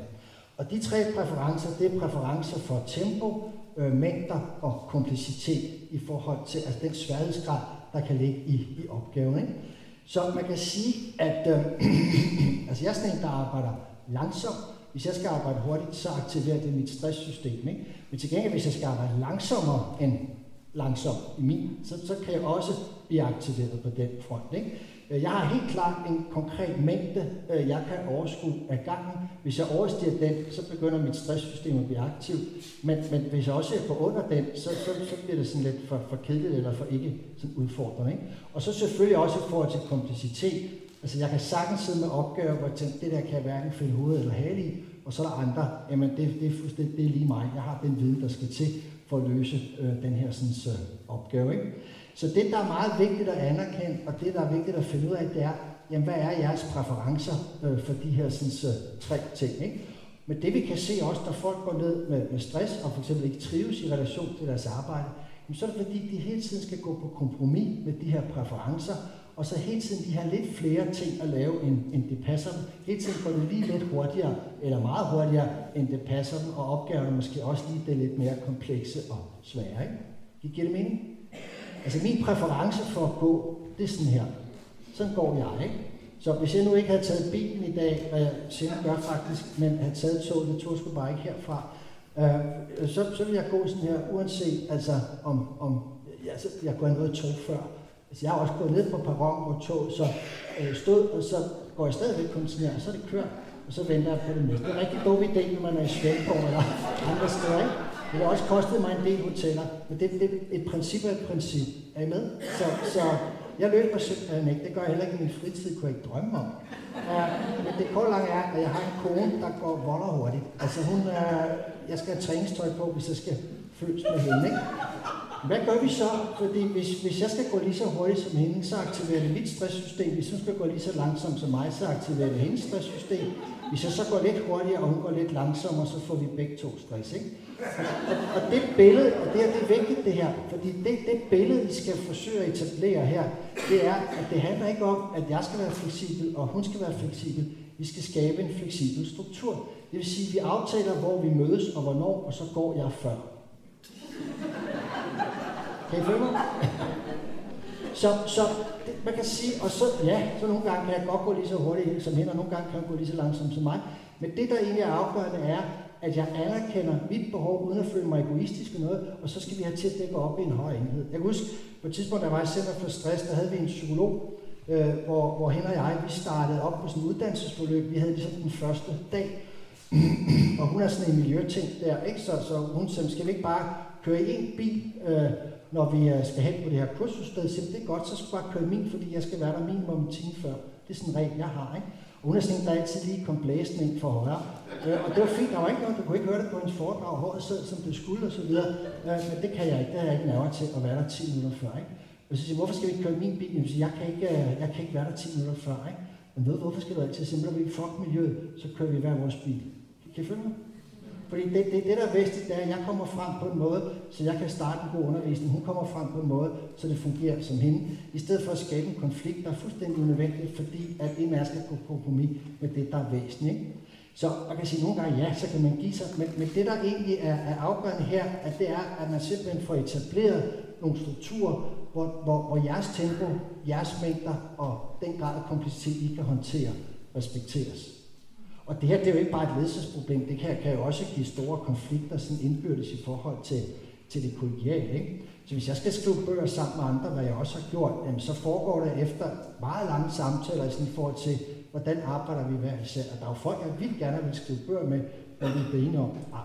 Og de tre præferencer, det er præferencer for tempo, øh, mængder og kompleksitet i forhold til altså den sværhedsgrad, der kan ligge i, i opgaven. Ikke? Så man kan sige, at øh, *clears throat* altså jeg er sådan en, der arbejder langsomt. Hvis jeg skal arbejde hurtigt, så aktiverer det mit stresssystem. Ikke? Men til gengæld, hvis jeg skal arbejde langsommere end langsomt i min, så, så kan jeg også blive aktiveret på den front. Ikke? Øh, jeg har helt klart en konkret mængde, øh, jeg kan overskue af gangen. Hvis jeg overstiger den, så begynder mit stresssystem at blive aktivt. Men, men hvis jeg også er på under den, så, så, så bliver det sådan lidt for, for kedeligt eller for ikke sådan udfordrende. Ikke? Og så selvfølgelig også i forhold til kompleksitet. Altså jeg kan sagtens sidde med opgaver, hvor jeg tænker, det der kan jeg hverken finde hoved eller hale i. Og så er der andre, jamen det, det, det, det er lige mig. Jeg har den viden, der skal til for at løse øh, den her sådan, øh, opgave. Ikke? Så det, der er meget vigtigt at anerkende, og det, der er vigtigt at finde ud af, det er, jamen, hvad er jeres præferencer øh, for de her sådan, så, tre ting. Ikke? Men det vi kan se også, når folk går ned med, med stress, og for eksempel ikke trives i relation til deres arbejde, jamen, så er det fordi, de hele tiden skal gå på kompromis med de her præferencer, og så hele tiden de har lidt flere ting at lave, end, end det passer dem. Hele tiden går det lige lidt hurtigere, eller meget hurtigere, end det passer dem, og opgaverne måske også lige det lidt mere komplekse og svære. Ikke? Det giver det mening? Altså min præference for at gå, det er sådan her. Sådan går jeg, ikke? Så hvis jeg nu ikke havde taget bilen i dag, hvad jeg sjældent gør faktisk, men havde taget toget, det tog sgu bare ikke herfra, øh, så, så vil jeg gå sådan her, uanset altså om, om ja, så, jeg går noget tog før. Altså, jeg har også gået ned på perron og tog, så øh, stod, og så går jeg stadigvæk kun sådan her, og så er det kørt, og så venter jeg på det næste. Det er en rigtig god idé, når man er i Svendborg eller andre steder, ikke? Det har også kostet mig en del hoteller, men det, det et princip er et princip. Er I med? Så, så jeg løber simpelthen ikke. Det gør jeg heller ikke i min fritid, kunne jeg ikke drømme om. Uh, men det korte lange er, at jeg har en kone, der går volder hurtigt. Altså hun, uh, jeg skal have træningstøj på, hvis jeg skal føles med hende. Ikke? Hvad gør vi så? Fordi hvis, hvis jeg skal gå lige så hurtigt som hende, så aktiverer det mit stresssystem. Hvis hun skal gå lige så langsomt som mig, så aktiverer det hendes stresssystem. Hvis jeg så går lidt hurtigere, og hun går lidt langsommere, så får vi begge to stress. Ikke? Og, og, det billede, og det, er, det er vigtigt det her, fordi det, det billede, vi skal forsøge at etablere her, det er, at det handler ikke om, at jeg skal være fleksibel, og hun skal være fleksibel. Vi skal skabe en fleksibel struktur. Det vil sige, at vi aftaler, hvor vi mødes og hvornår, og så går jeg før. Kan I følge mig? Så, så det, man kan sige, og så, ja, så nogle gange kan jeg godt gå lige så hurtigt som hende, og nogle gange kan jeg gå lige så langsomt som mig. Men det, der egentlig er afgørende, er, at jeg anerkender mit behov, uden at føle mig egoistisk eller noget, og så skal vi have til at dække op i en høj enhed. Jeg kan huske, på et tidspunkt, der var i Center for Stress, der havde vi en psykolog, øh, hvor, hvor hende og jeg, vi startede op på sådan en uddannelsesforløb. Vi havde ligesom den første dag, *clears throat* og hun er sådan en miljøting der, ikke? Så, så hun sagde, skal vi ikke bare køre i en bil, øh, når vi øh, skal hen på det her kursussted? Så det er godt, så skal jeg bare køre min, fordi jeg skal være der minimum en time før. Det er sådan en regel, jeg har, ikke? Og hun er sådan der altid lige kom blæsende ind for højre. Øh, og det var fint, der var ikke noget, du kunne ikke høre det på hendes foredrag, håret sad som det skulle og så videre. Øh, men det kan jeg ikke, det har jeg ikke nærmere til at være der 10 minutter før. Ikke? Og så siger hvorfor skal vi ikke køre min bil? Jeg, siger, jeg, kan ikke, øh, jeg kan ikke være der 10 minutter før. Ikke? Men ved hvorfor skal du altid sige, at vi fuck miljøet, så kører vi hver vores bil. Kan I følge mig? Fordi det, det, det der er vigtigt, det er, at jeg kommer frem på en måde, så jeg kan starte en god undervisning. Hun kommer frem på en måde, så det fungerer som hende. I stedet for at skabe en konflikt, der er fuldstændig unødvendig, fordi at en af skal gå kompromis med det, der er væsentligt. Ikke? Så man kan sige, at nogle gange ja, så kan man give sig, men, men det der egentlig er, er afgørende her, at det er, at man simpelthen får etableret nogle strukturer, hvor, hvor, hvor jeres tempo, jeres mængder og den grad af kompleksitet, I kan håndtere, respekteres. Og det her det er jo ikke bare et ledelsesproblem, det kan, kan jo også give store konflikter sådan indbyrdes i forhold til, til det kollegiale. Ikke? Så hvis jeg skal skrive bøger sammen med andre, hvad jeg også har gjort, jamen, så foregår det efter meget lange samtaler i forhold til, hvordan arbejder vi hver især. Og der er jo folk, jeg vil gerne vil skrive bøger med, når vi er enige om, ah,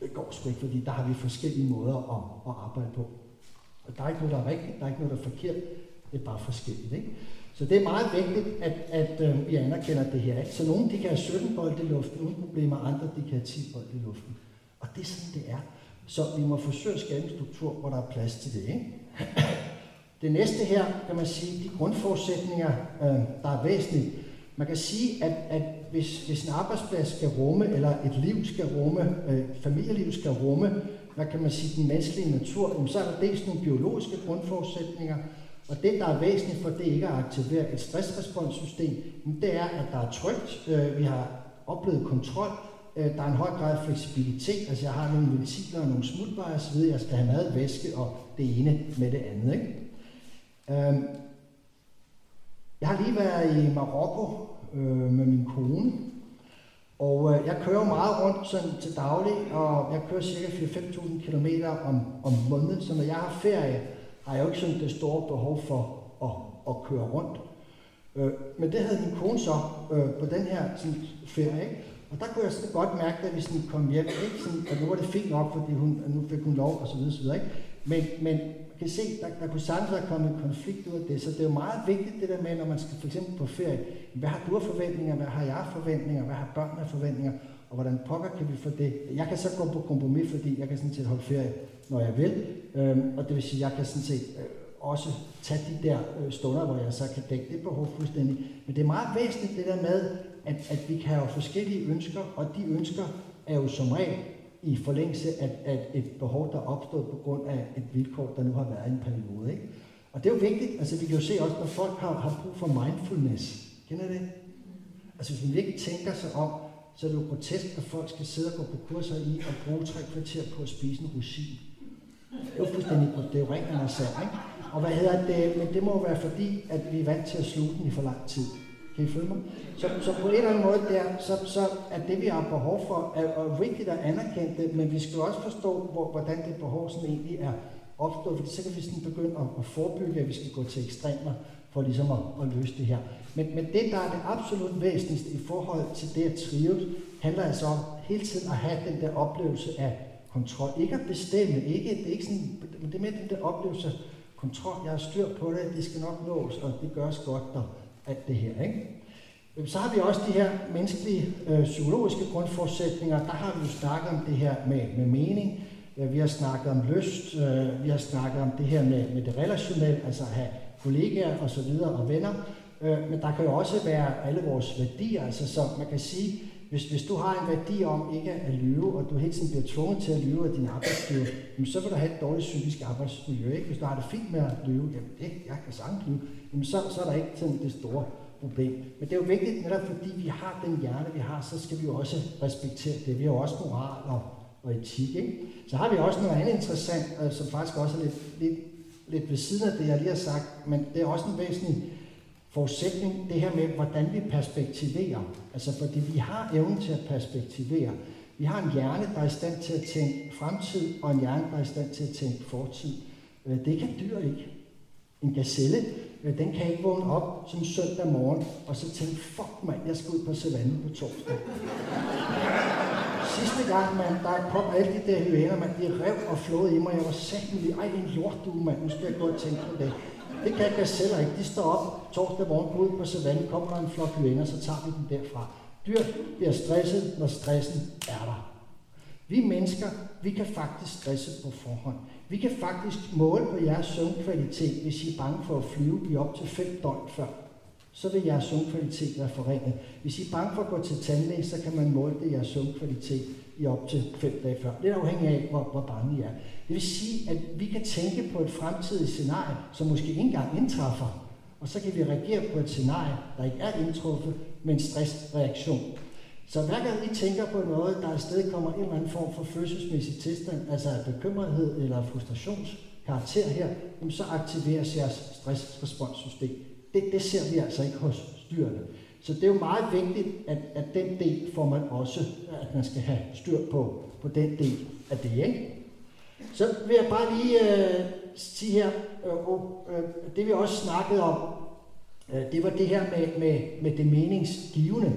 det går sgu ikke, fordi der har vi forskellige måder at, at arbejde på. Og der er ikke noget, der er rigtigt, der er ikke noget, der er forkert, det er bare forskelligt. Ikke? Så det er meget vigtigt, at, at øh, vi anerkender det her. Ikke? Så nogle de kan have 17 bolde i luften uden problemer, andre de kan have 10 bolde i luften. Og det er sådan, det er. Så vi må forsøge at skabe en struktur, hvor der er plads til det. Ikke? *clears throat* Det næste her, kan man sige, de grundforudsætninger, øh, der er væsentlige. Man kan sige, at, at hvis, hvis en arbejdsplads skal rumme, eller et liv skal rumme, øh, familieliv skal rumme, hvad kan man sige, den menneskelige natur, så er der dels nogle biologiske grundforudsætninger, og det, der er væsentligt for det ikke at aktivere et stressresponssystem, det er, at der er trygt, øh, vi har oplevet kontrol, øh, der er en høj grad af fleksibilitet, altså jeg har nogle mediciner og nogle smutveje osv., jeg skal have mad, væske og det ene med det andet. Ikke? Øhm, jeg har lige været i Marokko øh, med min kone, og øh, jeg kører meget rundt sådan til daglig, og jeg kører cirka 4-5.000 km om, om måneden, så når jeg har ferie, har jeg jo ikke sådan det store behov for at, at køre rundt. Øh, men det havde min kone så øh, på den her sådan, ferie, ikke? Og der kunne jeg sådan godt mærke, at vi sådan kom hjem, ikke? Sådan, at nu var det fint nok, fordi hun, nu fik hun lov og så videre, så videre ikke? Men, men man kan se, der, der kunne samtidig have kommet en konflikt ud af det, så det er jo meget vigtigt det der med, når man skal for eksempel på ferie, hvad har du af forventninger, hvad har jeg af forventninger, hvad har børnene af forventninger, og hvordan pokker kan vi få det? Jeg kan så gå på kompromis, fordi jeg kan sådan set holde ferie, når jeg vil, øhm, og det vil sige, jeg kan sådan set øh, også tage de der øh, stunder, hvor jeg så kan dække det behov fuldstændig. Men det er meget væsentligt det der med, at, at vi kan have forskellige ønsker, og de ønsker er jo som regel i forlængelse af, af et behov, der er opstået på grund af et vilkår, der nu har været i en periode. Ikke? Og det er jo vigtigt, altså vi kan jo se også, når folk har, har brug for mindfulness. Kender det? Altså hvis man virkelig tænker sig om, så er det jo grotesk, at folk skal sidde og gå på kurser i at bruge tre kvarter på at spise en rosin. Det er jo fuldstændig, det er jo rent ikke? Og hvad hedder det, men det må være fordi, at vi er vant til at sluge den i for lang tid. Kan I følge mig? Så, så på en eller anden måde der, så, så er det, vi har behov for, er, er vigtigt at anerkende det, men vi skal også forstå, hvor, hvordan det behov sådan egentlig er opstået, for så kan vi sådan begynde at, at forebygge, at vi skal gå til ekstremer for ligesom at, at løse det her. Men, men det, der er det absolut væsentligste i forhold til det at trives, handler altså om hele tiden at have den der oplevelse af kontrol. Ikke at bestemme, ikke, det er ikke sådan, men det er mere den der oplevelse kontrol. Jeg har styr på det, det skal nok nås, og det gøres godt, og alt det her. Ikke? Øhm, så har vi også de her menneskelige øh, psykologiske grundforudsætninger. Der har vi jo snakket om det her med, med mening. Vi har snakket om lyst. Øh, vi har snakket om det her med, med det relationelle, altså at have kollegaer og så videre og venner. Øh, men der kan jo også være alle vores værdier. Altså, så man kan sige, hvis, hvis du har en værdi om ikke at lyve, og du hele tiden bliver tvunget til at lyve af din arbejdsgiver, så vil du have et dårligt psykisk arbejdsmiljø. Ikke? Hvis du har det fint med at lyve, jamen det, jeg kan sagtens lyve, jamen så, så er der ikke sådan det store problem. Men det er jo vigtigt, netop fordi vi har den hjerne, vi har, så skal vi jo også respektere det. Vi har jo også moral og, og etik. Ikke? Så har vi også noget andet interessant, øh, som faktisk også er lidt, lidt, lidt ved siden af det, jeg lige har sagt, men det er også en væsentlig forudsætning, det her med, hvordan vi perspektiverer. Altså fordi vi har evnen til at perspektivere. Vi har en hjerne, der er i stand til at tænke fremtid, og en hjerne, der er i stand til at tænke fortid. Øh, det kan dyr ikke. En gazelle, øh, den kan ikke vågne op som søndag morgen, og så tænke, fuck mand, jeg skal ud på savannen på torsdag. Sidste gang, man, der kom alle de der hyæner, man, de rev og flåede i mig. Jeg var sagt lige, ej, en lort du, mand, nu skal jeg gå og tænke på det. Det kan gazeller ikke. De står op torsdag morgen, går ud på savannen, kommer der en flok hyæner, så tager vi dem derfra. Dyr bliver stresset, når stressen er der. Vi mennesker, vi kan faktisk stresse på forhånd. Vi kan faktisk måle på jeres søvnkvalitet, hvis I er bange for at flyve i op til 5 døgn før. Så vil jeres søvnkvalitet være forringet. Hvis I er bange for at gå til tandlæge, så kan man måle det jeres søvnkvalitet i op til fem dage før. Det er afhængig af, hvor, hvor bange I er. Det vil sige, at vi kan tænke på et fremtidigt scenarie, som måske ikke engang indtræffer, og så kan vi reagere på et scenarie, der ikke er indtruffet, med en stressreaktion. Så hver gang I tænker på noget, der afsted kommer en eller anden form for følelsesmæssig tilstand, altså bekymrethed eller frustrationskarakter her, så aktiveres jeres stressresponssystem. Det, det ser vi altså ikke hos dyrene. Så det er jo meget vigtigt, at, at den del får man også, at man skal have styr på, på den del af det. Ikke? Så vil jeg bare lige øh, sige her, øh, øh, det vi også snakkede om, øh, det var det her med, med, med det meningsgivende.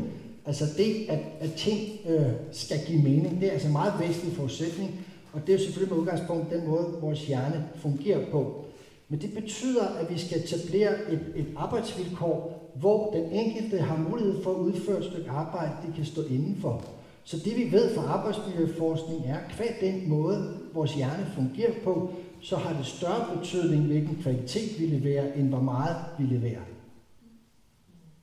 Altså det, at, at ting øh, skal give mening, det er altså en meget væsentlig forudsætning, og det er jo selvfølgelig med udgangspunkt den måde, vores hjerne fungerer på. Men det betyder, at vi skal etablere et, et arbejdsvilkår, hvor den enkelte har mulighed for at udføre et stykke arbejde, de kan stå indenfor. Så det vi ved fra arbejdsmiljøforskning er, at den måde, vores hjerne fungerer på, så har det større betydning, hvilken kvalitet vi leverer, end hvor meget vi leverer.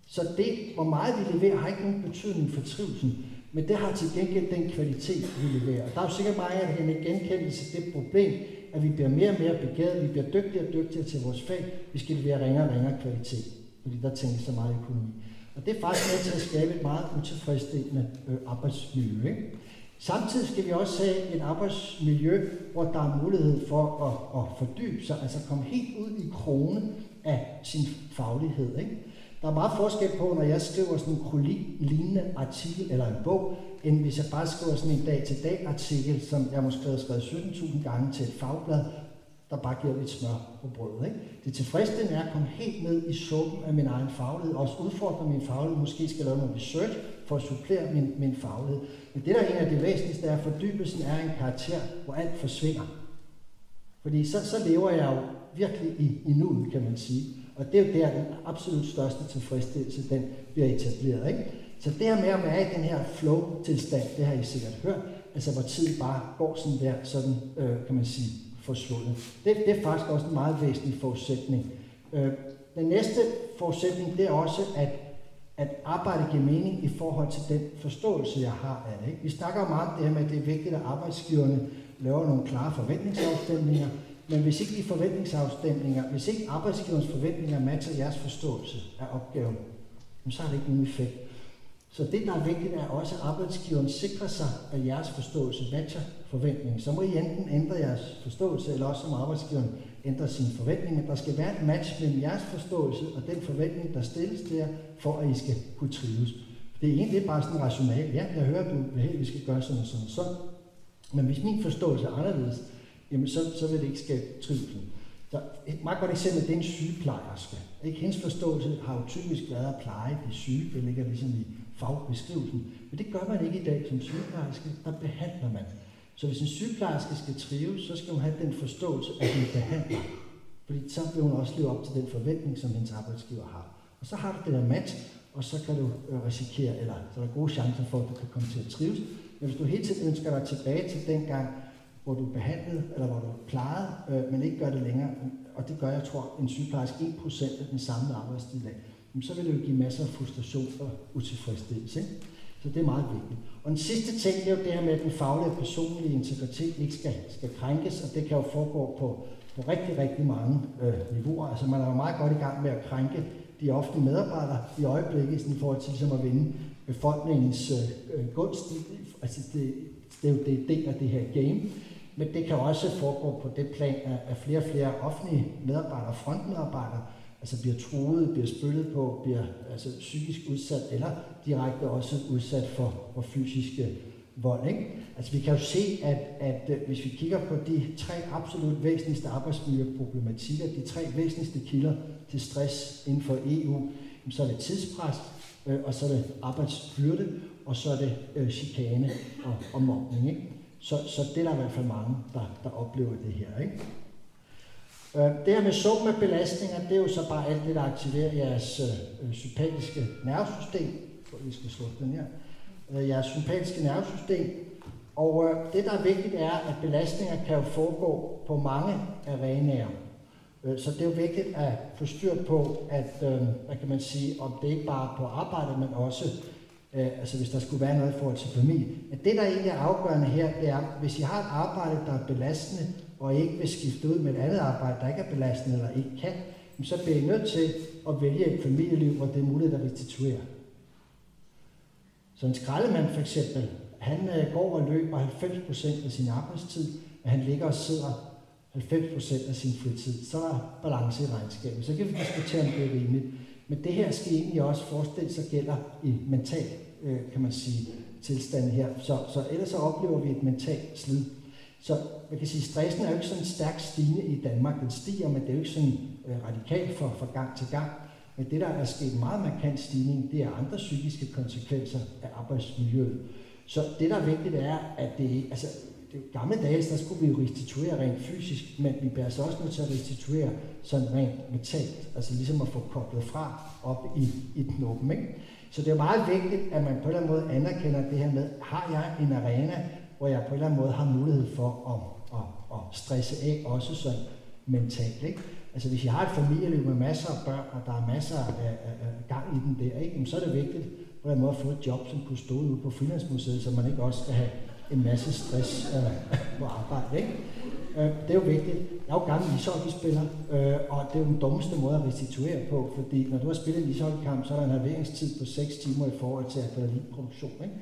Så det, hvor meget vi leverer, har ikke nogen betydning for trivselen, men det har til gengæld den kvalitet, vi leverer. Og der er jo sikkert mange af dem genkendelse det problem, at vi bliver mere og mere begavet, vi bliver dygtigere og dygtigere til vores fag, vi skal levere ringere og ringere kvalitet, fordi der tænkes så meget økonomi. Og det er faktisk med til at skabe et meget utilfredsstillende øh, arbejdsmiljø. Ikke? Samtidig skal vi også have et arbejdsmiljø, hvor der er mulighed for at, at fordybe sig, altså komme helt ud i krone af sin faglighed. Ikke? Der er meget forskel på, når jeg skriver sådan en krolik-lignende artikel eller en bog, end hvis jeg bare skriver sådan en dag-til-dag artikel, som jeg måske har skrevet 17.000 gange til et fagblad, der bare giver lidt smør på brødet. Ikke? Det tilfredsstillende er at komme helt ned i suppen af min egen faglighed, også udfordre min faglighed, måske skal lave noget research for at supplere min, min faglighed. Men det, der er en af det væsentligste, er, at fordybelsen er en karakter, hvor alt forsvinder. Fordi så, så lever jeg jo virkelig i, i nuet, kan man sige. Og det er jo der, den absolut største tilfredsstillelse, den bliver etableret. Ikke? Så det her med at være i den her flow-tilstand, det har I sikkert hørt, altså hvor tiden bare går sådan der, sådan, øh, kan man sige, forsvundet. Det, det er faktisk også en meget væsentlig forudsætning. Øh, den næste forudsætning, det er også, at, at arbejde giver mening i forhold til den forståelse, jeg har af det. Ikke? Vi snakker meget om det her med, at det er vigtigt, at arbejdsgiverne laver nogle klare forventningsafstemninger, men hvis ikke de forventningsafstemninger, hvis ikke arbejdsgiverens forventninger matcher jeres forståelse af opgaven, så har det ikke nogen effekt. Så det, der er vigtigt, er også, at arbejdsgiveren sikrer sig, at jeres forståelse matcher forventning, Så må I enten ændre jeres forståelse, eller også som arbejdsgiveren ændre sin forventning. Men Der skal være et match mellem jeres forståelse og den forventning, der stilles til jer, for at I skal kunne trives. Det er egentlig bare sådan rationalt. Ja, jeg hører, du vil have, at vi skal gøre sådan og sådan og sådan. Men hvis min forståelse er anderledes, jamen så, så vil det ikke skabe trivsel. Så et meget godt eksempel, det er en sygeplejerske. Ikke? Hendes forståelse har jo typisk været at pleje de syge. Det ligger ligesom i fagbeskrivelsen. Men det gør man ikke i dag som sygeplejerske. Der behandler man. Så hvis en sygeplejerske skal trives, så skal hun have den forståelse, at sin behandler. Fordi så vil hun også leve op til den forventning, som hendes arbejdsgiver har. Og så har du det der match, og så kan du øh, risikere, eller så er der gode chancer for, at du kan komme til at trives. Men hvis du hele tiden ønsker dig tilbage til den gang, hvor du behandlede, eller hvor du plejede, øh, men ikke gør det længere, og det gør, jeg tror, en sygeplejerske 1% af den samlede arbejdstid af, så vil det jo give masser af frustration og utilfredsstillelse. Ikke? Så det er meget vigtigt. Og den sidste ting, det er jo det her med, at den faglige og personlige integritet ikke skal, skal krænkes, og det kan jo foregå på, på rigtig, rigtig mange øh, niveauer. Altså man er jo meget godt i gang med at krænke de offentlige medarbejdere i øjeblikket, sådan i forhold til ligesom at vinde befolkningens øh, øh gunst. Altså det, det er jo det del af det her game. Men det kan også foregå på det plan, at flere og flere offentlige medarbejdere, frontmedarbejdere, altså bliver truet, bliver spyttet på, bliver altså psykisk udsat, eller direkte også udsat for, for fysiske øh, vold. Ikke? Altså vi kan jo se, at, at øh, hvis vi kigger på de tre absolut væsentligste arbejdsmiljøproblematikker, de tre væsentligste kilder til stress inden for EU, så er det tidspres, øh, og så er det arbejdsbyrde, og så er det øh, chikane og, og mobning. Ikke? Så, så det er der i hvert fald mange, der, der oplever det her. Ikke? Øh, det her med summen af belastninger, det er jo så bare alt det, der aktiverer jeres øh, øh sympatiske nervesystem. Jeg vi skal slå den her. Øh, jeres sympatiske nervesystem. Og øh, det, der er vigtigt, er, at belastninger kan jo foregå på mange arenaer. Øh, så det er jo vigtigt at få styr på, at, øh, hvad kan man sige, om det ikke bare er på arbejde, men også øh, altså hvis der skulle være noget i forhold til familie. Men det, der egentlig er afgørende her, det er, hvis I har et arbejde, der er belastende, og ikke vil skifte ud med et andet arbejde, der ikke er belastende eller ikke kan, så bliver I nødt til at vælge et familieliv, hvor det er muligt at restituere. Så en skraldemand for eksempel, han øh, går og løber 90% af sin arbejdstid, men han ligger og sidder 90% af sin fritid. Så er der balance i regnskabet. Så kan vi diskutere, om det er rimeligt. Men det her skal egentlig også forestille sig gælder i mental, øh, kan man sige, tilstand her. Så, så ellers så oplever vi et mentalt slid. Så man kan sige, stressen er jo ikke sådan stærkt stigende i Danmark. Den stiger, men det er jo ikke sådan øh, radikalt fra, fra gang til gang. Men det, der er sket meget markant stigning, det er andre psykiske konsekvenser af arbejdsmiljøet. Så det, der er vigtigt, er, at det, altså, det er gamle dage, der skulle vi jo restituere rent fysisk, men vi bliver altså også nødt til at restituere sådan rent mentalt, altså ligesom at få koblet fra op i, i knoppen. Ikke? Så det er meget vigtigt, at man på en eller anden måde anerkender det her med, har jeg en arena, hvor jeg på en eller anden måde har mulighed for at, at, at stresse af, også sådan mentalt. Ikke? Altså hvis jeg har et familieliv med masser af børn, og der er masser af, af, af gang i den der, ikke? så er det vigtigt på en måde at få et job som kustode ude på Finansmuseet, så man ikke også skal have en masse stress øh, *laughs* på arbejde. Ikke? Øh, det er jo vigtigt. Jeg er jo gammel ishockeyspiller, øh, og det er jo den dummeste måde at restituere på, fordi når du har spillet en ishockeykamp, så er der en halveringstid på 6 timer i forhold til adrenalinproduktion. Ikke?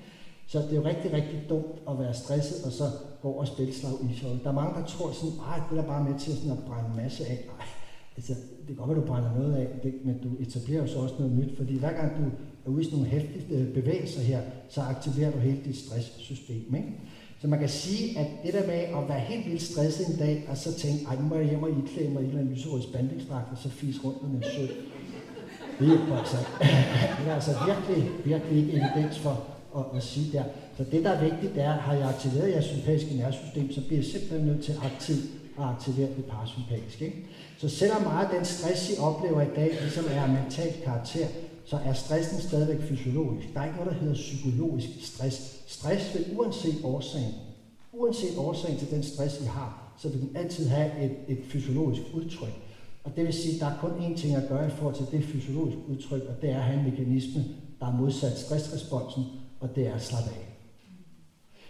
Så det er jo rigtig, rigtig dumt at være stresset og så gå og spille slag ishockey. Der er mange, der tror sådan, at det er bare med til sådan at brænde en masse af. Ej, altså, det kan godt være, du brænder noget af, det, men du etablerer jo så også noget nyt, fordi hver gang du er ude i sådan nogle hæftige øh, bevægelser her, så aktiverer du hele dit stresssystem. Ikke? Så man kan sige, at det der med at være helt vildt stresset en dag, og så tænke, ej, nu må jeg hjem og iklæde mig i en eller anden lyserød spandingsdragt, og så fis rundt med en sød. Det er, altså, det er altså virkelig, virkelig ikke evidens for at, at sige der. Så det, der er vigtigt, det er, har jeg aktiveret jeres sympatiske nervesystem, så bliver jeg simpelthen nødt til aktivt at aktivere det parasympatiske. Ikke? Så selvom meget af den stress, I oplever i dag, ligesom er mentalt karakter, så er stressen stadigvæk fysiologisk. Der er ikke noget, der hedder psykologisk stress. Stress vil uanset årsagen, uanset årsagen til den stress, I har, så vil den altid have et, et fysiologisk udtryk. Og det vil sige, at der er kun én ting at gøre i forhold til det fysiologiske udtryk, og det er at have en mekanisme, der er modsat stressresponsen, og det er at slappe af.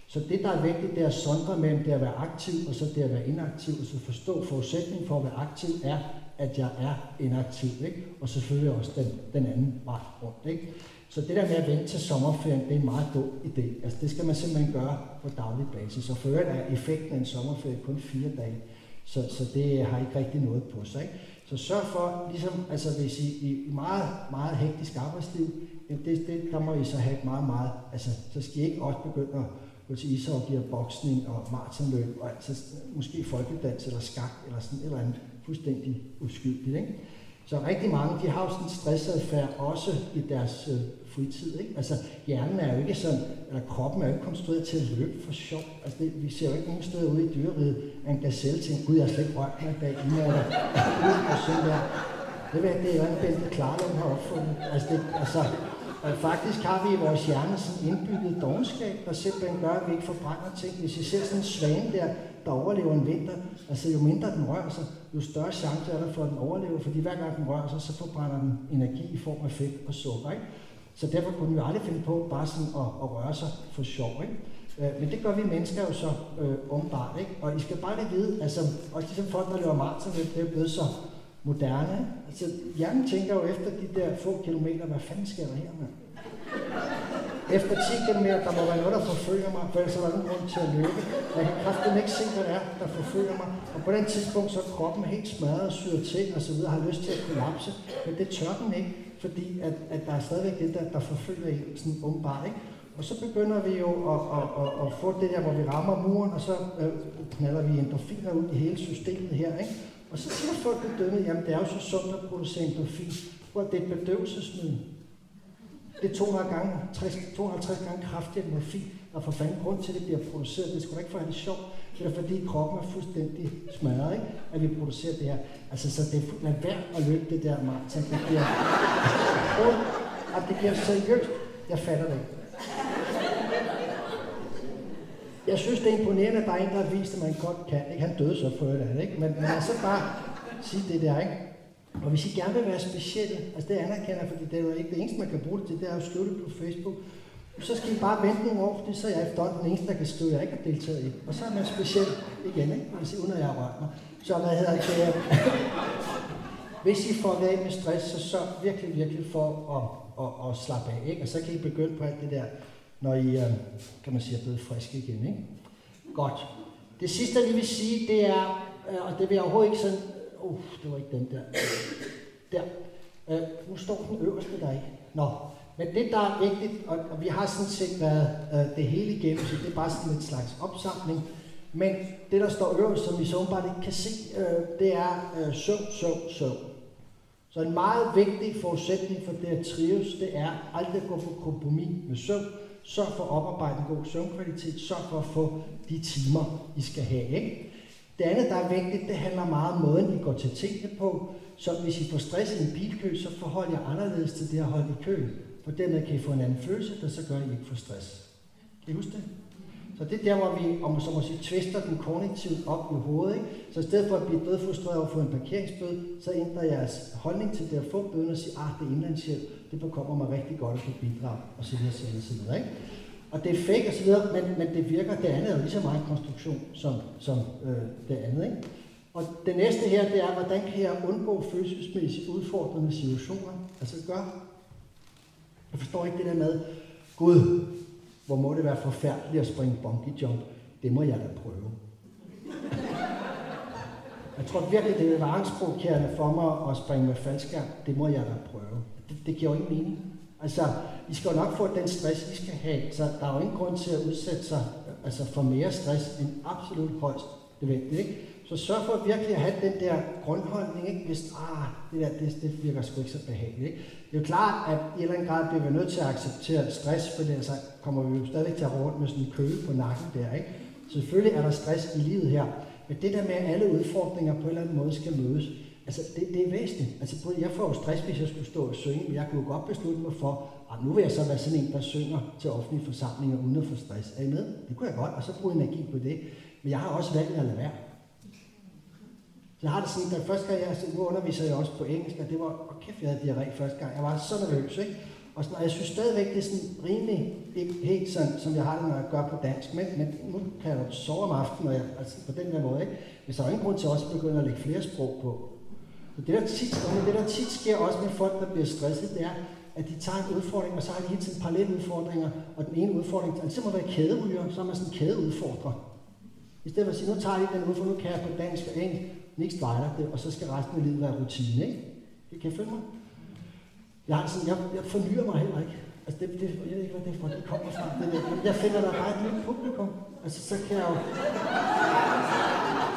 Så det, der er vigtigt, det er at sondre mellem det at være aktiv, og så det at være inaktiv, og så forstå forudsætningen for at være aktiv er, at jeg er inaktiv, ikke? og selvfølgelig også den, den anden vej rundt. Ikke? Så det der med at vente til sommerferien, det er en meget dum idé. Altså det skal man simpelthen gøre på daglig basis. Og for øvrigt er effekten af en sommerferie kun fire dage. Så, så det har ikke rigtig noget på sig. Ikke? Så sørg for, ligesom, altså hvis I i meget, meget hektisk arbejdsliv, det, det, der må I så have et meget, meget, altså så skal I ikke også begynde at gå til ishockey og boksning og maratonløb, og altså måske folkedans eller skak eller sådan et eller andet fuldstændig uskyldigt. Ikke? Så rigtig mange, de har jo sådan en stressadfærd også i deres øh, fritid. Ikke? Altså hjernen er jo ikke sådan, eller kroppen er jo ikke konstrueret til at løbe for sjov. Altså det, vi ser jo ikke nogen steder ude i dyreriet, at en gazelle tænker, gud, jeg har slet ikke rørt mig i dag, inden jeg og der. Det, ved, det er jo en Bente Klarlund har opfundet. Altså, det, altså, og faktisk har vi i vores hjerne sådan indbygget dogenskab, der simpelthen gør, at vi ikke forbrænder ting. Hvis I ser sådan en svane der, der overlever en vinter, altså jo mindre den rører sig, jo større chance er der for, at den overlever, fordi hver gang den rører sig, så forbrænder den energi i form af fedt og sukker. Ikke? Så derfor kunne vi aldrig finde på bare sådan at, at røre sig for sjov. Ikke? Øh, men det gør vi mennesker jo så øh, åbenbart. Ikke? Og I skal bare lige vide, altså, også ligesom folk, der løber maraton, det er blevet så moderne. Altså, hjernen tænker jo efter de der få kilometer, hvad fanden sker der her, med? Efter 10 km, der må være noget, der forfølger mig, for ellers er der ingen grund til at løbe. Jeg kan kraften ikke se, hvad det er, der forfølger mig. Og på den tidspunkt, så er kroppen helt smadret og syret til, og så videre, har lyst til at kollapse. Men det tør den ikke, fordi at, at der er stadigvæk det der, der forfølger en sådan åbenbart. Ikke? Og så begynder vi jo at, at, at, at, få det der, hvor vi rammer muren, og så øh, knalder vi endorfiner ud i hele systemet her. Ikke? Og så siger folk bedømmet, jamen det er jo så sundt at producere endorfin, hvor det er et bedøvelsesmiddel. Det er 200 gange, 60, 250 gange kraftigere end morfin, og for fanden grund til, at det bliver produceret. Det skulle da ikke for at det sjovt. Det er fordi kroppen er fuldstændig smadret, ikke? at vi producerer det her. Altså, så det er værd at løbe det der maraton. Det bliver, at det bliver seriøst. Jeg fatter det ikke. Jeg synes, det er imponerende, at der er en, der har vist, at man godt kan. Ikke? Han døde så for det, ikke? Men, men altså bare sige det der, ikke? Og hvis I gerne vil være specielle, altså det anerkender fordi det er jo ikke det eneste, man kan bruge det til, det er at skrive det på Facebook, så skal I bare vente nogle år, fordi så er jeg efterhånden den eneste, der kan skrive, jeg ikke har deltaget i. Og så er man speciel igen, ikke? Hvis I, uden at jeg har rørt mig. Så hvad hedder det? *laughs* Hvis I får af med stress, så sørg virkelig, virkelig for at, at, at, slappe af. Ikke? Og så kan I begynde på alt det der, når I, kan man sige, er blevet friske igen. Ikke? Godt. Det sidste, jeg lige vil sige, det er, øh, og det vil jeg overhovedet ikke sådan Uh, det var ikke den der. Der. Uh, nu står den øverste der ikke. Nå, men det, der er vigtigt, og, og vi har sådan set været uh, det hele igennem, så det er bare sådan en slags opsamling. Men det, der står øverst, som vi så bare ikke kan se, uh, det er uh, søvn, søvn, søvn. Så en meget vigtig forudsætning for det at trives, det er aldrig at gå på kompromis med søvn. Sørg for at oparbejde en god søvnkvalitet. Sørg for at få de timer, I skal have. Ikke? Det andet, der er vigtigt, det handler meget om måden, vi går til tingene på. Så hvis I får stress i en bilkø, så forhold jer anderledes til det at holde i køen. For dermed kan I få en anden følelse, der så gør, at I ikke får stress. Kan I huske det? Så det er der, hvor vi, om så må sige, tvister den kognitivt op i hovedet. Ikke? Så i stedet for at blive dødfrustreret over at få en parkeringsbøde, så ændrer jeres holdning til det at få bøden og sige, ah, det er indlandshjælp, det bekommer mig rigtig godt at få bidrag, og så videre, så videre, så videre. Ikke? Og det er fake videre, men, men det virker, det andet er jo lige så meget konstruktion som, som øh, det andet. Ikke? Og det næste her, det er, hvordan kan jeg undgå følelsesmæssigt udfordrende situationer? Altså gør. Jeg forstår ikke det der med, Gud, hvor må det være forfærdeligt at springe bungee jump. Det må jeg da prøve. Jeg tror virkelig, det er angstprovokerende for mig at springe med faldskærm. Det må jeg da prøve. Det, det giver jo ingen mening. Altså, I skal jo nok få den stress, I skal have, så der er jo ingen grund til at udsætte sig altså for mere stress end absolut højst nødvendigt. Ikke? Så sørg for virkelig at have den der grundholdning, ikke? hvis ah, det, der, det, det virker sgu ikke så behageligt. Ikke? Det er jo klart, at i en eller anden grad bliver vi nødt til at acceptere stress, for ellers så kommer vi jo stadig til at rundt med sådan en køle på nakken der. Ikke? Så selvfølgelig er der stress i livet her, men det der med, at alle udfordringer på en eller anden måde skal mødes, Altså, det, det er væsentligt. Altså, jeg får jo stress, hvis jeg skulle stå og synge, men jeg kunne jo godt beslutte mig for, at nu vil jeg så være sådan en, der synger til offentlige forsamlinger uden at få stress. Er I med? Det kunne jeg godt, og så bruge energi på det. Men jeg har også valgt at lade være. Så jeg har det sådan, da første gang jeg, nu underviser jeg også på engelsk, og det var, åh kæft, jeg havde diarré første gang. Jeg var så nervøs, ikke? Og, sådan, og jeg synes stadigvæk, det er sådan rimelig, ikke helt sådan, som jeg har det, når jeg gør på dansk. Men, men nu kan jeg jo sove om aftenen, og jeg, altså på den der måde, ikke? Hvis der er ingen grund til også at begynde at lægge flere sprog på. Så det der tit, og det der tit sker også med folk, der bliver stresset, det er, at de tager en udfordring, og så har de hele tiden parallelle udfordringer, og den ene udfordring, altså det må være kæderyger, så er man sådan en kædeudfordrer. I stedet for at sige, nu tager jeg den udfordring, nu kan jeg på dansk og engelsk, niks vejer det, og så skal resten af livet være rutine, ikke? Det kan jeg følge mig? Jeg, har sådan, jeg, jeg fornyer mig heller ikke. Altså det, det, jeg ved ikke, hvad det er for, det kommer fra. Det, jeg, jeg finder der bare et nyt publikum. Altså så kan jeg jo...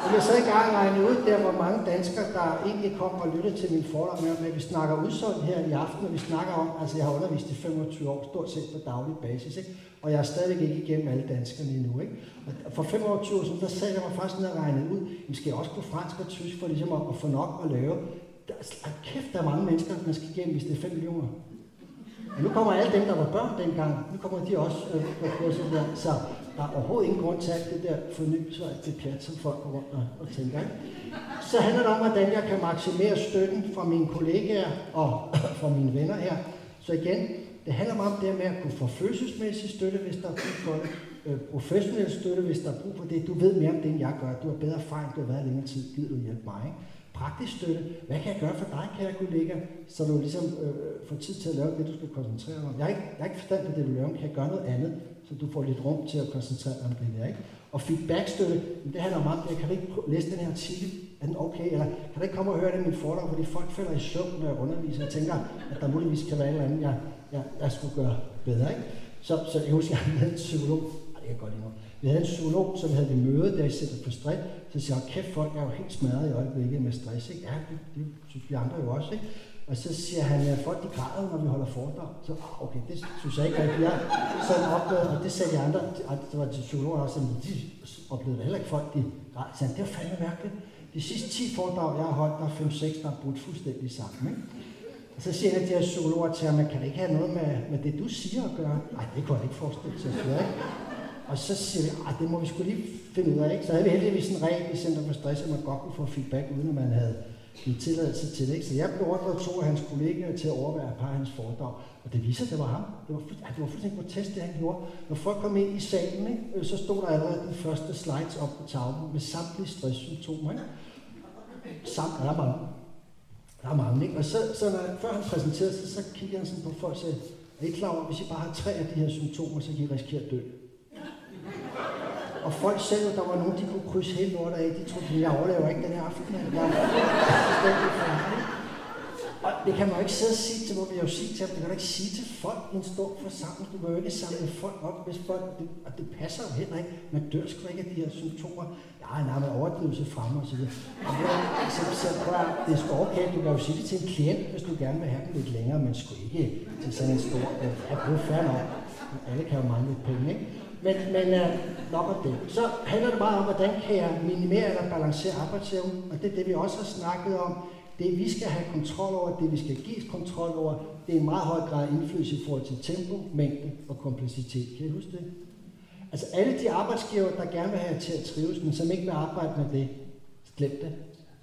Og jeg sad i gang regne ud der, hvor mange danskere, der egentlig kommer og lyttede til min forlag med, at vi snakker udsolgt her i aften, og vi snakker om, altså jeg har undervist i 25 år, stort set på daglig basis, ikke? og jeg er stadigvæk ikke igennem alle danskerne endnu. Ikke? Og for 25 år siden, der sad jeg mig faktisk ned og regnede ud, at skal jeg også kunne fransk og tysk for ligesom at, at få nok at lave. Der, altså, er, kæft, der er mange mennesker, man skal igennem, hvis det er 5 millioner. Og nu kommer alle dem, der var børn dengang, nu kommer de også øh, på kurset der. Så der er overhovedet ingen grund til alt det der fornyelse og alt det pjat, som folk går rundt og, tænker. Ikke? Så handler det om, hvordan jeg kan maksimere støtten fra mine kollegaer og *coughs* fra mine venner her. Så igen, det handler meget om det med at kunne få følelsesmæssig støtte, hvis der er brug for det. Øh, professionel støtte, hvis der er brug for det. Du ved mere om det, end jeg gør. Du har bedre erfaring, du har været længere tid. Gider du hjælpe mig? Ikke? Praktisk støtte. Hvad kan jeg gøre for dig, kære kollega, så du ligesom øh, øh får tid til at lave det, du skal koncentrere dig om? Jeg har ikke, jeg har ikke forstand på det, du laver, men kan jeg gøre noget andet, så du får lidt rum til at koncentrere dig om det der. Ikke? Og feedbackstøtte, det handler om, at jeg kan ikke læse den her artikel, er den okay, eller kan du ikke komme og høre det i min foredrag, fordi folk falder i søvn, når jeg underviser, og tænker, at der muligvis kan være en eller anden, jeg, jeg, jeg skulle gøre bedre. Ikke? Så, så jeg husker, at jeg havde en psykolog, Ej, det kan godt endnu. Vi havde en psykolog, som havde vi møde, der i sætter på Stress, så siger jeg, kæft folk er jo helt smadret i øjeblikket med stress. Ikke? Ja, det, det synes vi andre jo også. Ikke? Og så siger han, at folk de græder, når vi holder foredrag. Så ah, okay, det synes jeg ikke at Jeg sådan opdagede, og det sagde de andre, og det var til psykologer også, at de oplevede heller ikke folk, de græd. Så det var fandme mærkeligt. De sidste 10 foredrag, jeg har holdt, der er 5-6, der er brudt fuldstændig sammen. Ikke? Og så siger en af de her psykologer til ham, kan det ikke have noget med, med det, du siger at gøre? Nej, det kunne jeg ikke forestille sig. Ikke? Og så siger vi, at ah, det må vi skulle lige finde ud af. Ikke? Så havde vi heldigvis en regel i Center for Stress, at man godt kunne få feedback, uden at man havde givet tilladelse til det. Ikke? Så jeg beordrede to af hans kollegaer til at overvære et par af hans foredrag. Og det viser, at det var ham. Det var, det var fuldstændig grotesk, det han gjorde. Når folk kom ind i salen, ikke? Øh, så stod der allerede de første slides op på tavlen med samtlige stresssymptomer. Ikke? Samt, der er mange. Der er mange, ikke? Og så, så når, før han præsenterede sig, så kiggede han sådan på folk og sagde, er I klar over, hvis I bare har tre af de her symptomer, så kan I risikere at dø? Og folk selv, der var nogen, de kunne krydse helt over af. De troede, jeg overlever ikke den her aften. Jeg er og det kan man jo ikke sidde og sige til, hvor vi jo sige til dem, det kan du ikke sige til folk i en stor forsamling. Du kan jo ikke samle folk op, hvis folk, det, og det passer jo heller ikke. Man dør sgu ikke af de her symptomer. Ja, nej, med overdrivelse fremme og så videre. Så, så prøv at, det er sgu okay, du kan jo sige det til en klient, hvis du gerne vil have dem lidt længere, men sgu ikke til sådan en stor, ja, det er fair nok. Alle kan jo mangle penge, ikke? Men, men uh, nok om det. Så handler det meget om, hvordan kan jeg minimere eller balancere arbejdsevnen, og det er det, vi også har snakket om. Det vi skal have kontrol over, det vi skal give kontrol over, det er en meget høj grad indflydelse i forhold til tempo, mængde og kompleksitet. Kan I huske det? Altså alle de arbejdsgiver, der gerne vil have til at trives, men som ikke vil arbejde med det, glem det.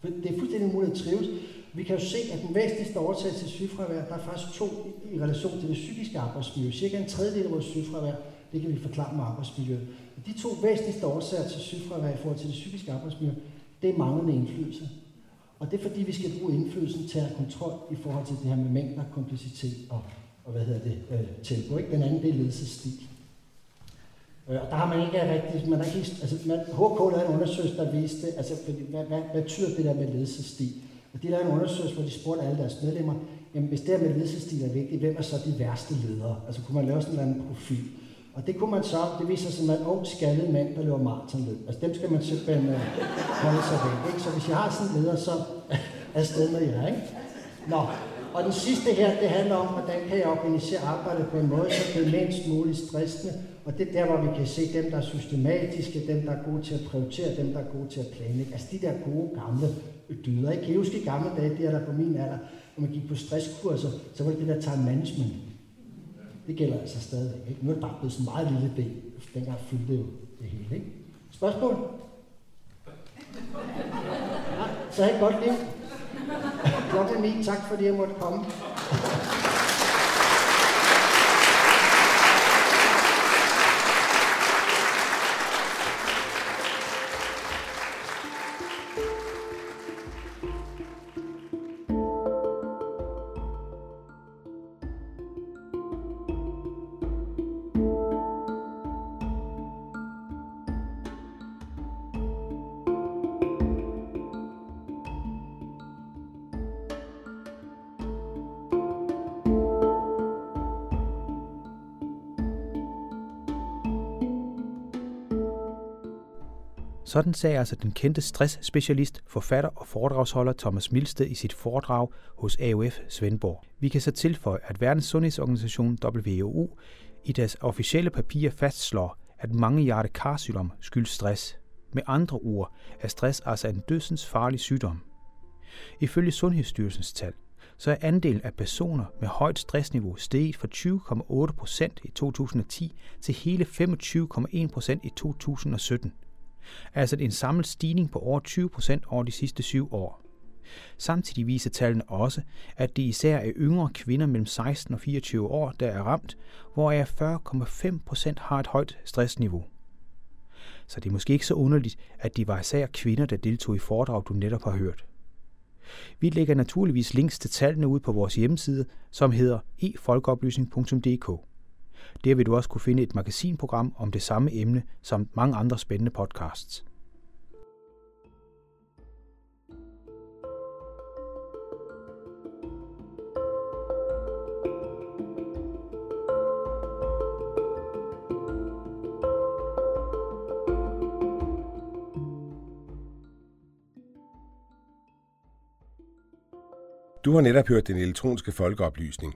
For det er fuldstændig umuligt at trives. Vi kan jo se, at den væsentligste årsag til sygefravær, der er faktisk to i relation til det psykiske arbejdsmiljø. Cirka en tredjedel af vores sygefravær, det kan vi forklare med arbejdsmiljøet. De to væsentligste årsager til sygefravær i forhold til det psykiske arbejdsmiljø, det er manglende indflydelse. Og det er fordi, vi skal bruge indflydelsen til at have kontrol i forhold til det her med mængder, kompleksitet og, og hvad hedder det, øh, tempo. Ikke? Den anden, det er ledelsesstil. Øh, og der har man ikke rigtig, man har ikke, altså man, HK lavede en undersøgelse, der viste, altså fordi, hvad, hvad, hvad betyder det der med ledelsesstil? Og de lavede en undersøgelse, hvor de spurgte alle deres medlemmer, jamen hvis det her med ledelsesstil er vigtigt, hvem er så de værste ledere? Altså kunne man lave sådan en eller anden profil? Og det kunne man så, det viser sig, at en ung skaldet mand, der løber maratonløb. Altså dem skal man simpelthen uh, holde sig væk. Ikke? Så hvis jeg har sådan en leder, så *laughs* er sted med jer. Ikke? Nå, og den sidste her, det handler om, hvordan kan jeg organisere arbejdet på en måde, så det er mindst muligt stressende. Og det er der, hvor vi kan se dem, der er systematiske, dem, der er gode til at prioritere, dem, der er gode til at planlægge. Altså de der gode gamle dyder. Ikke? Kan I huske i gamle dage, det er der på min alder, når man gik på stresskurser, så var det det der time management det gælder altså stadig. Ikke? Nu er det bare blevet så meget lille del. Dengang fyldte det jo det hele. Ikke? Spørgsmål? Ja, Så have et godt liv. Klokken er 9. Tak fordi jeg måtte komme. Sådan sagde altså den kendte stressspecialist, forfatter og foredragsholder Thomas Milsted i sit foredrag hos AOF Svendborg. Vi kan så tilføje, at Verdens Sundhedsorganisation WHO i deres officielle papirer fastslår, at mange hjertekarsygdom skyldes stress. Med andre ord er stress altså en dødsens farlig sygdom. Ifølge Sundhedsstyrelsens tal, så er andelen af personer med højt stressniveau steget fra 20,8 procent i 2010 til hele 25,1 procent i 2017 altså en samlet stigning på over 20 procent over de sidste syv år. Samtidig viser tallene også, at det især er yngre kvinder mellem 16 og 24 år, der er ramt, hvoraf 40,5 procent har et højt stressniveau. Så det er måske ikke så underligt, at det var især kvinder, der deltog i foredrag, du netop har hørt. Vi lægger naturligvis links til tallene ud på vores hjemmeside, som hedder efolkeoplysning.dk. Der vil du også kunne finde et magasinprogram om det samme emne som mange andre spændende podcasts. Du har netop hørt den elektroniske folkeoplysning.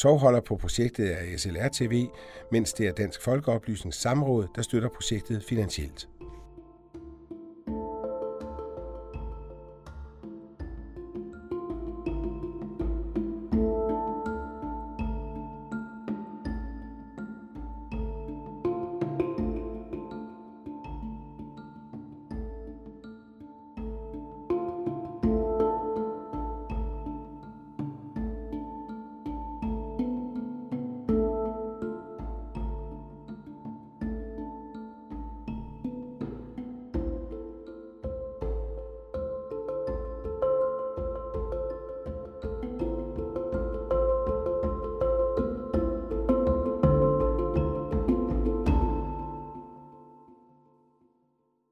Tovholder på projektet er SLR TV, mens det er Dansk Folkeoplysnings Samråd, der støtter projektet finansielt.